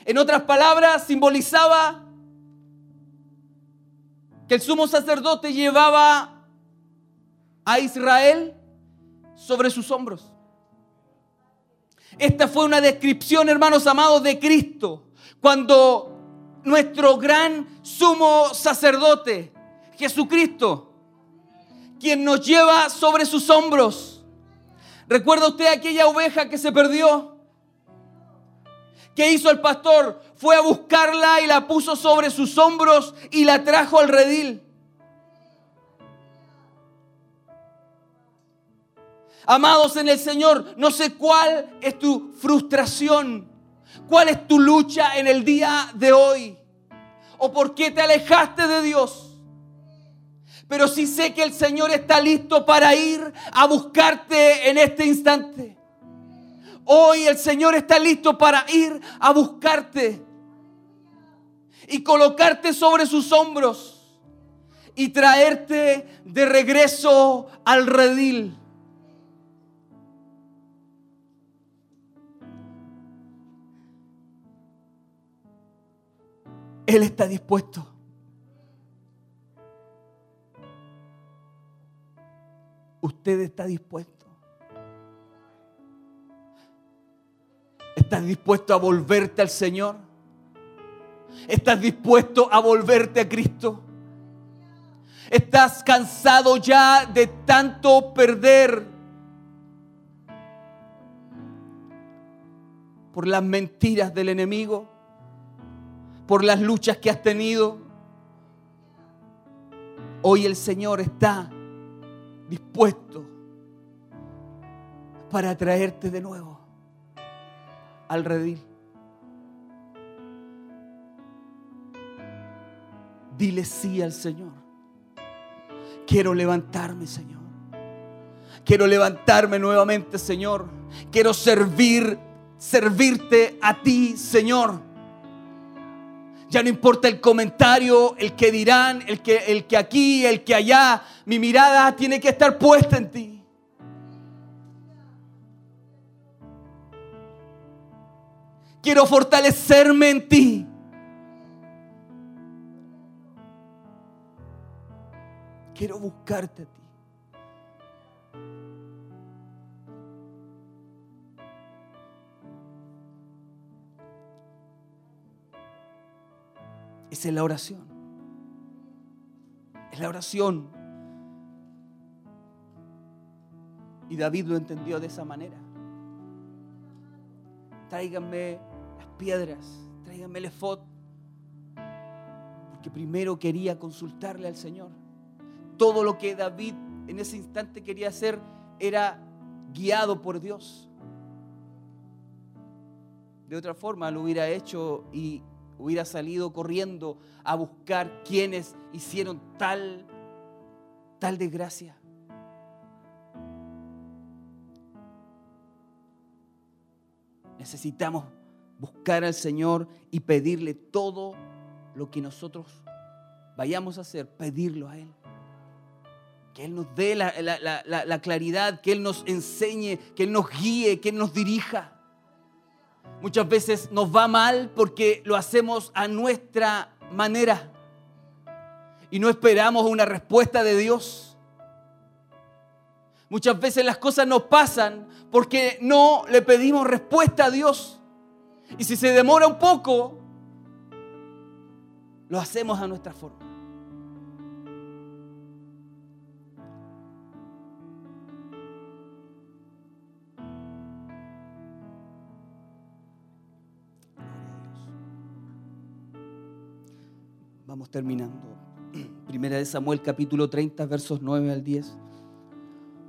S5: En otras palabras, simbolizaba que el sumo sacerdote llevaba a Israel sobre sus hombros. Esta fue una descripción, hermanos amados, de Cristo. Cuando nuestro gran sumo sacerdote, Jesucristo, quien nos lleva sobre sus hombros. ¿Recuerda usted aquella oveja que se perdió? ¿Qué hizo el pastor? Fue a buscarla y la puso sobre sus hombros y la trajo al redil. Amados en el Señor, no sé cuál es tu frustración, cuál es tu lucha en el día de hoy, o por qué te alejaste de Dios. Pero sí sé que el Señor está listo para ir a buscarte en este instante. Hoy el Señor está listo para ir a buscarte y colocarte sobre sus hombros y traerte de regreso al redil. Él está dispuesto. Usted está dispuesto. ¿Estás dispuesto a volverte al Señor? ¿Estás dispuesto a volverte a Cristo? ¿Estás cansado ya de tanto perder por las mentiras del enemigo? ¿Por las luchas que has tenido? Hoy el Señor está dispuesto para traerte de nuevo al redil. Dile sí al Señor. Quiero levantarme, Señor. Quiero levantarme nuevamente, Señor. Quiero servir, servirte a ti, Señor. Ya no importa el comentario, el que dirán, el que, el que aquí, el que allá. Mi mirada tiene que estar puesta en ti. Quiero fortalecerme en ti. Quiero buscarte a ti. Esa es la oración. Es la oración. Y David lo entendió de esa manera. Tráiganme piedras, tráiganme el efod. Porque primero quería consultarle al Señor. Todo lo que David en ese instante quería hacer era guiado por Dios. De otra forma lo hubiera hecho y hubiera salido corriendo a buscar quienes hicieron tal, tal desgracia. Necesitamos buscar al Señor y pedirle todo lo que nosotros vayamos a hacer, pedirlo a Él. Que Él nos dé la, la- la- la- la claridad, que Él nos enseñe, que Él nos guíe, que Él nos dirija. Muchas veces nos va mal porque lo hacemos a nuestra manera y no esperamos una respuesta de Dios. Muchas veces las cosas nos pasan porque no le pedimos respuesta a Dios. Y si se demora un poco, lo hacemos a nuestra forma. Vamos terminando. Primera de Samuel capítulo 30 versos 9 al 10.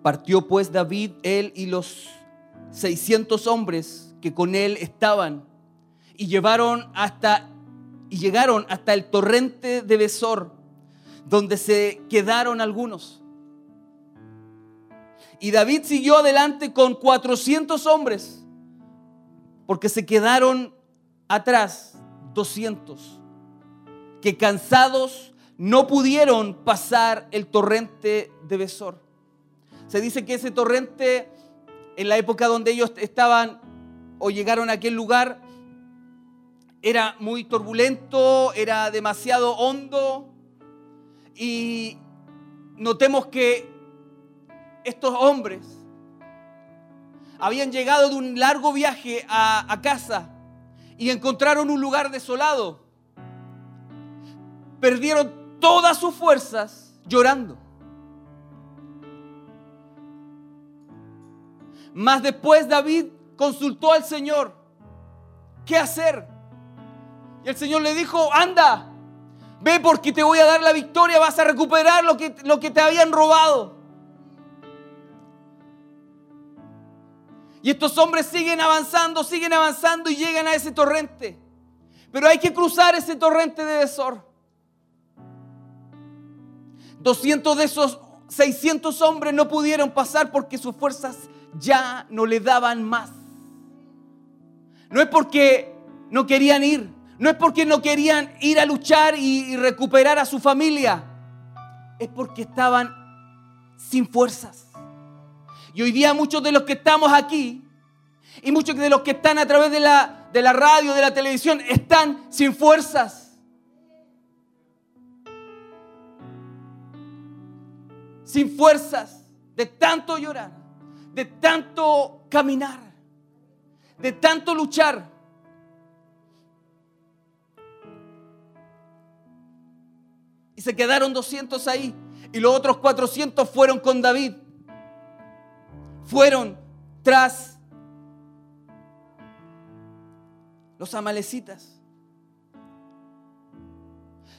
S5: Partió pues David, él y los 600 hombres que con él estaban y llevaron hasta y llegaron hasta el torrente de Besor, donde se quedaron algunos. Y David siguió adelante con 400 hombres, porque se quedaron atrás 200, que cansados no pudieron pasar el torrente de Besor. Se dice que ese torrente, en la época donde ellos estaban o llegaron a aquel lugar, era muy turbulento, era demasiado hondo y notemos que estos hombres habían llegado de un largo viaje a, a casa y encontraron un lugar desolado. Perdieron todas sus fuerzas llorando. Mas después David consultó al Señor, ¿qué hacer? Y el Señor le dijo, anda, ve porque te voy a dar la victoria, vas a recuperar lo que, lo que te habían robado. Y estos hombres siguen avanzando, siguen avanzando y llegan a ese torrente. Pero hay que cruzar ese torrente de Besor. 200 de esos 600 hombres no pudieron pasar porque sus fuerzas ya no le daban más. No es porque no querían ir, no es porque no querían ir a luchar y, recuperar a su familia, es porque estaban sin fuerzas. Y hoy día muchos de los que estamos aquí y muchos de los que están a través de la, de la radio, de la televisión, están sin fuerzas. Sin fuerzas de tanto llorar, de tanto caminar, de tanto luchar. Y se quedaron 200 ahí. Y los otros 400 fueron con David. Fueron tras los amalecitas.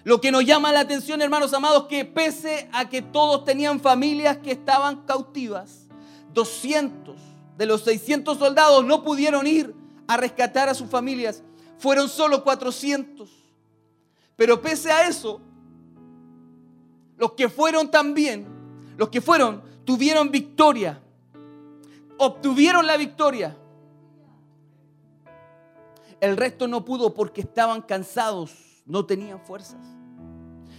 S5: Lo que nos llama la atención, hermanos amados, que pese a que todos tenían familias que estaban cautivas, 200 de los 600 soldados no pudieron ir a rescatar a sus familias. Fueron solo 400. Pero pese a eso, los que fueron también, los que fueron, tuvieron victoria. Obtuvieron la victoria. El resto no pudo porque estaban cansados, no tenían fuerzas.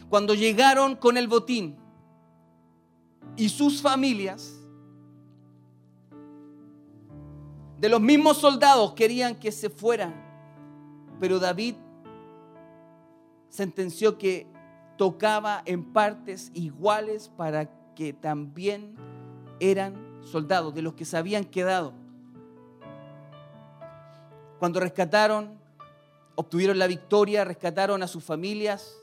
S5: Cuando llegaron con el botín y sus familias, de los mismos soldados querían que se fueran, pero David sentenció que tocaba en partes iguales para que también eran soldados, de los que se habían quedado. Cuando rescataron, obtuvieron la victoria, rescataron a sus familias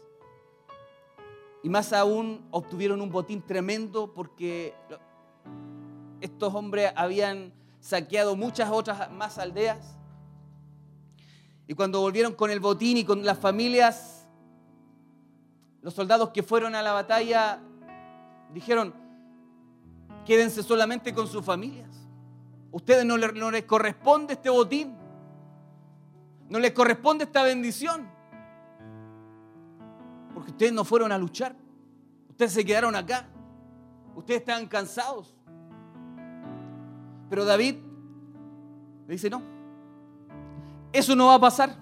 S5: y más aún obtuvieron un botín tremendo porque estos hombres habían saqueado muchas otras más aldeas. Y cuando volvieron con el botín y con las familias, los soldados que fueron a la batalla dijeron, quédense solamente con sus familias. Ustedes no, les, no les corresponde este botín. No les corresponde esta bendición. Porque ustedes no fueron a luchar. Ustedes se quedaron acá. Ustedes estaban cansados. Pero David le dice, no, eso no va a pasar.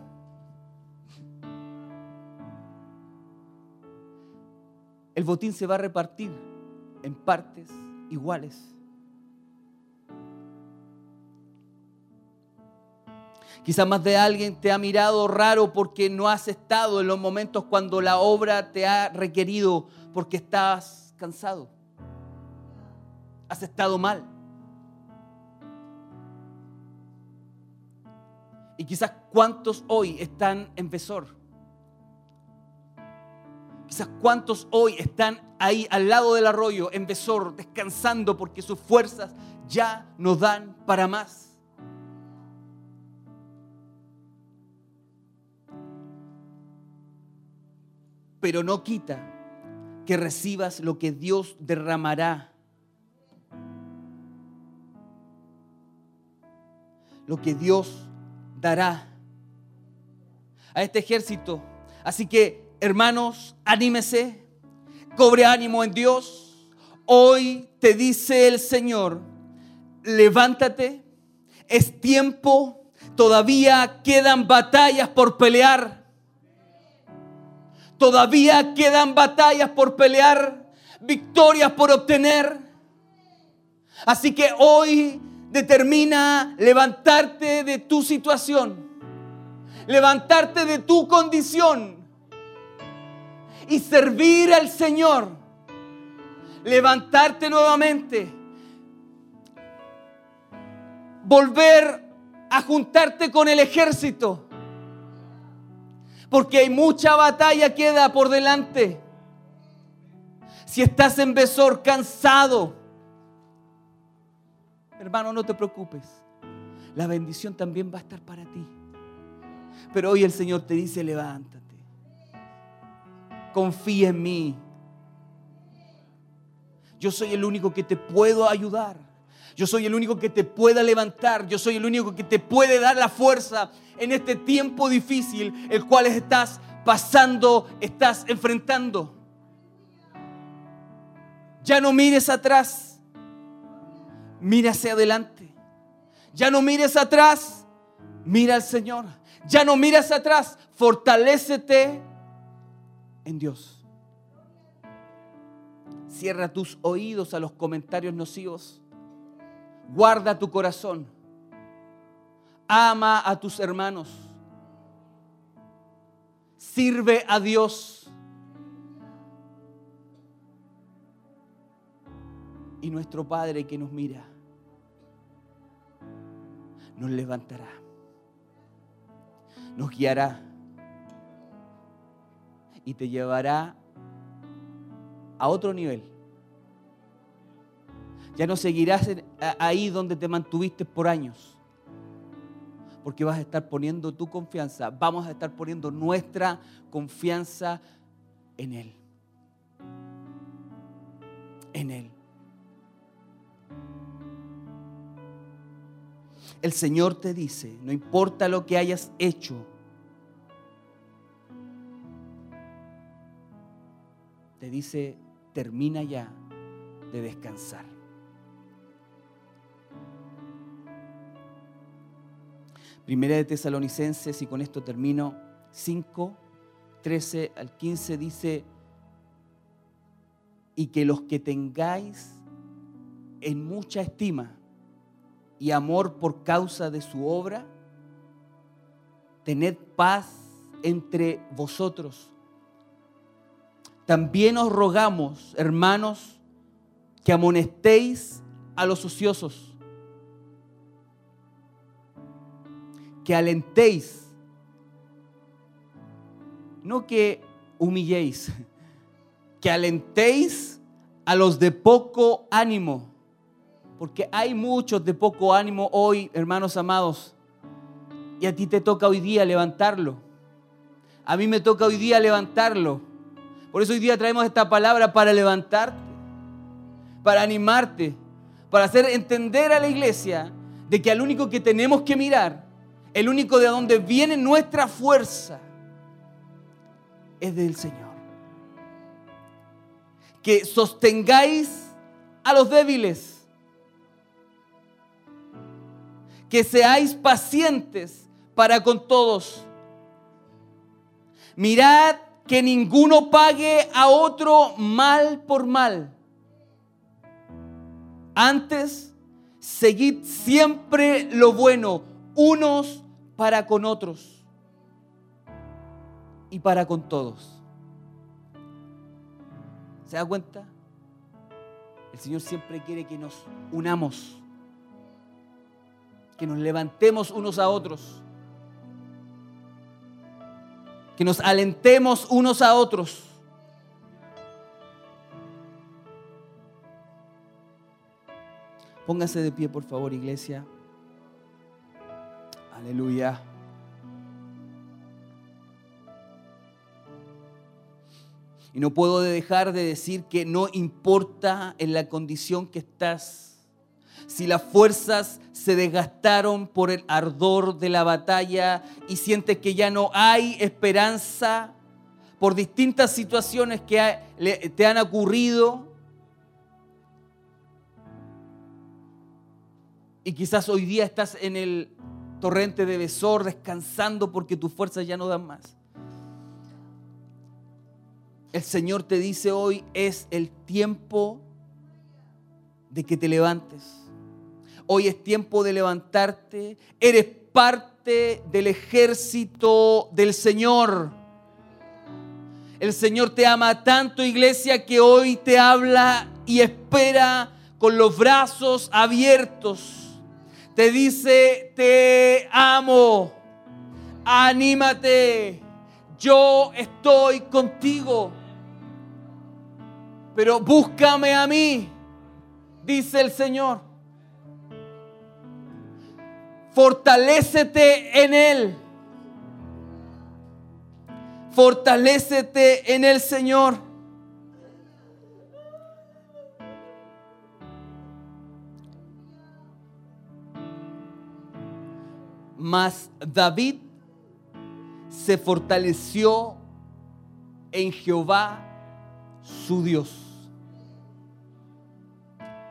S5: El botín se va a repartir en partes iguales. Quizás más de alguien te ha mirado raro porque no has estado en los momentos cuando la obra te ha requerido porque estás cansado. Has estado mal. Y quizás cuántos hoy están en Besor. Quizás cuántos hoy están ahí al lado del arroyo, en Besor, descansando porque sus fuerzas ya no dan para más. Pero no quita que recibas lo que Dios derramará. lo que Dios dará a este ejército. Así que, hermanos, anímese, cobre ánimo en Dios. Hoy te dice el Señor, levántate, es tiempo, todavía quedan batallas por pelear. Todavía quedan batallas por pelear, victorias por obtener. Así que hoy determina levantarte de tu situación, levantarte de tu condición y servir al Señor. Levantarte nuevamente. Volver a juntarte con el ejército. Porque hay mucha batalla queda por delante. Si estás en Besor cansado, hermano, no te preocupes. La bendición también va a estar para ti. Pero hoy el Señor te dice, levántate. Confía en mí. Yo soy el único que te puedo ayudar. Yo soy el único que te pueda levantar. Yo soy el único que te puede dar la fuerza en este tiempo difícil, el cual estás pasando, estás enfrentando. Ya no mires atrás. Mira hacia adelante. Ya no mires atrás. Mira al Señor. Ya no mires atrás. Fortalécete en Dios. Cierra tus oídos a los comentarios nocivos. Guarda tu corazón. Ama a tus hermanos. Sirve a Dios. Y nuestro Padre que nos mira nos levantará. Nos guiará. Y te llevará a otro nivel. Ya no seguirás ahí donde te mantuviste por años. Porque vas a estar poniendo tu confianza, vamos a estar poniendo nuestra confianza en Él. En Él. El Señor te dice, no importa lo que hayas hecho, te dice, termina ya de descansar. Primera de Tesalonicenses, y con esto termino, 5, 13 al 15 dice, y que los que tengáis en mucha estima y amor por causa de su obra, tened paz entre vosotros. También os rogamos, hermanos, que amonestéis a los ociosos, que alentéis, no que humilléis, que alentéis a los de poco ánimo, porque hay muchos de poco ánimo hoy, hermanos amados, y a ti te toca hoy día levantarlo. A mí me toca hoy día levantarlo. Por eso hoy día traemos esta palabra para levantarte, para animarte, para hacer entender a la iglesia de que al único que tenemos que mirar, el único de donde viene nuestra fuerza, es del Señor. Que sostengáis a los débiles, que seáis pacientes para con todos. Mirad que ninguno pague a otro mal por mal. Antes, seguid siempre lo bueno, unos para con otros y para con todos. ¿Se da cuenta? El Señor siempre quiere que nos unamos, que nos levantemos unos a otros, que nos alentemos unos a otros. Póngase de pie, por favor, iglesia. Aleluya. Y no puedo dejar de decir que no importa en la condición que estás, si las fuerzas se desgastaron por el ardor de la batalla y sientes que ya no hay esperanza por distintas situaciones que te han ocurrido. Y quizás hoy día estás en el torrente de Besor descansando porque tus fuerzas ya no dan más. El Señor te dice hoy es el tiempo de que te levantes. Hoy es tiempo de levantarte. Eres parte del ejército del Señor. El Señor te ama tanto, iglesia, que hoy te habla y espera con los brazos abiertos. Te dice, te amo, anímate, yo estoy contigo. Pero búscame a mí, dice el Señor. Fortalécete en Él. Fortalécete en el Señor. Mas David se fortaleció en Jehová su Dios.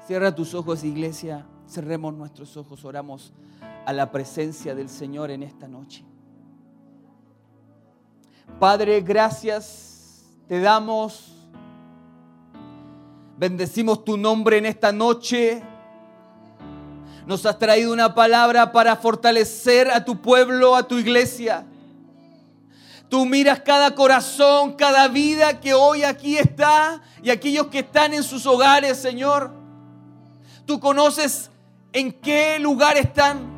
S5: Cierra tus ojos, iglesia. Cerremos nuestros ojos. Oramos a la presencia del Señor en esta noche. Padre, gracias te damos. Bendecimos tu nombre en esta noche. Nos has traído una palabra para fortalecer a tu pueblo, a tu iglesia. Tú miras cada corazón, cada vida que hoy aquí está y aquellos que están en sus hogares, Señor. Tú conoces en qué lugar están,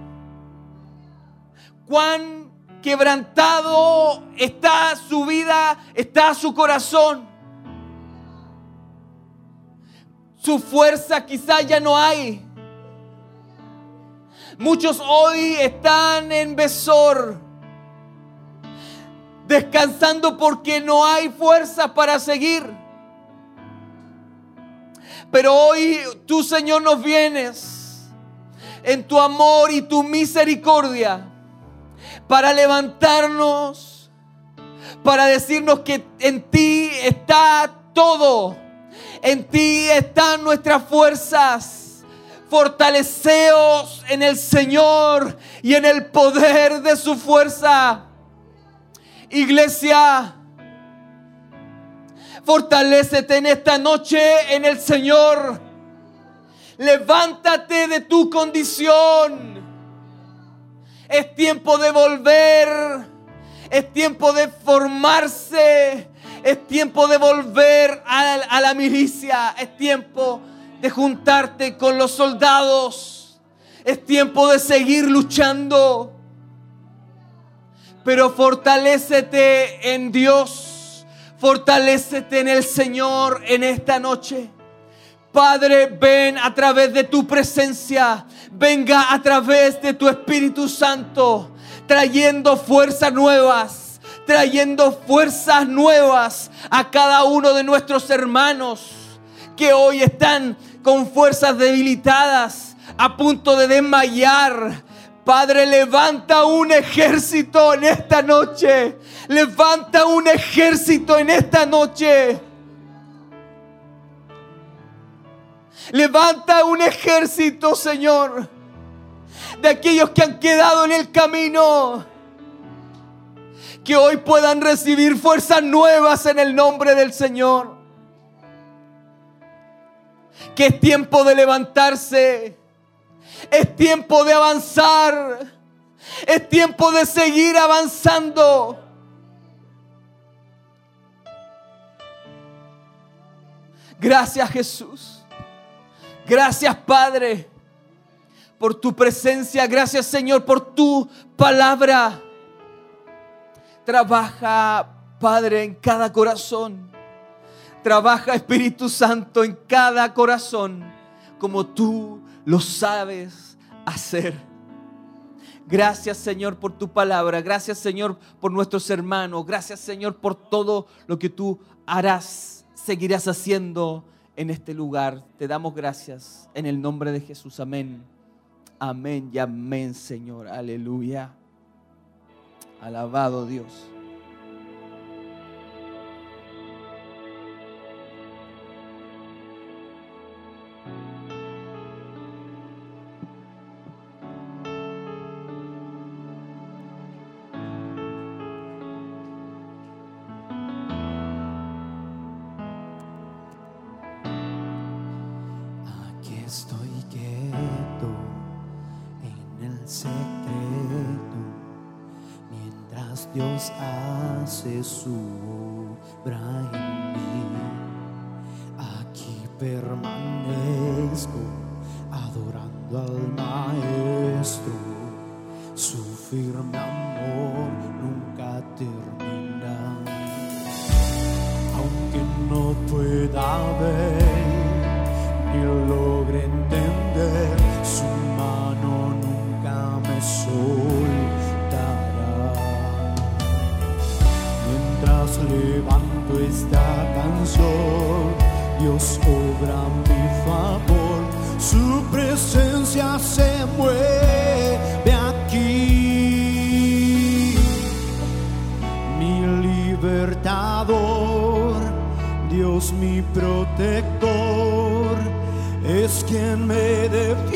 S5: cuán quebrantado está su vida, está su corazón. Su fuerza quizás ya no hay. Muchos hoy están en Besor, descansando porque no hay fuerza para seguir. Pero hoy tú, Señor, nos vienes en tu amor y tu misericordia para levantarnos, para decirnos que en ti está todo, en ti están nuestras fuerzas. Fortaleceos en el Señor y en el poder de su fuerza. Iglesia, fortalécete en esta noche en el Señor. Levántate de tu condición. Es tiempo de volver. Es tiempo de formarse. Es tiempo de volver a, la milicia. Es tiempo de juntarte con los soldados. Es tiempo de seguir luchando. Pero fortalécete en Dios. Fortalécete en el Señor en esta noche. Padre, ven a través de tu presencia. Venga a través de tu Espíritu Santo. Trayendo fuerzas nuevas. Trayendo fuerzas nuevas a cada uno de nuestros hermanos que hoy están con fuerzas debilitadas, a punto de desmayar. Padre, levanta un ejército en esta noche. Levanta un ejército en esta noche. Levanta un ejército, Señor, de aquellos que han quedado en el camino. Que hoy puedan recibir fuerzas nuevas en el nombre del Señor. Que es tiempo de levantarse. Es tiempo de avanzar. Es tiempo de seguir avanzando. Gracias Jesús. Gracias Padre por tu presencia. Gracias Señor por tu palabra. Trabaja Padre en cada corazón. Trabaja Espíritu Santo en cada corazón como tú lo sabes hacer. Gracias Señor por tu palabra. Gracias Señor por nuestros hermanos. Gracias Señor por todo lo que tú harás, seguirás haciendo en este lugar. Te damos gracias en el nombre de Jesús. Amén. Amén y amén, Señor. Aleluya. Alabado Dios.
S4: Dios hace su obra en mí. Aquí permanezco adorando al Maestro, su firme amor nunca termina aunque no pueda ver Dios obra mi favor, su presencia se mueve aquí. Mi libertador, Dios mi protector, es quien me defiende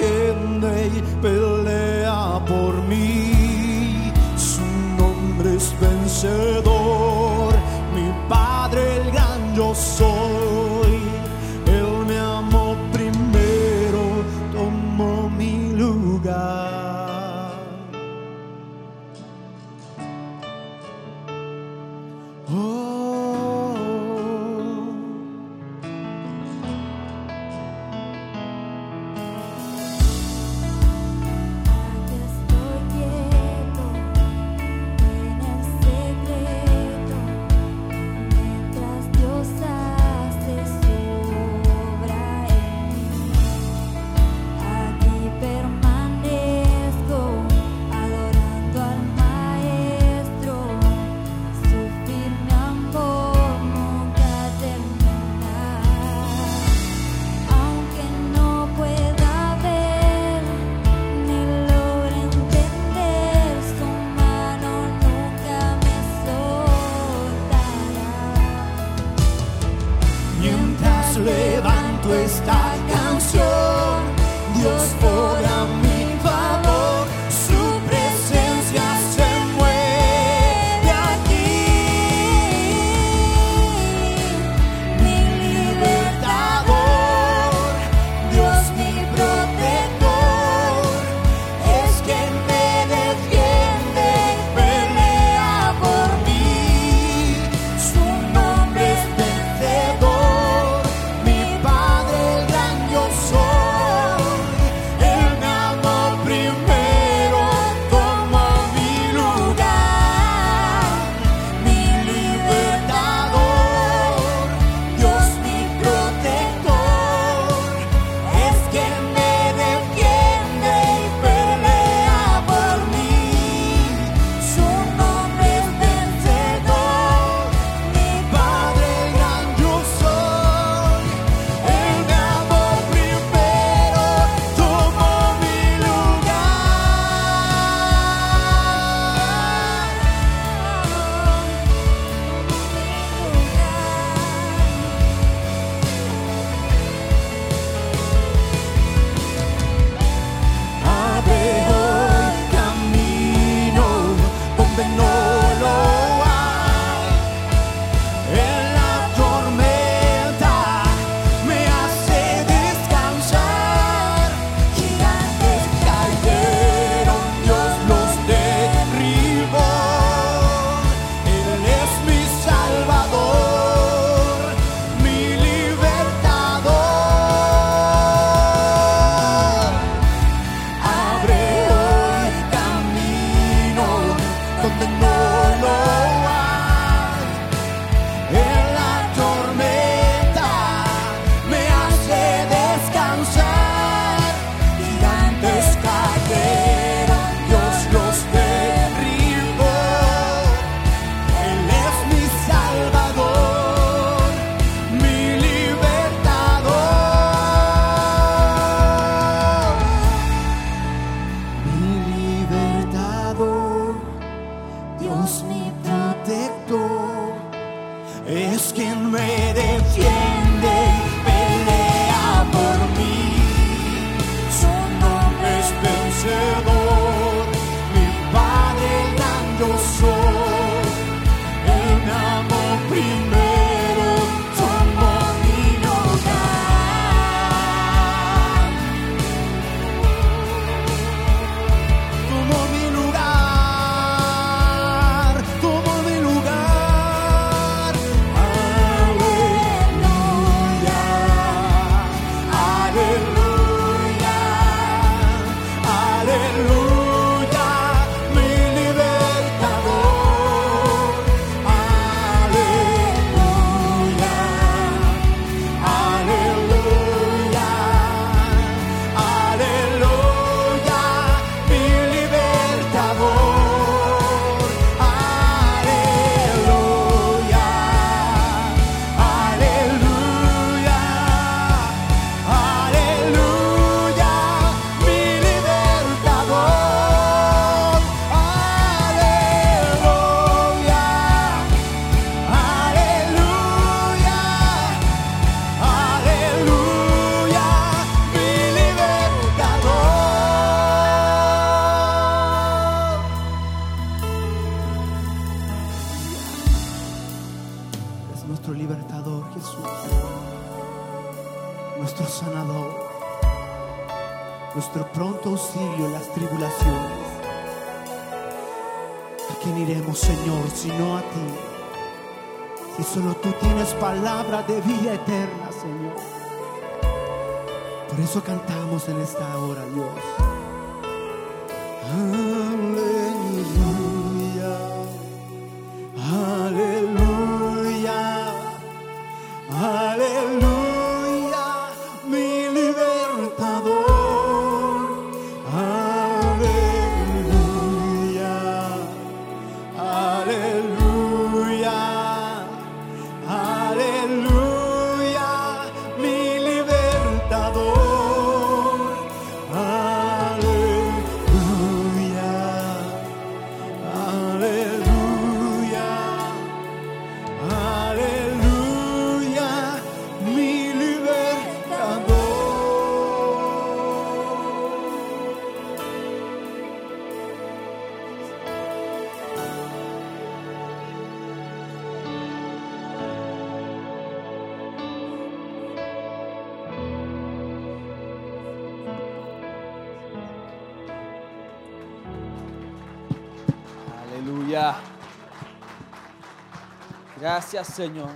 S5: Gracias Señor.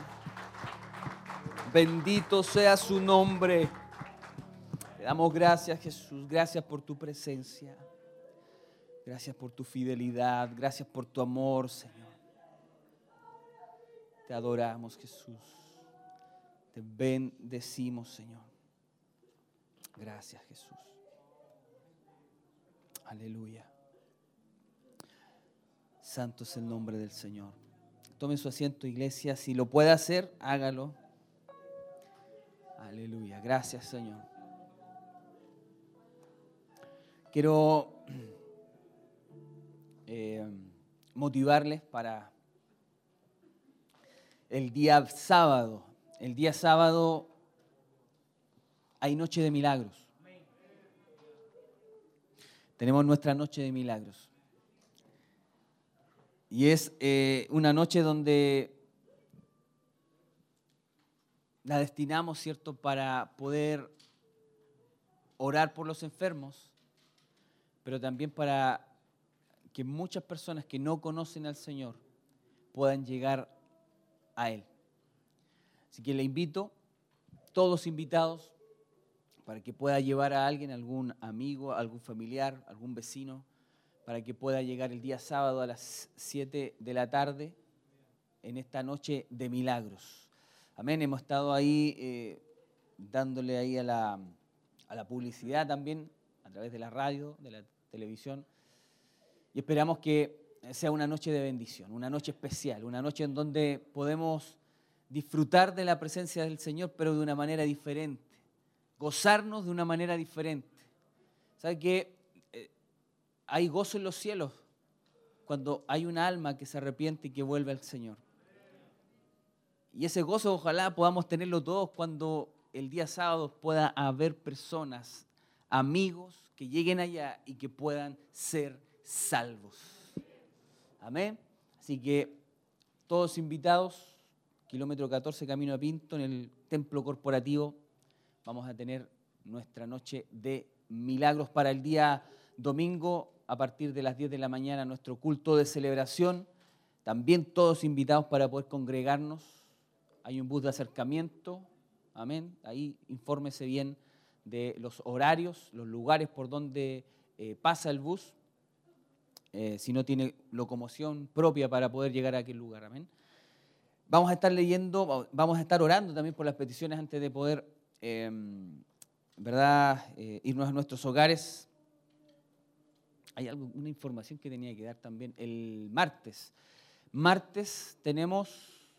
S5: Bendito sea su nombre. Te damos gracias Jesús. Gracias por tu presencia. Gracias por tu fidelidad. Gracias por tu amor Señor. Te adoramos Jesús. Te bendecimos Señor. Gracias Jesús. Aleluya. Santo es el nombre del Señor. Tome su asiento, iglesia. Si lo puede hacer, hágalo. Aleluya. Gracias, Señor. Quiero eh, motivarles para el día sábado. El día sábado hay noche de milagros. Tenemos nuestra noche de milagros. Y es eh, una noche donde la destinamos, ¿cierto?, para poder orar por los enfermos, pero también para que muchas personas que no conocen al Señor puedan llegar a Él. Así que le invito, todos invitados, para que pueda llevar a alguien, algún amigo, algún familiar, algún vecino, para que pueda llegar el día sábado a las 7 de la tarde en esta noche de milagros. Amén, hemos estado ahí eh, dándole ahí a la, a la publicidad también, a través de la radio, de la televisión, y esperamos que sea una noche de bendición, una noche especial, una noche en donde podemos disfrutar de la presencia del Señor, pero de una manera diferente, gozarnos de una manera diferente. ¿Sabe qué? Hay gozo en los cielos cuando hay una alma que se arrepiente y que vuelve al Señor. Y ese gozo ojalá podamos tenerlo todos cuando el día sábado pueda haber personas, amigos, que lleguen allá y que puedan ser salvos. Amén. Así que todos invitados, kilómetro 14, camino a Pinto, en el templo corporativo, vamos a tener nuestra noche de milagros para el día domingo a partir de las 10 de la mañana nuestro culto de celebración. También todos invitados para poder congregarnos. Hay un bus de acercamiento. Amén. Ahí infórmese bien de los horarios, los lugares por donde eh, pasa el bus. eh, si no tiene locomoción propia para poder llegar a aquel lugar. Amén. Vamos a estar leyendo, vamos a estar orando también por las peticiones antes de poder, eh, ¿verdad?, eh, irnos a nuestros hogares. Hay algo, una información que tenía que dar también el martes. Martes tenemos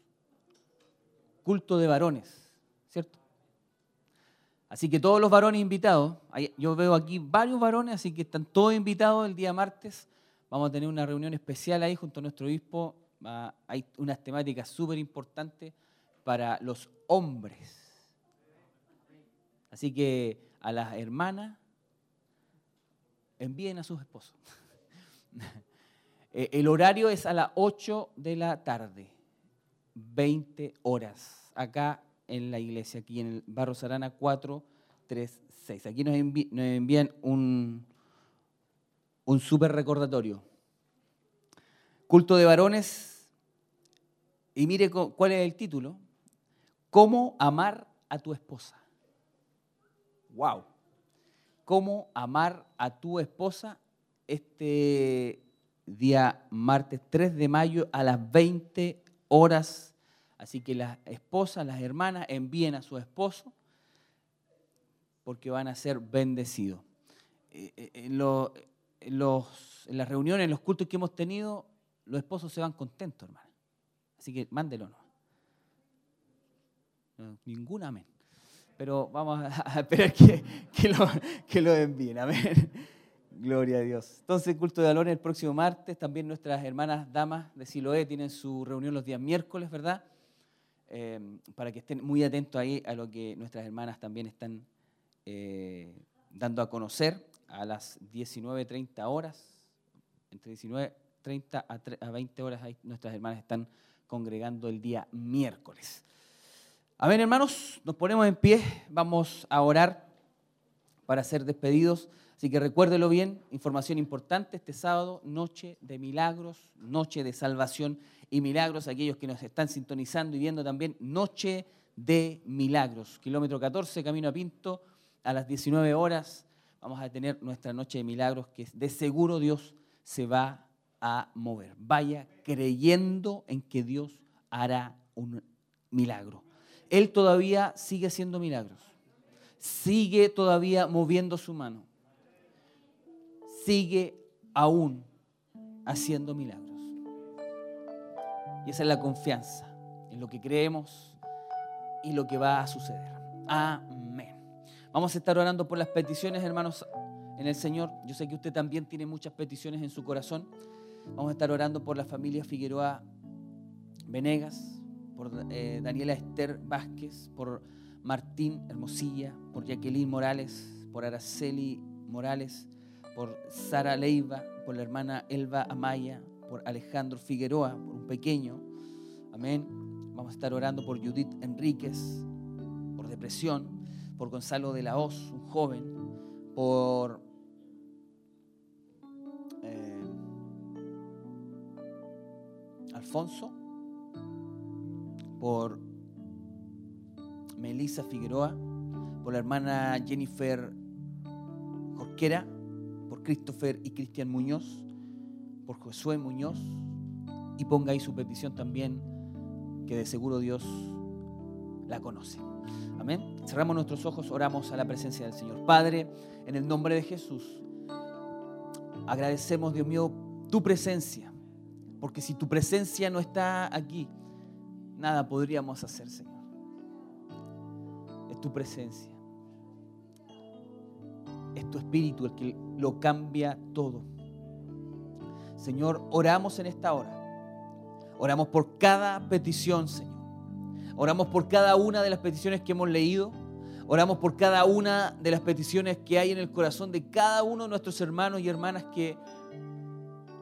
S5: culto de varones, ¿cierto? Así que todos los varones invitados, yo veo aquí varios varones, así que están todos invitados el día martes. Vamos a tener una reunión especial ahí junto a nuestro obispo. Hay unas temáticas súper importantes para los hombres. Así que a las hermanas, envíen a sus esposos. Eh, El horario es a las 8 de la tarde, 20 horas, acá en la iglesia, aquí en el Barro Sarana 4 3.6. Aquí nos, envían un, un súper recordatorio. Culto de varones. Y mire cu- cuál es el título. ¿Cómo amar a tu esposa? ¡Wow! ¿Cómo amar a tu esposa? Este día martes 3 de mayo a las 20 horas. Así que las esposas, las hermanas envíen a su esposo porque van a ser bendecidos. Eh, eh, En, las reuniones, en los cultos que hemos tenido, los esposos se van contentos, hermano. Así que mándelo. No, ningún amén. Pero vamos a, esperar que, que lo, que lo envíen. Amén. Gloria a Dios. Entonces, culto de valores el próximo martes. También nuestras hermanas damas de Siloé tienen su reunión los días miércoles, ¿verdad? Eh, para que estén muy atentos ahí a lo que nuestras hermanas también están eh, dando a conocer a las 19.30 horas. Entre 19.30 a, tre- a 20 horas ahí nuestras hermanas están congregando el día miércoles. Amén, hermanos, nos ponemos en pie, vamos a orar para ser despedidos. Así que recuérdelo bien, información importante este sábado, noche de milagros, noche de salvación y milagros. Aquellos que nos están sintonizando y viendo también, noche de milagros. Kilómetro 14, camino a Pinto, a las 19 horas vamos a tener nuestra noche de milagros que de seguro Dios se va a mover. Vaya creyendo en que Dios hará un milagro. Él todavía sigue haciendo milagros. Sigue todavía moviendo su mano. Sigue aún haciendo milagros. Y esa es la confianza en lo que creemos y lo que va a suceder. Amén. Vamos a estar orando por las peticiones, hermanos, en el Señor. Yo sé que usted también tiene muchas peticiones en su corazón. Vamos a estar orando por la familia Figueroa Venegas, por eh, Daniela Esther Vázquez, por Martín Hermosilla, por Jacqueline Morales, por Araceli Morales, por Sara Leiva, por la hermana Elba Amaya, por Alejandro Figueroa, por un pequeño. Amén. Vamos a estar orando por Judith Enríquez, por depresión, por Gonzalo de la Hoz, un joven, por eh, Alfonso, por Melissa Figueroa, por la hermana Jennifer Jorquera, por Christopher y Cristian Muñoz, por Josué Muñoz, y ponga ahí su petición también, que de seguro Dios la conoce. Amén. Cerramos nuestros ojos, oramos a la presencia del Señor. Padre, en el nombre de Jesús, agradecemos, Dios mío, tu presencia, porque si tu presencia no está aquí, nada podríamos hacer, Señor. Es tu presencia. Es tu espíritu el que lo cambia todo. Señor, oramos en esta hora. Oramos por cada petición, Señor. Oramos por cada una de las peticiones que hemos leído. Oramos por cada una de las peticiones que hay en el corazón de cada uno de nuestros hermanos y hermanas que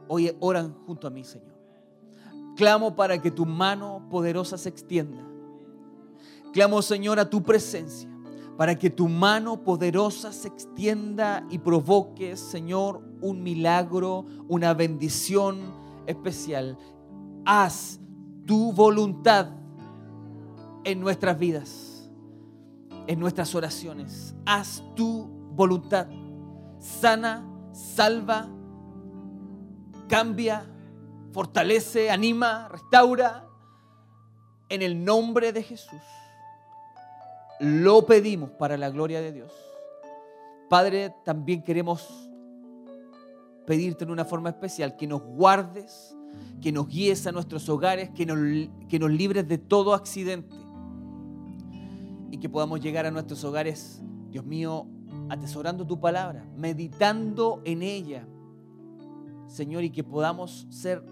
S5: hoy oran junto a mí, Señor. Clamo para que tu mano poderosa se extienda. Clamo, Señor, a tu presencia, para que tu mano poderosa se extienda y provoque, Señor, un milagro, una bendición especial. Haz tu voluntad en nuestras vidas, en nuestras oraciones. Haz tu voluntad. Sana, salva, cambia, fortalece, anima, restaura. En el nombre de Jesús. Lo pedimos para la gloria de Dios. Padre, también queremos pedirte en una forma especial que nos guardes, que nos guíes a nuestros hogares, que nos, que nos libres de todo accidente y que podamos llegar a nuestros hogares, Dios mío, atesorando tu palabra, meditando en ella, Señor, y que podamos ser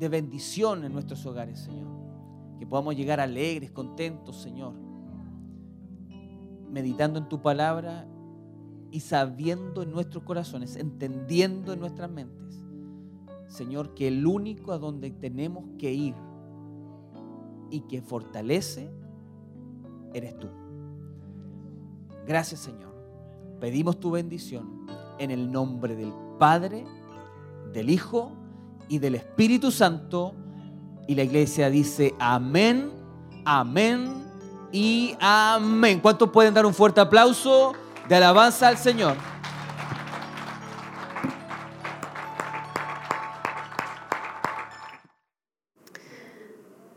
S5: de bendición en nuestros hogares, Señor. Que podamos llegar alegres, contentos, Señor, meditando en tu palabra y sabiendo en nuestros corazones, entendiendo en nuestras mentes, Señor, que el único a donde tenemos que ir y que fortalece, eres tú. Gracias Señor. Pedimos tu bendición en el nombre del Padre, del Hijo y del Espíritu Santo. Y la iglesia dice amén, amén y amén. ¿Cuántos pueden dar un fuerte aplauso de alabanza al Señor?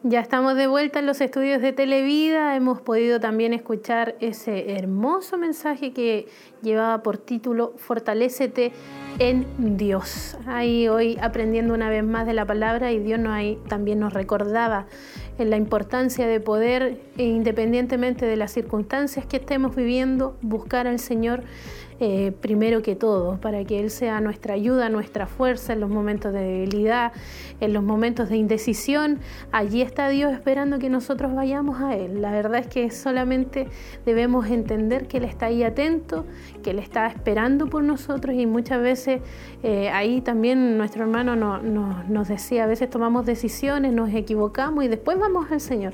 S1: Ya estamos de vuelta en los estudios de Televida. Hemos podido también escuchar ese hermoso mensaje que llevaba por título Fortalécete en Dios. Ahí hoy aprendiendo una vez más de la palabra y Dios también nos recordaba en la importancia de poder, independientemente de las circunstancias que estemos viviendo, buscar al Señor eh, primero que todo, para que Él sea nuestra ayuda, nuestra fuerza en los momentos de debilidad, en los momentos de indecisión. Allí está Dios esperando que nosotros vayamos a Él. La verdad es que solamente debemos entender que Él está ahí atento, que Él está esperando por nosotros y muchas veces eh, ahí también nuestro hermano no- no- nos decía, a veces tomamos decisiones, nos equivocamos y después vamos al Señor.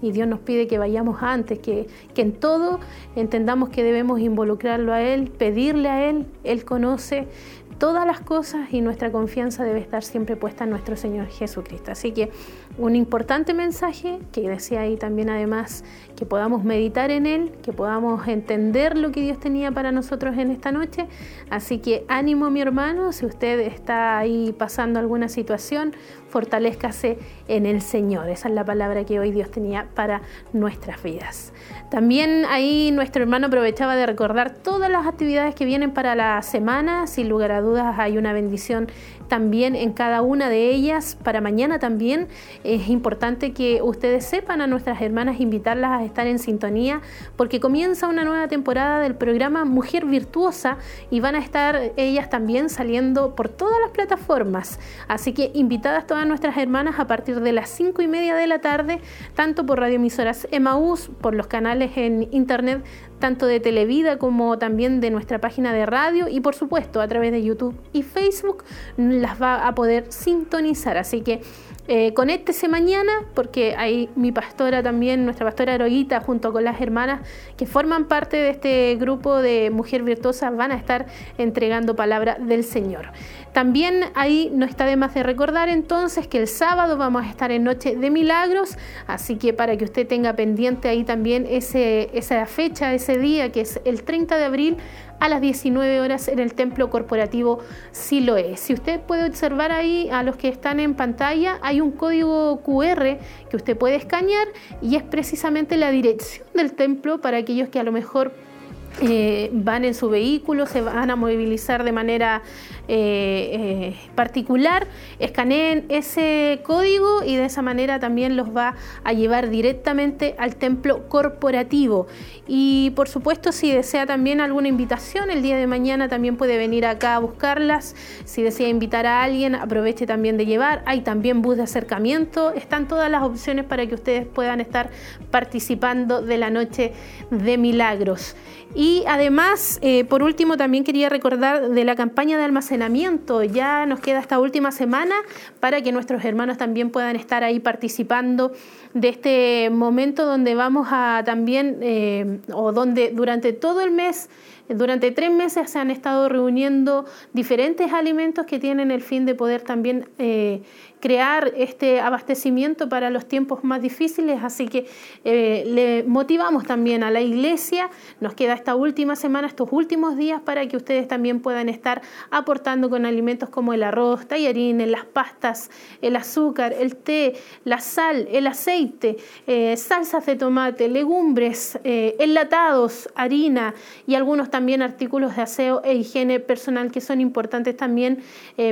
S1: Y Dios nos pide que vayamos antes, que, que en todo entendamos que debemos involucrarlo a Él, pedirle a Él. Él conoce todas las cosas y nuestra confianza debe estar siempre puesta en nuestro Señor Jesucristo. Así que un importante mensaje que decía ahí también además que podamos meditar en Él, que podamos entender lo que Dios tenía para nosotros en esta noche. Así que ánimo mi hermano, si usted está ahí pasando alguna situación, fortalezcase en el Señor. Esa es la palabra que hoy Dios tenía para nuestras vidas. También ahí nuestro hermano aprovechaba de recordar todas las actividades que vienen para la semana. Sin lugar a dudas hay una bendición también en cada una de ellas. Para mañana también es importante que ustedes sepan a nuestras hermanas, invitarlas a estar en sintonía, porque comienza una nueva temporada del programa Mujer Virtuosa y van a estar ellas también saliendo por todas las plataformas. Así que invitadas todas nuestras hermanas a partir de las 5 y media de la tarde, tanto por radioemisoras Emaús, por los canales en internet tanto de Televida como también de nuestra página de radio y por supuesto a través de YouTube y Facebook las va a poder sintonizar. Así que eh, conéctese mañana porque ahí mi pastora también, nuestra pastora Heroíta, junto con las hermanas que forman parte de este grupo de Mujer Virtuosa, van a estar entregando palabra del Señor. También ahí no está de más de recordar entonces que el sábado vamos a estar en Noche de Milagros, así que para que usted tenga pendiente ahí también ese, esa fecha, ese día que es el 30 de abril a las 19 horas en el templo corporativo Siloé. Si usted puede observar ahí a los que están en pantalla, hay un código QR que usted puede escanear y es precisamente la dirección del templo para aquellos que a lo mejor eh, van en su vehículo, se van a movilizar de manera eh, eh, particular, escaneen ese código y de esa manera también los va a llevar directamente al templo corporativo. Y por supuesto, si desea también alguna invitación, el día de mañana también puede venir acá a buscarlas. Si desea invitar a alguien, aproveche también de llevar. Hay también bus de acercamiento. Están todas las opciones para que ustedes puedan estar participando de la noche de milagros. Y además, eh, por último, también quería recordar de la campaña de almacenamiento. Ya nos queda esta última semana para que nuestros hermanos también puedan estar ahí participando de este momento donde vamos a también, eh, o donde durante todo el mes, durante tres meses se han estado reuniendo diferentes alimentos que tienen el fin de poder también eh, crear este abastecimiento para los tiempos más difíciles. Así que eh, le motivamos también a la iglesia. Nos queda esta última semana, estos últimos días, para que ustedes también puedan estar aportando con alimentos como el arroz, tallarines, las pastas, el azúcar, el té, la sal, el aceite, eh, salsas de tomate, legumbres, eh, enlatados, harina y algunos también artículos de aseo e higiene personal que son importantes también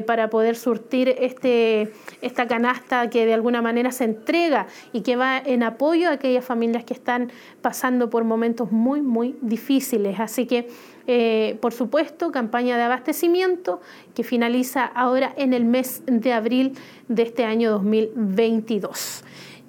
S1: para poder surtir este esta canasta que de alguna manera se entrega y que va en apoyo a aquellas familias que están pasando por momentos muy, muy difíciles. Así que, eh, por supuesto, campaña de abastecimiento que finaliza ahora en el mes de abril de este año 2022.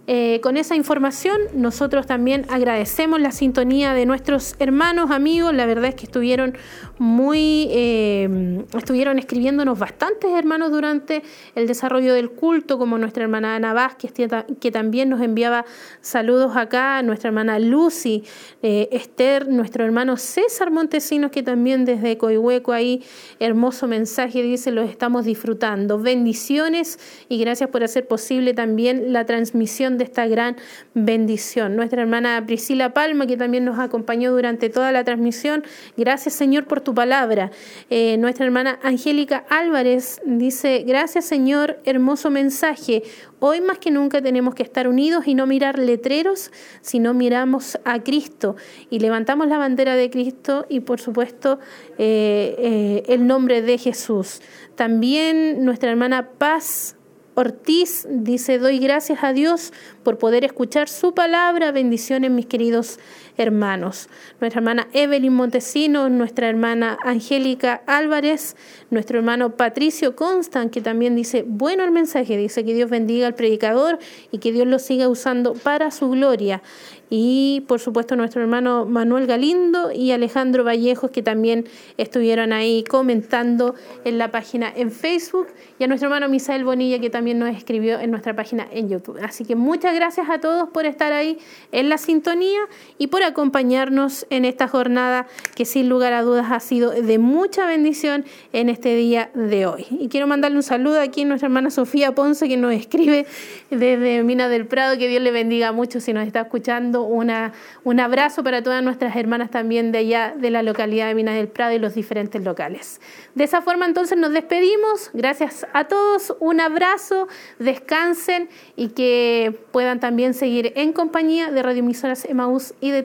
S1: Eh, con esa información, nosotros también agradecemos la sintonía de nuestros hermanos, amigos. La verdad es que estuvieron muy, eh, estuvieron escribiéndonos bastantes hermanos durante el desarrollo del culto, como nuestra hermana Ana Vázquez, que, ta- que también nos enviaba saludos acá, nuestra hermana Lucy, eh, Esther, nuestro hermano César Montesinos, que también desde Coihueco ahí, hermoso mensaje, dice, los estamos disfrutando. Bendiciones y gracias por hacer posible también la transmisión de esta gran bendición. Nuestra hermana Priscila Palma, que también nos acompañó durante toda la transmisión. Gracias Señor por tu palabra. Eh, nuestra hermana Angélica Álvarez dice, gracias Señor, hermoso mensaje. Hoy más que nunca tenemos que estar unidos y no mirar letreros, sino miramos a Cristo y levantamos la bandera de Cristo y por supuesto eh, eh, el nombre de Jesús. También nuestra hermana Paz Ortiz dice, doy gracias a Dios por poder escuchar su palabra. Bendiciones, mis queridos hermanos. Nuestra hermana Evelyn Montesinos, nuestra hermana Angélica Álvarez, nuestro hermano Patricio Constant, que también dice, bueno el mensaje, dice que Dios bendiga al predicador y que Dios lo siga usando para su gloria. Y por supuesto nuestro hermano Manuel Galindo y Alejandro Vallejos, que también estuvieron ahí comentando en la página en Facebook, y a nuestro hermano Misael Bonilla, que también nos escribió en nuestra página en YouTube. Así que muchas gracias a todos por estar ahí en la sintonía y por acompañarnos en esta jornada que sin lugar a dudas ha sido de mucha bendición en este día de hoy. Y quiero mandarle un saludo aquí a nuestra hermana Sofía Ponce, que nos escribe desde Mina del Prado, que Dios le bendiga mucho si nos está escuchando. Una, un abrazo para todas nuestras hermanas también de allá de la localidad de Minas del Prado y los diferentes locales. De esa forma entonces nos despedimos. Gracias a todos, un abrazo, descansen y que puedan también seguir en compañía de radioemisoras Emaús y de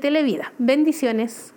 S1: Bendiciones.